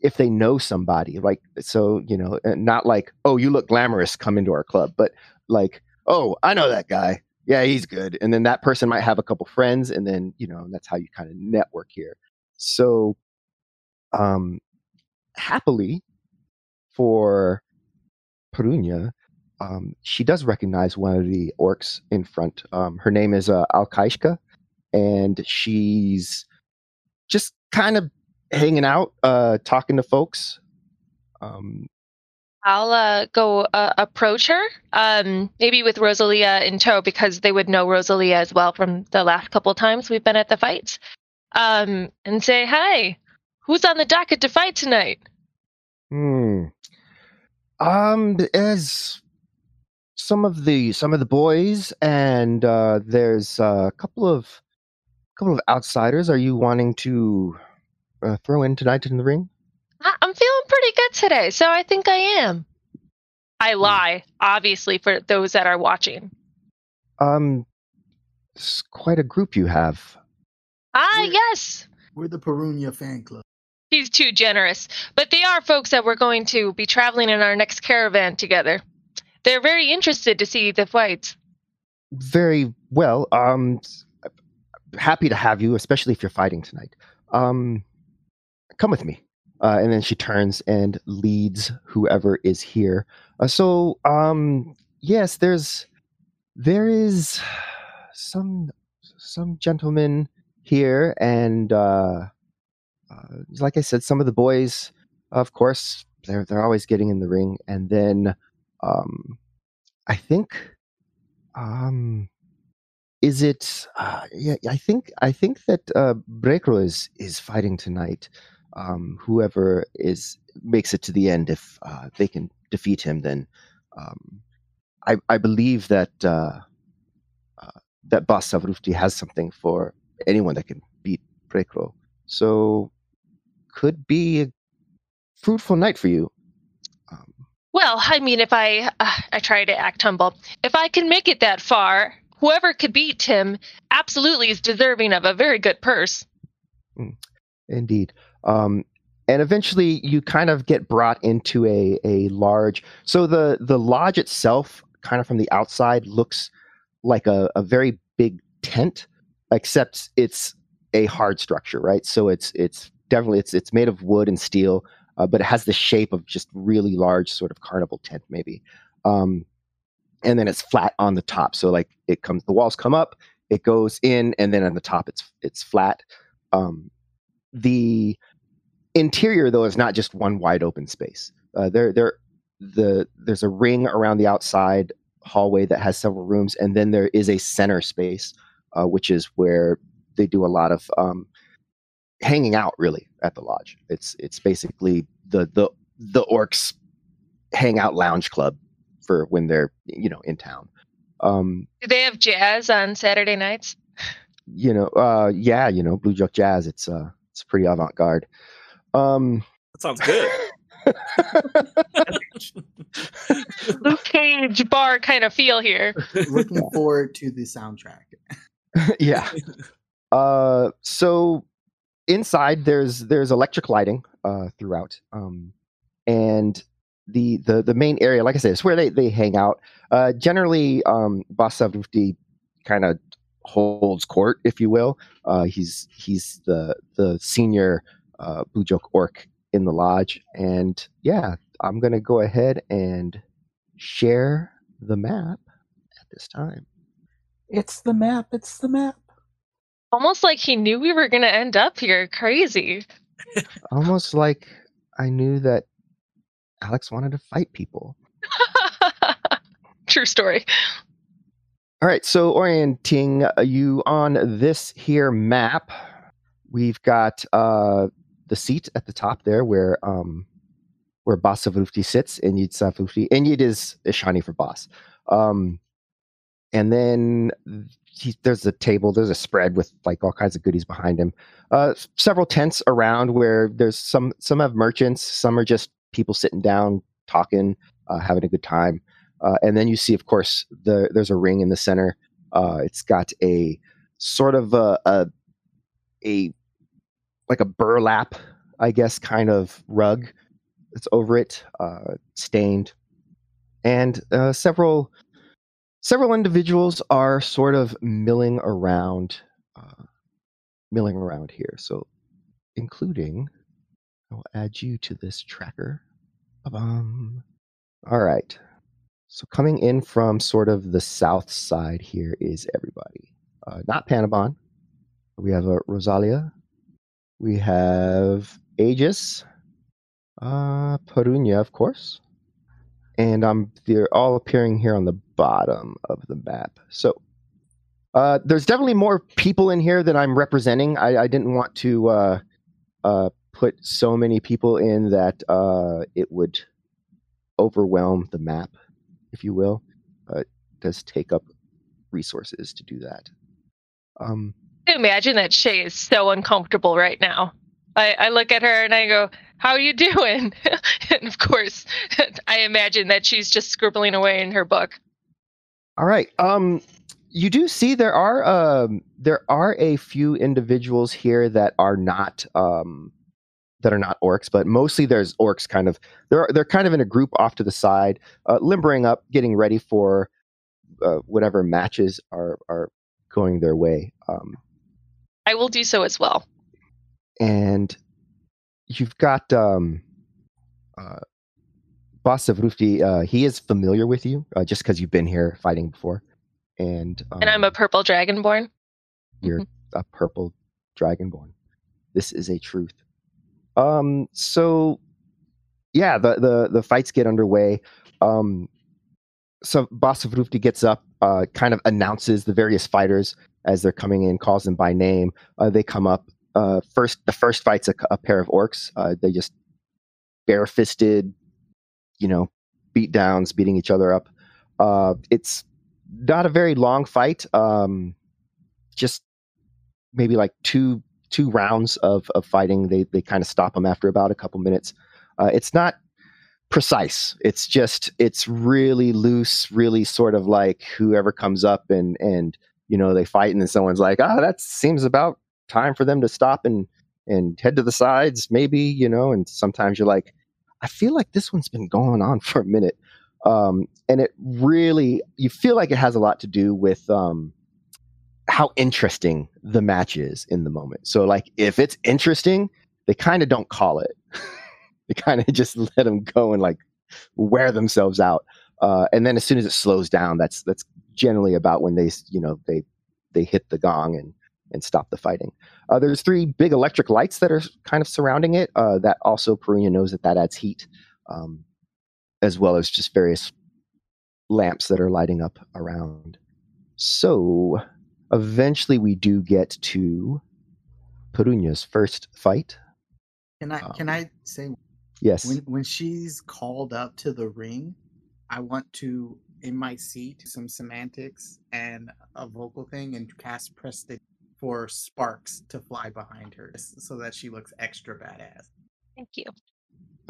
Speaker 2: if they know somebody like so you know not like oh you look glamorous come into our club but like oh i know that guy. Yeah he's good. And then that person might have a couple friends and then you know that's how you kind of network here. So um happily for Perunia, um, she does recognize one of the orcs in front. Um, her name is uh, Alkaishka, and she's just kind of hanging out, uh, talking to folks. Um,
Speaker 6: I'll uh, go uh, approach her, um, maybe with Rosalia in tow, because they would know Rosalia as well from the last couple times we've been at the fights, um, and say, "Hi, who's on the docket to fight tonight?"
Speaker 2: Hmm. Um, as some of the some of the boys, and uh, there's a couple of couple of outsiders. Are you wanting to uh, throw in tonight in the ring?
Speaker 6: I'm feeling pretty good today, so I think I am. I hmm. lie, obviously, for those that are watching.
Speaker 2: Um, it's quite a group you have.
Speaker 6: Ah, we're, yes.
Speaker 4: We're the Perunia fan club.
Speaker 6: He's too generous, but they are folks that we're going to be traveling in our next caravan together. They're very interested to see the fights.
Speaker 2: Very well. Um, happy to have you, especially if you're fighting tonight. Um, come with me. Uh, and then she turns and leads whoever is here. Uh, so, um, yes, there's there is some some gentlemen here, and uh, uh, like I said, some of the boys, of course, they're they're always getting in the ring, and then um, I think um, is it? Uh, yeah, I think I think that uh, Brekro is is fighting tonight. Um, whoever is makes it to the end, if uh, they can defeat him, then um, I, I believe that uh, uh, that Bas Savrufti has something for anyone that can beat Prekro. So could be a fruitful night for you.
Speaker 6: Um, well, I mean, if I uh, I try to act humble, if I can make it that far, whoever could beat him absolutely is deserving of a very good purse.
Speaker 2: Hmm. Indeed. Um, and eventually you kind of get brought into a, a large so the the lodge itself kind of from the outside looks like a, a very big tent except it's a hard structure right? So it's it's definitely it's it's made of wood and steel uh, but it has the shape of just really large sort of carnival tent maybe. Um, and then it's flat on the top. So like it comes the walls come up it goes in and then on the top it's it's flat. Um, the interior though is not just one wide open space uh, there there the there's a ring around the outside hallway that has several rooms and then there is a center space uh, which is where they do a lot of um, hanging out really at the lodge it's it's basically the the the orcs hangout lounge club for when they're you know in town.
Speaker 6: Um, Do they have jazz on Saturday nights?
Speaker 2: You know, uh, yeah, you know, Blue Joke Jazz. It's uh, it's pretty avant garde. Um,
Speaker 5: that sounds good.
Speaker 6: Luke Cage bar kind of feel here.
Speaker 4: Looking forward to the soundtrack.
Speaker 2: yeah. Uh, so inside there's there's electric lighting uh, throughout, um, and the the the main area, like I said, it's where they they hang out. Uh, generally, um, Bas kind of holds court, if you will. Uh, he's he's the the senior uh, Bujok orc in the lodge, and yeah, I'm gonna go ahead and share the map at this time.
Speaker 3: It's the map. It's the map.
Speaker 6: Almost like he knew we were gonna end up here. Crazy.
Speaker 2: Almost like I knew that Alex wanted to fight people.
Speaker 6: True story.
Speaker 2: All right, so orienting you on this here map, we've got uh, the seat at the top there where um, where Bas Savrufti sits, Enyid Savrufti. Enyid is Ishani for boss. Um, and then he, there's a table, there's a spread with like all kinds of goodies behind him. Uh, several tents around where there's some some have merchants, some are just people sitting down, talking, uh, having a good time. Uh, and then you see, of course, the, there's a ring in the center. Uh, it's got a sort of a, a, a like a burlap, I guess, kind of rug that's over it, uh, stained, and uh, several several individuals are sort of milling around, uh, milling around here. So, including I'll add you to this tracker. Um, all right. So coming in from sort of the south side here is everybody. Uh, not Panabon. We have a Rosalia. We have Aegis. Uh, Perunia, of course. And they're all appearing here on the bottom of the map. So uh, there's definitely more people in here than I'm representing. I, I didn't want to uh, uh, put so many people in that uh, it would overwhelm the map, if you will. It does take up resources to do that.
Speaker 6: Um, imagine that Shay is so uncomfortable right now. I, I look at her and I go, "How are you doing?" and of course, I imagine that she's just scribbling away in her book.
Speaker 2: All right. Um, you do see there are um, there are a few individuals here that are not um, that are not orcs, but mostly there's orcs kind of they're they're kind of in a group off to the side, uh, limbering up, getting ready for uh, whatever matches are are going their way. Um,
Speaker 6: I will do so as well.
Speaker 2: And you've got um, uh, Bas Savrufti. Uh, he is familiar with you uh, just because you've been here fighting before, and
Speaker 6: um, and I'm a purple dragonborn.
Speaker 2: You're mm-hmm. a purple dragonborn. This is a truth. Um, so yeah, the, the, the fights get underway. Um, so Bas Savrufti gets up uh, kind of announces the various fighters as they're coming in, calls them by name. Uh, they come up. Uh, first, the first fight's a, a pair of orcs. Uh, they just bare-fisted, you know, beat downs, beating each other up. Uh, it's not a very long fight. Um, just maybe like two two rounds of of fighting. They they kind of stop them after about a couple minutes. Uh, it's not precise. It's just it's really loose, really sort of like whoever comes up and and you know they fight and then someone's like, ah, oh, that seems about time for them to stop and and head to the sides, maybe you know. And sometimes you're like, I feel like this one's been going on for a minute. Um, and it really, you feel like it has a lot to do with um, how interesting the match is in the moment. So, like, if it's interesting, they kind of don't call it. they kind of just let them go and like wear themselves out. Uh, and then as soon as it slows down, that's that's generally about when they, you know, they they hit the gong and and stop the fighting. Uh, there's three big electric lights that are kind of surrounding it. Uh, that also Perunia knows that that adds heat, um, as well as just various lamps that are lighting up around. So eventually, we do get to Perunia's first fight.
Speaker 4: Can I um, can I say
Speaker 2: yes?
Speaker 4: When when she's called up to the ring, I want to in my seat some semantics and a vocal thing and cast Prestige for sparks to fly behind her so that she looks extra badass.
Speaker 6: Thank you.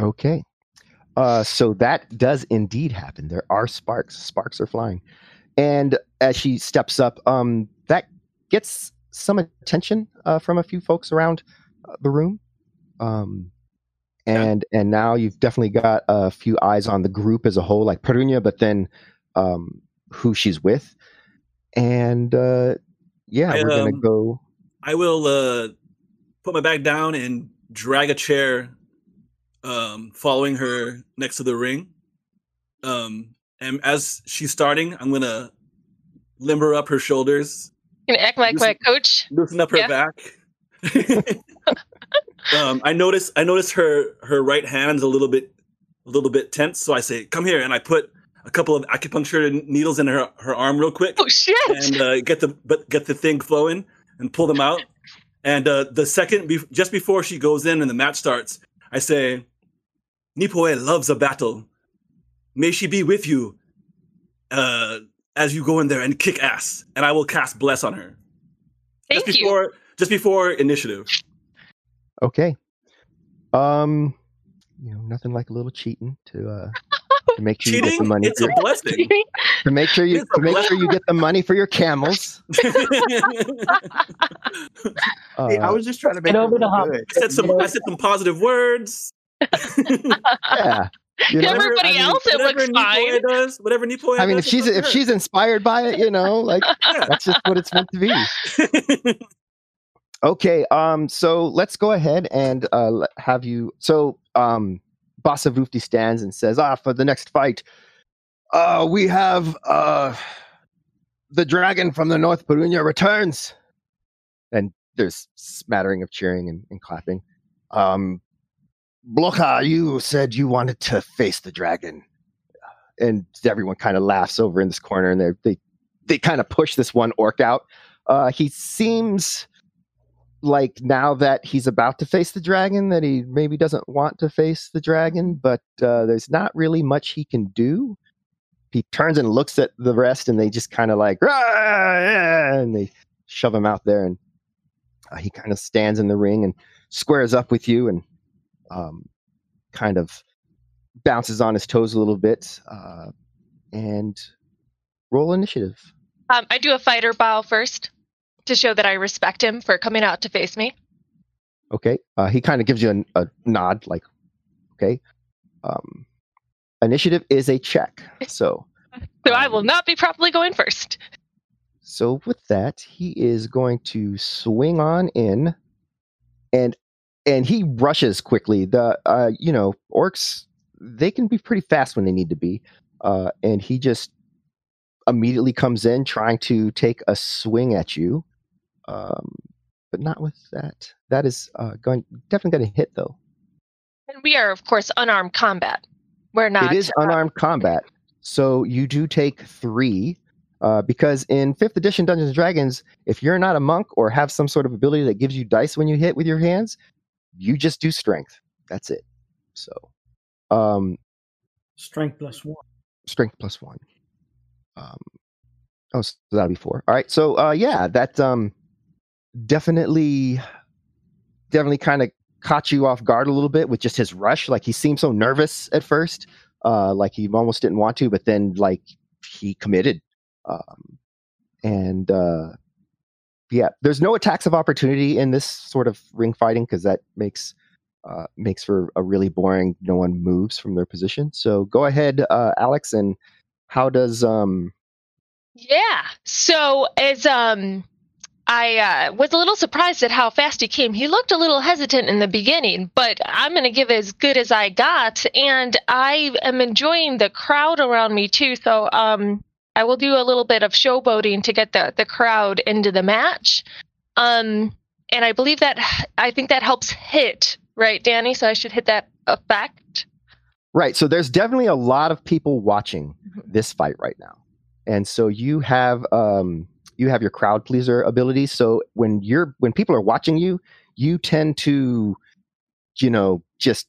Speaker 2: Okay. Uh, so that does indeed happen. There are sparks. Sparks are flying. And as she steps up, um, that gets some attention uh, from a few folks around uh, the room. Um, and yeah. and now you've definitely got a few eyes on the group as a whole, like Perunia, but then um, who she's with. And uh, yeah, I, we're gonna um, go.
Speaker 5: I will uh, put my back down and drag a chair, um, following her next to the ring. Um, and as she's starting, I'm gonna limber up her shoulders.
Speaker 6: Gonna act like loosen, my coach.
Speaker 5: Loosen up her yeah. back. um, I notice. I notice her her right hand's a little bit a little bit tense. So I say, "Come here," and I put a couple of acupuncture needles in her, her arm real quick.
Speaker 6: Oh shit!
Speaker 5: And uh, get the but get the thing flowing and pull them out. And uh, the second, be- just before she goes in and the match starts, I say, Nipoe loves a battle. May she be with you uh, as you go in there and kick ass. And I will cast bless on her.
Speaker 6: Thank
Speaker 5: just before, you. Just before initiative.
Speaker 2: Okay. Um, you know, nothing like a little cheating to uh to make sure
Speaker 5: Cheating,
Speaker 2: you get the money.
Speaker 5: It's a blessing.
Speaker 2: to make sure you to make sure you get the money for your camels.
Speaker 4: uh, hey, I was just trying to make it over the hump.
Speaker 5: I said some I said some positive words.
Speaker 2: yeah.
Speaker 6: You know, Everybody I mean, else, it looks fine.
Speaker 5: Does, whatever Nipoe
Speaker 2: I mean,
Speaker 5: does,
Speaker 2: if she's if good. she's inspired by it, you know, like yeah. that's just what it's meant to be. okay, um, so let's go ahead and uh, have you. So, um, Basavufti stands and says, "Ah, for the next fight, uh, we have uh, the dragon from the North Perunia returns." And there's smattering of cheering and, and clapping. Um, Bloka, you said you wanted to face the dragon, and everyone kind of laughs over in this corner, and they they they kind of push this one orc out. Uh, he seems like now that he's about to face the dragon that he maybe doesn't want to face the dragon but uh, there's not really much he can do. He turns and looks at the rest and they just kind of like and they shove him out there and uh, he kind of stands in the ring and squares up with you and um, kind of bounces on his toes a little bit uh, and roll initiative.
Speaker 6: Um, i do a fighter bow first to show that I respect him for coming out to face me.
Speaker 2: Okay. Uh, he kind of gives you a, a, nod, like, okay. Um, initiative is a check. So,
Speaker 6: so um, I will um, not be properly going first.
Speaker 2: So with that, he is going to swing on in, and and he rushes quickly. The uh, you know orcs they can be pretty fast when they need to be, uh, and he just immediately comes in trying to take a swing at you um, but not with that. That is uh, going definitely going to hit though.
Speaker 6: And we are, of course, unarmed combat. We're not.
Speaker 2: It is uh, unarmed combat, so you do take three Uh, because in fifth edition Dungeons and Dragons, if you're not a monk or have some sort of ability that gives you dice when you hit with your hands, you just do strength. That's it. So, um,
Speaker 8: strength plus one.
Speaker 2: Strength plus one. Um, oh, so that'll be four. All right. So, uh, yeah, that um, definitely, definitely kind of caught you off guard a little bit with just his rush. Like he seemed so nervous at first, uh, like he almost didn't want to, but then like he committed. Um, and uh, yeah, there's no attacks of opportunity in this sort of ring fighting because that makes uh, makes for a really boring. No one moves from their position. So go ahead, uh, Alex, and how does um?
Speaker 6: Yeah. So as um I uh, was a little surprised at how fast he came. He looked a little hesitant in the beginning, but I'm going to give as good as I got, and I am enjoying the crowd around me too. So um, I will do a little bit of showboating to get the the crowd into the match. Um, and I believe that I think that helps hit right, Danny. So I should hit that effect.
Speaker 2: Right. So there's definitely a lot of people watching mm-hmm. this fight right now, and so you have um you have your crowd pleaser ability. So when you're when people are watching you, you tend to, you know, just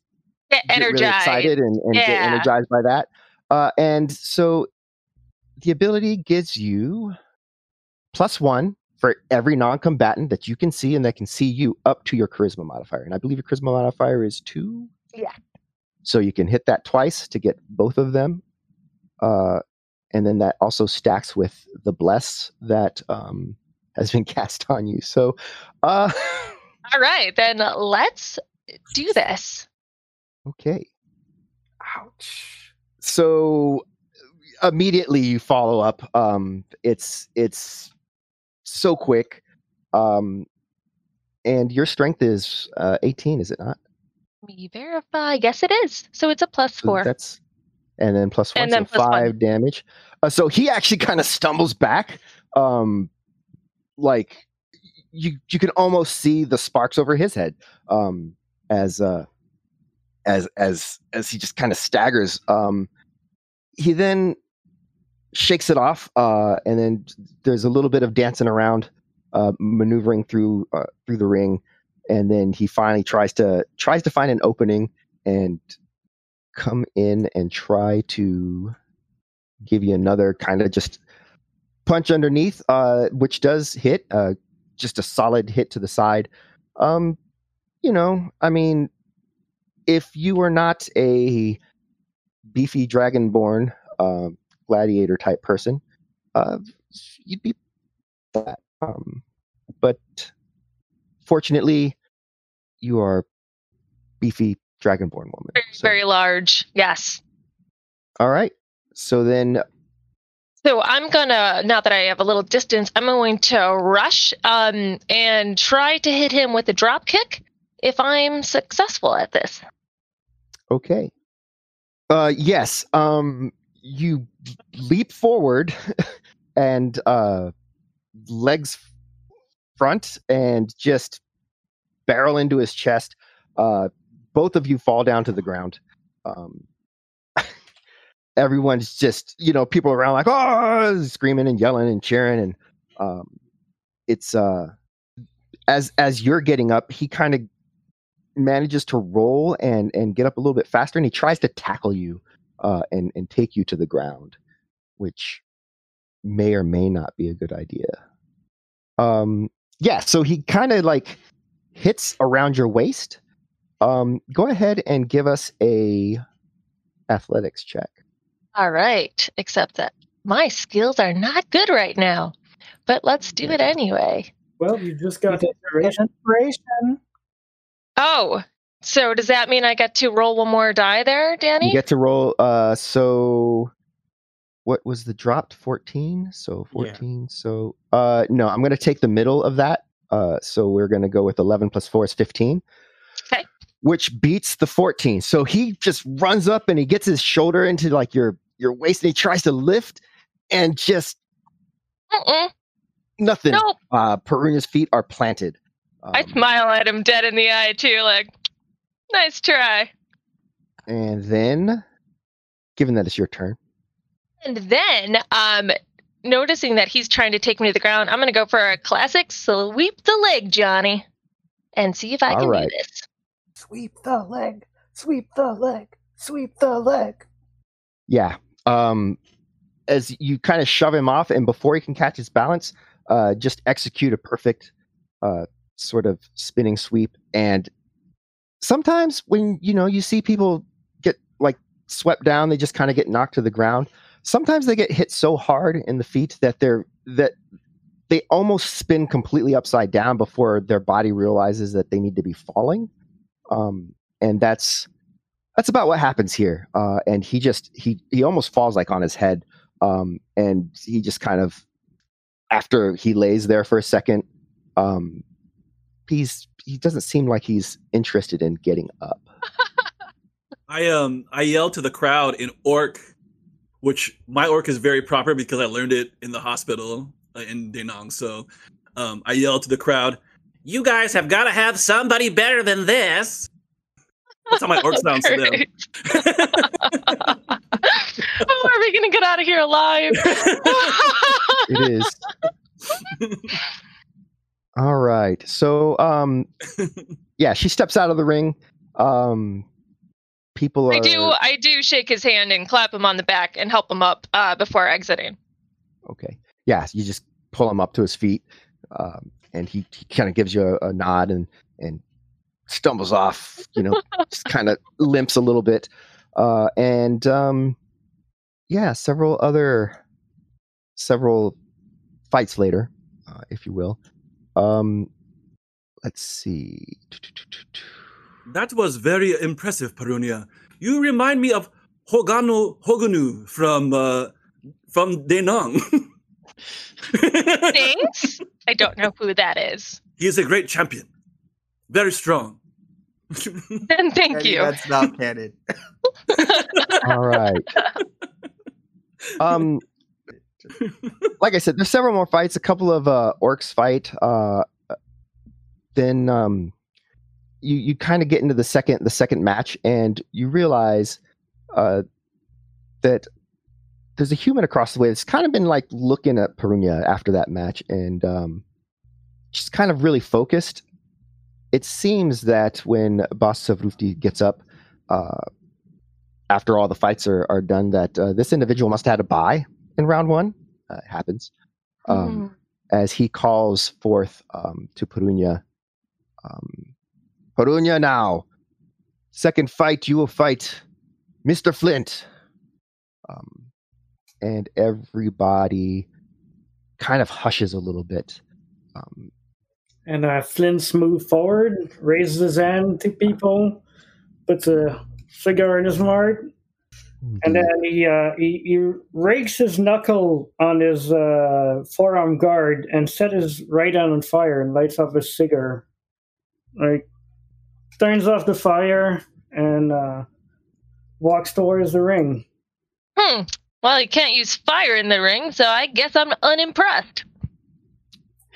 Speaker 6: get energized,
Speaker 2: really excited, and, and yeah. get energized by that. Uh, and so the ability gives you plus one for every non-combatant that you can see and that can see you up to your charisma modifier. And I believe your charisma modifier is two.
Speaker 6: Yeah.
Speaker 2: So you can hit that twice to get both of them. Uh, and then that also stacks with the bless that um, has been cast on you. So, uh,
Speaker 6: all right, then let's do this.
Speaker 2: Okay. Ouch. So immediately you follow up. Um, it's it's so quick, um, and your strength is uh, 18, is it not?
Speaker 6: We verify. Yes, it is. So it's a plus four.
Speaker 2: That's and then plus one, and then so plus five one. damage. Uh, so he actually kind of stumbles back, um, like you you can almost see the sparks over his head um, as uh, as as as he just kind of staggers. Um, he then shakes it off, uh, and then there's a little bit of dancing around, uh, maneuvering through uh, through the ring, and then he finally tries to tries to find an opening and come in and try to give you another kind of just punch underneath, uh, which does hit, uh, just a solid hit to the side. Um, you know, I mean, if you were not a beefy dragonborn uh, gladiator type person, uh, you'd be that. Um, but fortunately, you are beefy dragonborn woman.
Speaker 6: Very, so. very large. Yes.
Speaker 2: All right. So then.
Speaker 6: So I'm gonna now that I have a little distance, I'm going to rush um, and try to hit him with a drop kick if I'm successful at this.
Speaker 2: Okay. Uh, yes. Um, you leap forward and uh, legs front and just barrel into his chest. Uh, both of you fall down to the ground. Um, everyone's just, you know, people around like, oh, screaming and yelling and cheering. And um, it's, uh, as, as you're getting up, he kind of manages to roll and, and get up a little bit faster. And he tries to tackle you uh, and, and take you to the ground, which may or may not be a good idea. Um, yeah, so he kind of like hits around your waist um, go ahead and give us a athletics check.
Speaker 6: All right, except that my skills are not good right now, but let's do it anyway.
Speaker 8: Well, you just got
Speaker 3: inspiration. inspiration.
Speaker 6: Oh, so does that mean I get to roll one more die there, Danny?
Speaker 2: You get to roll. Uh, so what was the dropped? Fourteen. So fourteen. Yeah. So uh, no, I'm going to take the middle of that. Uh, so we're going to go with eleven plus four is fifteen. Which beats the 14. So he just runs up and he gets his shoulder into like your your waist and he tries to lift and just nothing.
Speaker 6: Nope.
Speaker 2: Uh, Perunia's feet are planted.
Speaker 6: Um, I smile at him dead in the eye too, like nice try.
Speaker 2: And then, given that it's your turn,
Speaker 6: and then um, noticing that he's trying to take me to the ground, I'm going to go for a classic sweep the leg, Johnny, and see if I
Speaker 2: All
Speaker 6: can
Speaker 2: right.
Speaker 6: do this.
Speaker 3: Sweep the leg. Sweep the leg. Sweep the leg.
Speaker 2: Yeah. Um, as you kind of shove him off, and before he can catch his balance, uh, just execute a perfect uh, sort of spinning sweep. And sometimes when you know you see people get like swept down, they just kind of get knocked to the ground. Sometimes they get hit so hard in the feet that they're that they almost spin completely upside down before their body realizes that they need to be falling. Um, and that's that's about what happens here. Uh, and he just he he almost falls like on his head. Um, and he just kind of after he lays there for a second, um, he's he doesn't seem like he's interested in getting up.
Speaker 5: I um I yell to the crowd in orc, which my orc is very proper because I learned it in the hospital uh, in Denong. So um I yell to the crowd, "You guys have got to have somebody better than this." That's how my orc sounds to them.
Speaker 6: Perfect. oh, are we going to get out of here alive?
Speaker 2: It is. All right. So um yeah, she steps out of the ring. Um people are
Speaker 6: I do. I do shake his hand and clap him on the back and help him up uh, before exiting.
Speaker 2: Okay. Yeah, you just pull him up to his feet, um, and he, he kind of gives you a, a nod and and stumbles off. You know, just kind of limps a little bit, uh, and um, yeah, several other several fights later, uh, if you will. Um, let's see.
Speaker 5: That was very impressive, Perunia. You remind me of Hogano Hoganu from uh, from Denong.
Speaker 6: Thanks. I don't know who that is.
Speaker 5: he is a great champion, very strong.
Speaker 6: And thank
Speaker 4: Eddie,
Speaker 6: you.
Speaker 4: That's not canon.
Speaker 2: All right. Um, like I said, there's several more fights. A couple of uh, orcs fight. Uh, then um, you you kind of get into the second the second match, and you realize uh, that there's a human across the way that's kind of been like looking at Perunia after that match, and um, just kind of really focused. It seems that when Boss Savrufti gets up, uh, after all the fights are, are done, that uh, this individual must have had a buy in round one. Uh, it happens. Um, As he calls forth um, to Perunia, um, Perunia now, second fight, you will fight Mr. Flint. Um, and everybody kind of hushes a little bit. Um,
Speaker 8: And uh, Flint's moved forward, raises his hand to people, puts a cigar in his mouth, and then he, uh, he he rakes his knuckle on his uh, forearm guard and set his right hand on fire and lights up his cigar. Like turns off the fire and uh, walks towards the ring.
Speaker 6: Hmm. Well, you can't use fire in the ring, so I guess I'm unimpressed.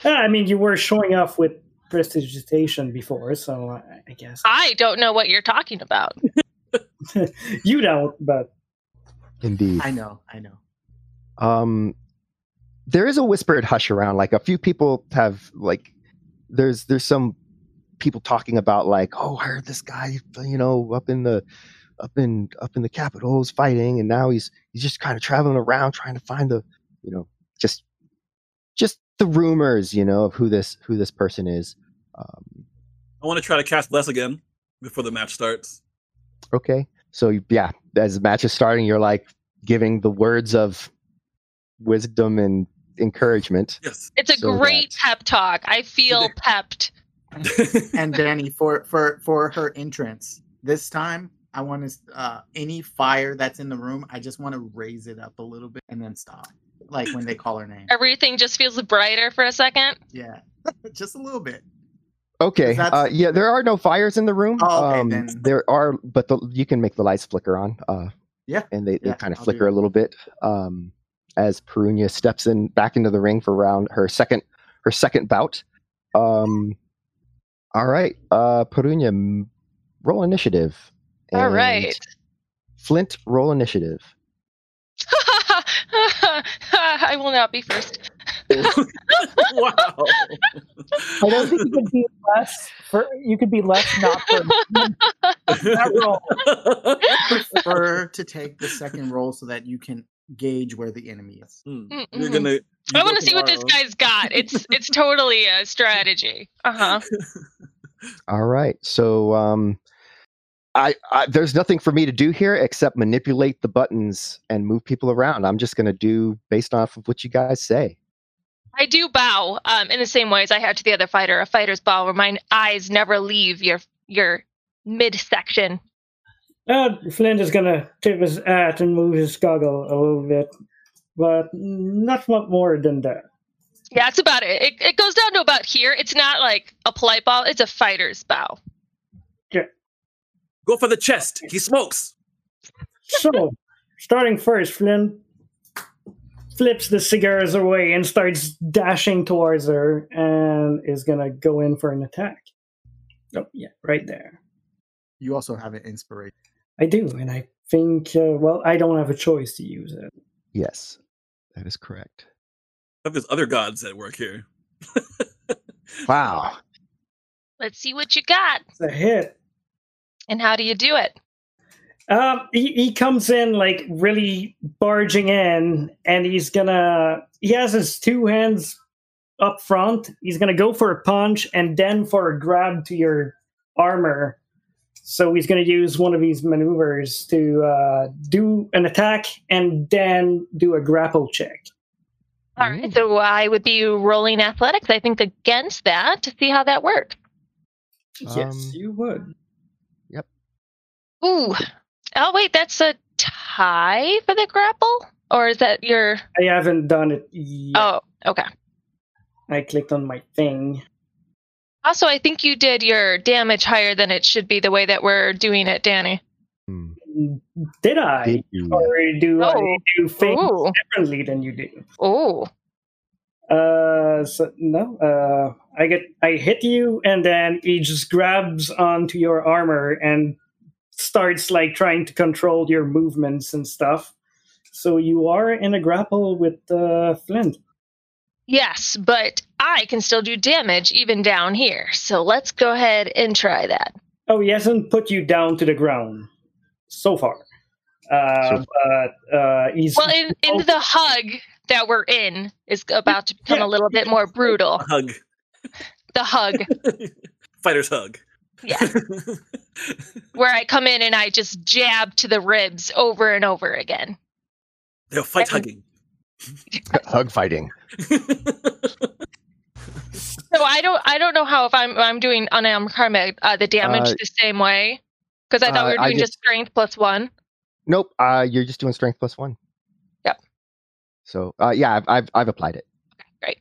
Speaker 8: I mean, you were showing off with prestidigitation before, so I, I guess
Speaker 6: I don't know what you're talking about.
Speaker 8: you don't. But
Speaker 2: indeed.
Speaker 4: I know, I know.
Speaker 2: um there is a whispered hush around like a few people have like there's there's some people talking about like oh i heard this guy you know up in the up in up in the capitol is fighting and now he's he's just kind of traveling around trying to find the you know just just the rumors you know of who this who this person is um
Speaker 5: I want to try to cast bless again before the match starts.
Speaker 2: okay so yeah as the match is starting you're like giving the words of wisdom and encouragement
Speaker 5: Yes.
Speaker 6: It's a
Speaker 2: So
Speaker 6: great
Speaker 2: that-
Speaker 6: pep talk. I feel pepped.
Speaker 4: and Danny for for for her entrance this time. I want to uh any fire that's in the room. I just want to raise it up a little bit and then stop, like when they call her name.
Speaker 6: Everything just feels brighter for a second.
Speaker 4: Yeah, just a little bit.
Speaker 2: Okay. Uh, yeah, there are no fires in the room.
Speaker 4: Oh, okay,
Speaker 2: um,
Speaker 4: then.
Speaker 2: There are, but the, you can make the lights flicker on. Uh,
Speaker 4: Yeah,
Speaker 2: and they, they
Speaker 4: yeah,
Speaker 2: kind of
Speaker 4: I'll
Speaker 2: flicker a little bit um, as Perunia steps in back into the ring for round her second her second bout. Um, all right, uh, Perunia, roll initiative.
Speaker 6: All
Speaker 2: And
Speaker 6: right.
Speaker 2: Flint, roll initiative.
Speaker 6: I will not be first.
Speaker 5: wow.
Speaker 3: I don't think you could be less for you could be less not for that roll.
Speaker 4: prefer to take the second roll so that you can gauge where the enemy is.
Speaker 6: Mm,
Speaker 5: You're gonna. you
Speaker 6: I
Speaker 5: go
Speaker 6: want to see what this guy's got. It's it's totally a strategy. Uh huh.
Speaker 2: All right. So um I, I there's nothing for me to do here except manipulate the buttons and move people around. I'm just going to do based off of what you guys say.
Speaker 6: I do bow um, in the same way as I have to the other fighter. A fighter's bow, where my eyes never leave your your midsection.
Speaker 8: Uh, Flint is gonna tip his hat and move his goggle a little bit, but not much more than that.
Speaker 6: Yeah, that's about it. it. It goes down to about here. It's not like a polite bow. It's a fighter's bow.
Speaker 5: Go for the chest. He smokes.
Speaker 8: So, starting first, Flint flips the cigars away and starts dashing towards her and is gonna go in for an attack. Oh, yeah, right there.
Speaker 4: You also have an inspiration.
Speaker 8: I do, and I think, uh, well, I don't have a choice to use it.
Speaker 2: Yes. That is correct.
Speaker 5: There's other gods at work here.
Speaker 2: Wow.
Speaker 6: Let's see what you got.
Speaker 8: It's a hit.
Speaker 6: And how do you do it?
Speaker 8: Um, he, he comes in like really barging in, and he's gonna. He has his two hands up front. He's gonna go for a punch and then for a grab to your armor. So he's gonna use one of these maneuvers to uh, do an attack and then do a grapple check.
Speaker 6: All right, so I would be rolling athletics, I think, against that to see how that works.
Speaker 8: Yes,
Speaker 2: Um,
Speaker 8: you would.
Speaker 6: Ooh. Oh, wait, that's a tie for the grapple? Or is that your.
Speaker 8: I haven't done it yet.
Speaker 6: Oh, okay.
Speaker 8: I clicked on my thing.
Speaker 6: Also, I think you did your damage higher than it should be the way that we're doing it, Danny.
Speaker 2: Hmm.
Speaker 8: Did I?
Speaker 2: Did you-
Speaker 8: Or do I
Speaker 6: Oh.
Speaker 8: do things
Speaker 6: Ooh.
Speaker 8: differently than you do?
Speaker 6: Oh.
Speaker 8: Uh, so no. Uh, I get I hit you, and then he just grabs onto your armor and starts like trying to control your movements and stuff. So you are in a grapple with uh, Flint.
Speaker 6: Yes, but I can still do damage even down here. So let's go ahead and try that.
Speaker 8: Oh, he hasn't put you down to the ground so far. Uh,
Speaker 2: So-
Speaker 8: but uh, he's
Speaker 6: Well, in, in the hug that we're in is about to become a little bit more brutal.
Speaker 5: Hug.
Speaker 6: The hug,
Speaker 5: Fighter's hug.
Speaker 6: Yeah, where I come in and I just jab to the ribs over and over again.
Speaker 5: They'll fight hugging.
Speaker 2: Hug fighting.
Speaker 6: So I don't, I don't know how if I'm, I'm doing unarmed karma uh, the damage
Speaker 2: Uh,
Speaker 6: the same way because I thought we
Speaker 2: uh,
Speaker 6: were doing just
Speaker 2: just-
Speaker 6: strength plus one.
Speaker 2: Nope. Uh, you're just doing strength plus one.
Speaker 6: Yep.
Speaker 2: So uh, yeah, I've, I've I've applied it.
Speaker 6: Great.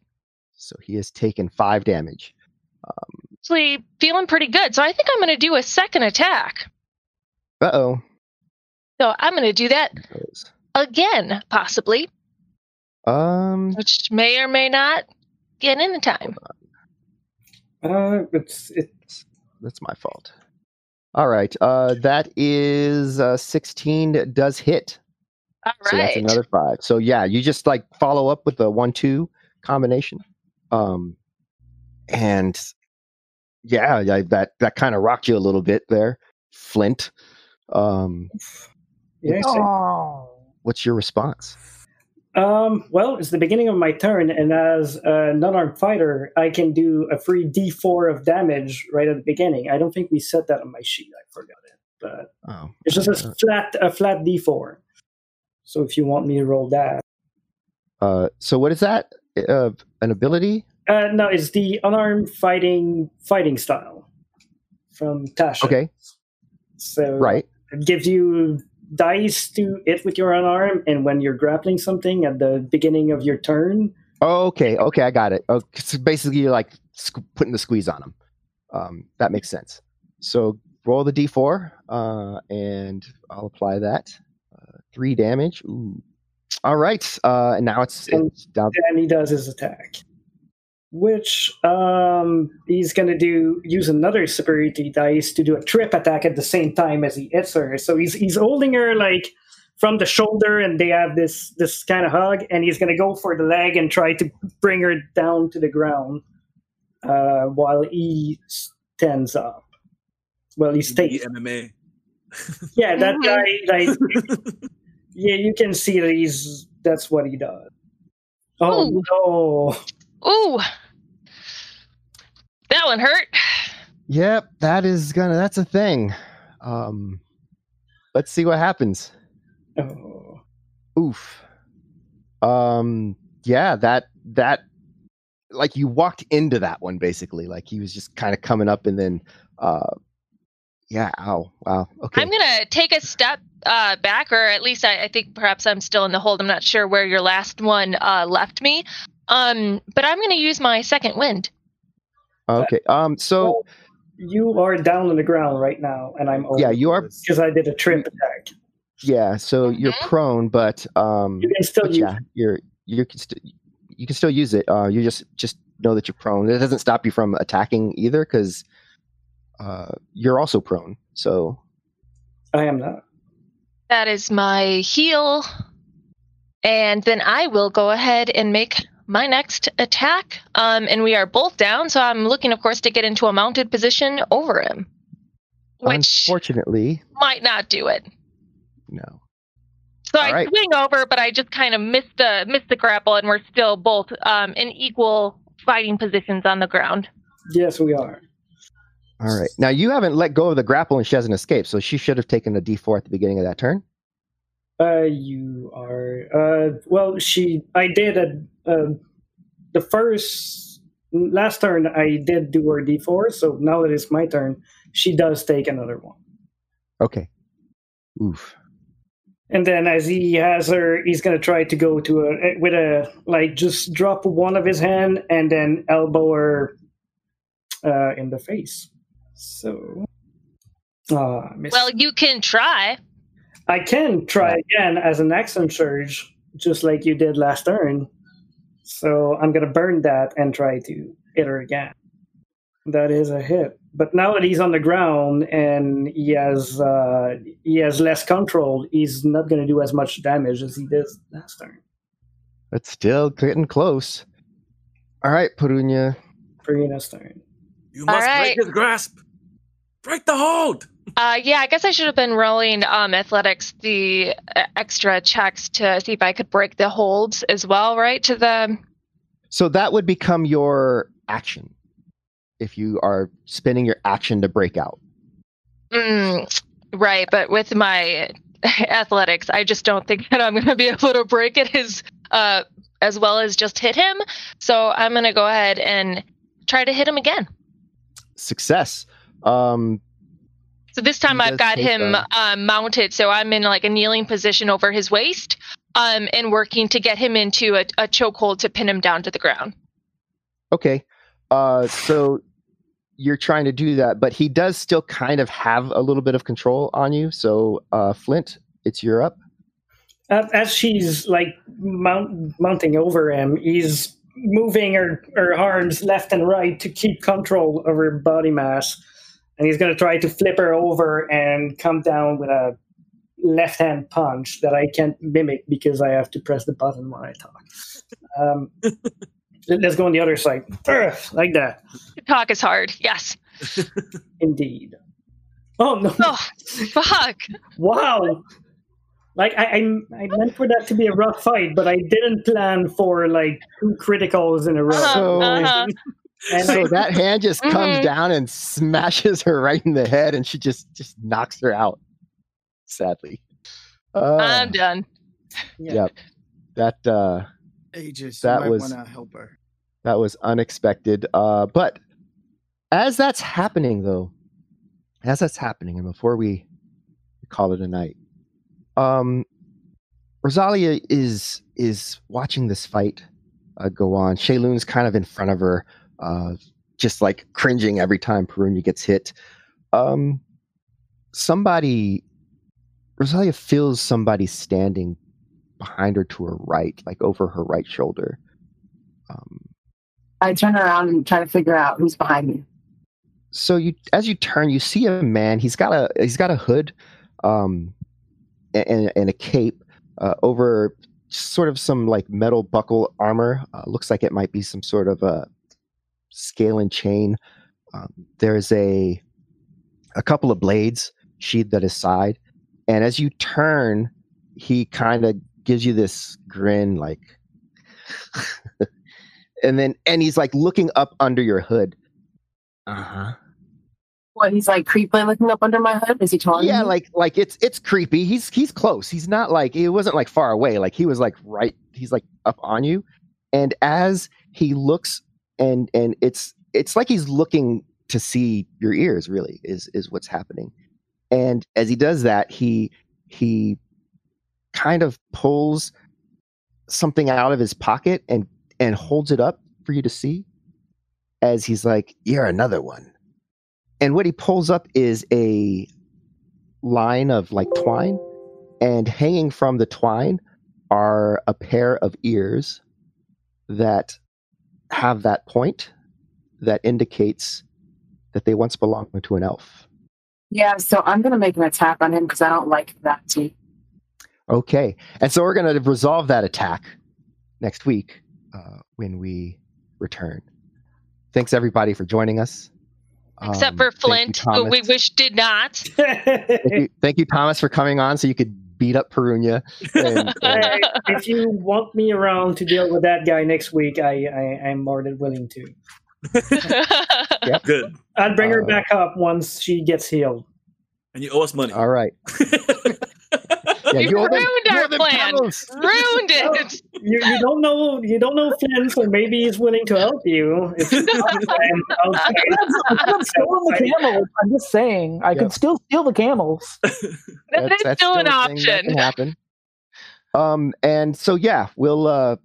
Speaker 2: So he has taken five damage.
Speaker 6: Actually, feeling pretty good. So I think I'm going to do a second attack.
Speaker 2: Uh oh.
Speaker 6: So I'm going to do that again, possibly,
Speaker 2: Um.
Speaker 6: which may or may not get in the time.
Speaker 8: uh, it's it's
Speaker 2: That's my fault. All right. Uh, that is uh, 16 does hit.
Speaker 6: All
Speaker 2: So that's another five. So yeah, you just like follow up with the one two combination. Um, and yeah, yeah that that kind of rocked you a little bit there, Flint. Um,
Speaker 8: yes.
Speaker 2: What's your response?
Speaker 8: Um, well, it's the beginning of my turn, and as a non-armed fighter, I can do a free D4 of damage right at the beginning. I don't think we set that on my sheet. I forgot it, but
Speaker 2: Oh,
Speaker 8: it's just a
Speaker 2: uh,
Speaker 8: flat a flat D4. So if you want me to roll that,
Speaker 2: uh, so what is that? Uh, an ability?
Speaker 8: Uh, no, it's the unarmed fighting fighting style from Tasha.
Speaker 2: Okay,
Speaker 8: so
Speaker 2: right.
Speaker 8: it gives you dice to hit with your unarmed, and when you're grappling something at the beginning of your turn,
Speaker 2: okay, okay, I got it. Oh, so basically, you're like putting the squeeze on them. Um, that makes sense. So roll the d4, uh, and I'll apply that. Uh, three damage. Ooh. All right. Uh, and now it's,
Speaker 8: And-
Speaker 2: it's down.
Speaker 8: and he does his attack. Which um, he's gonna do use another superiority dice to do a trip attack at the same time as he hits her. So he's he's holding her like from the shoulder, and they have this this kind of hug, and he's gonna go for the leg and try to bring her down to the ground uh, while he stands up. Well, he stays.
Speaker 5: MMA.
Speaker 8: Yeah, that guy, like, yeah, you can see that he's that's what he does. Oh no!
Speaker 6: Ooh, that one hurt.
Speaker 2: Yep, that is gonna. That's a thing. Um, let's see what happens.
Speaker 8: Oh.
Speaker 2: Oof. Um. Yeah. That. That. Like you walked into that one basically. Like he was just kind of coming up, and then. Uh. Yeah. Ow. Wow. Okay.
Speaker 6: I'm gonna take a step uh, back, or at least I, I think perhaps I'm still in the hold. I'm not sure where your last one uh, left me. Um, but I'm gonna use my second wind.
Speaker 2: Okay. Um. So.
Speaker 8: Well, you are down on the ground right now, and I'm
Speaker 2: yeah. You are
Speaker 8: because I did a trip attack.
Speaker 2: Yeah. So you're
Speaker 6: Mhm.
Speaker 2: prone, but um.
Speaker 8: You can still use.
Speaker 2: yeah, you're you can st- you can still use it. Uh, you just just know that you're prone. It doesn't stop you from attacking either, because uh, you're also prone. So
Speaker 8: I am not.
Speaker 6: That is my heal. And then I will go ahead and make my next attack. Um, and we are both down, so I'm looking, of course, to get into a mounted position over him. Which
Speaker 2: unfortunately,
Speaker 6: might not do it.
Speaker 2: no.
Speaker 6: So
Speaker 2: All
Speaker 6: I
Speaker 2: right.
Speaker 6: swing over, but I just kind of missed the missed the grapple, and we're still both um, in equal fighting positions on the ground.
Speaker 8: Yes, we are.
Speaker 2: All right. Now you haven't let go of the grapple, and she hasn't escaped. So she should have taken a D4 at the beginning of that turn.
Speaker 8: Uh, you are. Uh, well, she. I did a. Uh, the first last turn, I did do her D4. So now that it's my turn, she does take another one.
Speaker 2: Okay. Oof.
Speaker 8: And then as he has her, he's gonna try to go to a with a like just drop one of his hand and then elbow her uh, in the face. So, uh.
Speaker 6: Well, you can try.
Speaker 8: I can try again as an action surge, just like you did last turn. So I'm gonna burn that and try to hit her again. That is a hit. But now that he's on the ground and he has uh, he has less control, he's not gonna do as much damage as he did last turn.
Speaker 2: But still getting close. All right, Perunia.
Speaker 8: Farina's turn.
Speaker 5: You must
Speaker 6: right.
Speaker 5: break his grasp. Break the hold.
Speaker 6: Uh, yeah, I guess I should have been rolling um, athletics the uh, extra checks to see if I could break the holds as well, right? To the
Speaker 2: So that would become your action if you are spending your action to break out.
Speaker 6: mm, right, but with my athletics, I just don't think that I'm going to be able to break it as uh, as well as just hit him. So I'm going to go ahead and try to hit him again.
Speaker 2: Success. Um,
Speaker 6: So this time
Speaker 2: He
Speaker 6: I've got him
Speaker 2: a-
Speaker 6: um, mounted, so I'm in like a kneeling position over his waist, um, and working to get him into a, a chokehold to pin him down to the ground.
Speaker 2: Okay. Uh, so you're trying to do that, but he does still kind of have a little bit of control on you. So, uh, Flint, it's your up.
Speaker 8: As, as she's like mount, mounting over him, he's moving her, her arms left and right to keep control of her body mass. And he's going to try to flip her over and come down with a left hand punch that I can't mimic because I have to press the button when I talk. Um, let- let's go on the other side. Ugh, like that.
Speaker 6: Talk is hard. Yes.
Speaker 8: Indeed. Oh, no.
Speaker 6: Oh, fuck.
Speaker 8: Wow. Like I, I, I meant for that to be a rough fight, but I didn't plan for like two criticals in a row.
Speaker 6: Uh-huh,
Speaker 2: So-
Speaker 6: uh-huh.
Speaker 8: And
Speaker 2: so that hand just comes
Speaker 6: Mhm.
Speaker 2: down and smashes her right in the head, and she just just knocks her out. Sadly, uh,
Speaker 6: I'm done.
Speaker 2: yep. That uh,
Speaker 4: Aegis,
Speaker 2: That
Speaker 4: might
Speaker 2: was-
Speaker 4: want to help her.
Speaker 2: that was unexpected. Uh, but as that's happening, though, as that's happening, and before we call it a night, um, Rosalia is is watching this fight uh, go on. Shayloon's kind of in front of her, uh, just like cringing every time Perunia gets hit. Um, somebody, Rosalia feels somebody standing behind her to her right, like over her right shoulder. Um,
Speaker 7: I turn around and try to figure out who's behind me.
Speaker 2: so you as you turn you see a man he's got a he's got a hood um and, and a cape uh, over sort of some like metal buckle armor. Uh, looks like it might be some sort of a scale and chain. Um, there's a a couple of blades sheathed at his side, and as you turn, he kind of gives you this grin, like, and then and he's like looking up under your hood. Uh huh.
Speaker 7: What he's like creepily looking up under my hood? Is he taller?
Speaker 2: Yeah, like like it's it's creepy. He's he's close. He's not like he wasn't like far away. Like he was like right. He's like up on you, and as he looks and and it's it's like he's looking to see your ears. Really, is is what's happening. And as he does that, he he kind of pulls something out of his pocket and and holds it up for you to see. As he's like, "You're another one." and what he pulls up is a line of like twine and hanging from the twine are a pair of ears that have that point that indicates that they once belonged to an elf.
Speaker 7: Yeah, so I'm going to make an attack on him because I don't like that too.
Speaker 2: Okay. And so we're going to resolve that attack next week uh, when we return. Thanks, everybody, for joining us.
Speaker 6: Except um, for Flint, you, who we wish did not.
Speaker 2: thank, you, thank, you, Thomas, for coming on so you could beat up Perunia.
Speaker 8: And, uh, if you want me around to deal with that guy next week, I, I am more than willing to.
Speaker 5: yep. Good.
Speaker 8: I'd bring her uh, back up once she gets healed.
Speaker 5: And you owe us money.
Speaker 2: All right.
Speaker 6: Yeah, you, you ruined our plan. Ruined it.
Speaker 8: You, you, don't know. You don't know Flynn, so maybe he's willing to help you. I'm,
Speaker 3: not stealing the camels. I'm just saying I yep. could still steal the camels.
Speaker 6: that's, that's, that's still an option. That
Speaker 2: can happen. Um, and so yeah, we'll. Uh,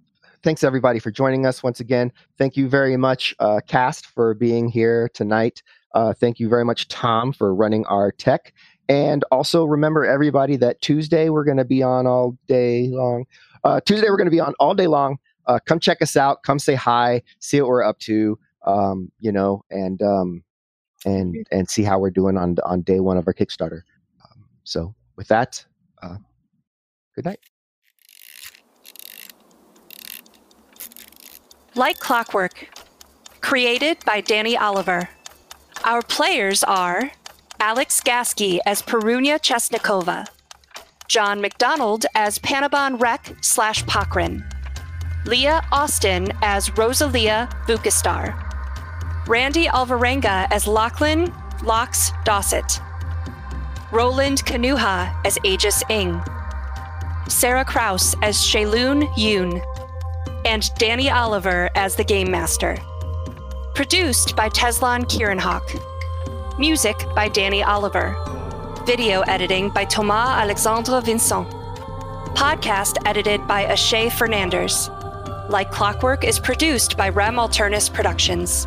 Speaker 2: thanks everybody for joining us once again. Thank you very much, uh, Cast, for being here tonight. Uh, thank you very much, Tom, for running our tech. And also remember, everybody, that Tuesday we're going to be on all day long. Uh, Tuesday we're going to be on all day long. Uh, come check us out. Come say hi. See what we're up to. Um, you know, and um, and and see how we're doing on on day one of our Kickstarter. Um, so with that, uh, good night.
Speaker 1: Like Clockwork, created by Danny Oliver. Our players are Alex Gasky as Perunia Chesnikova, John McDonald as Panabon Rek slash Pakrin, Leah Austin as Rosalia Bukastar, Randy Alvarenga as Lachlan Lox Dosset, Roland Kanuha as Aegis Ing, Sarah Kraus as Shayloon Yoon, and Danny Oliver as the Game Master. Produced by Teslan Kieranhawk. Music by Danny Oliver. Video editing by Thomas Alexandre Vincent. Podcast edited by Ashay Fernandez. Like Clockwork is produced by Rem Alternus Productions.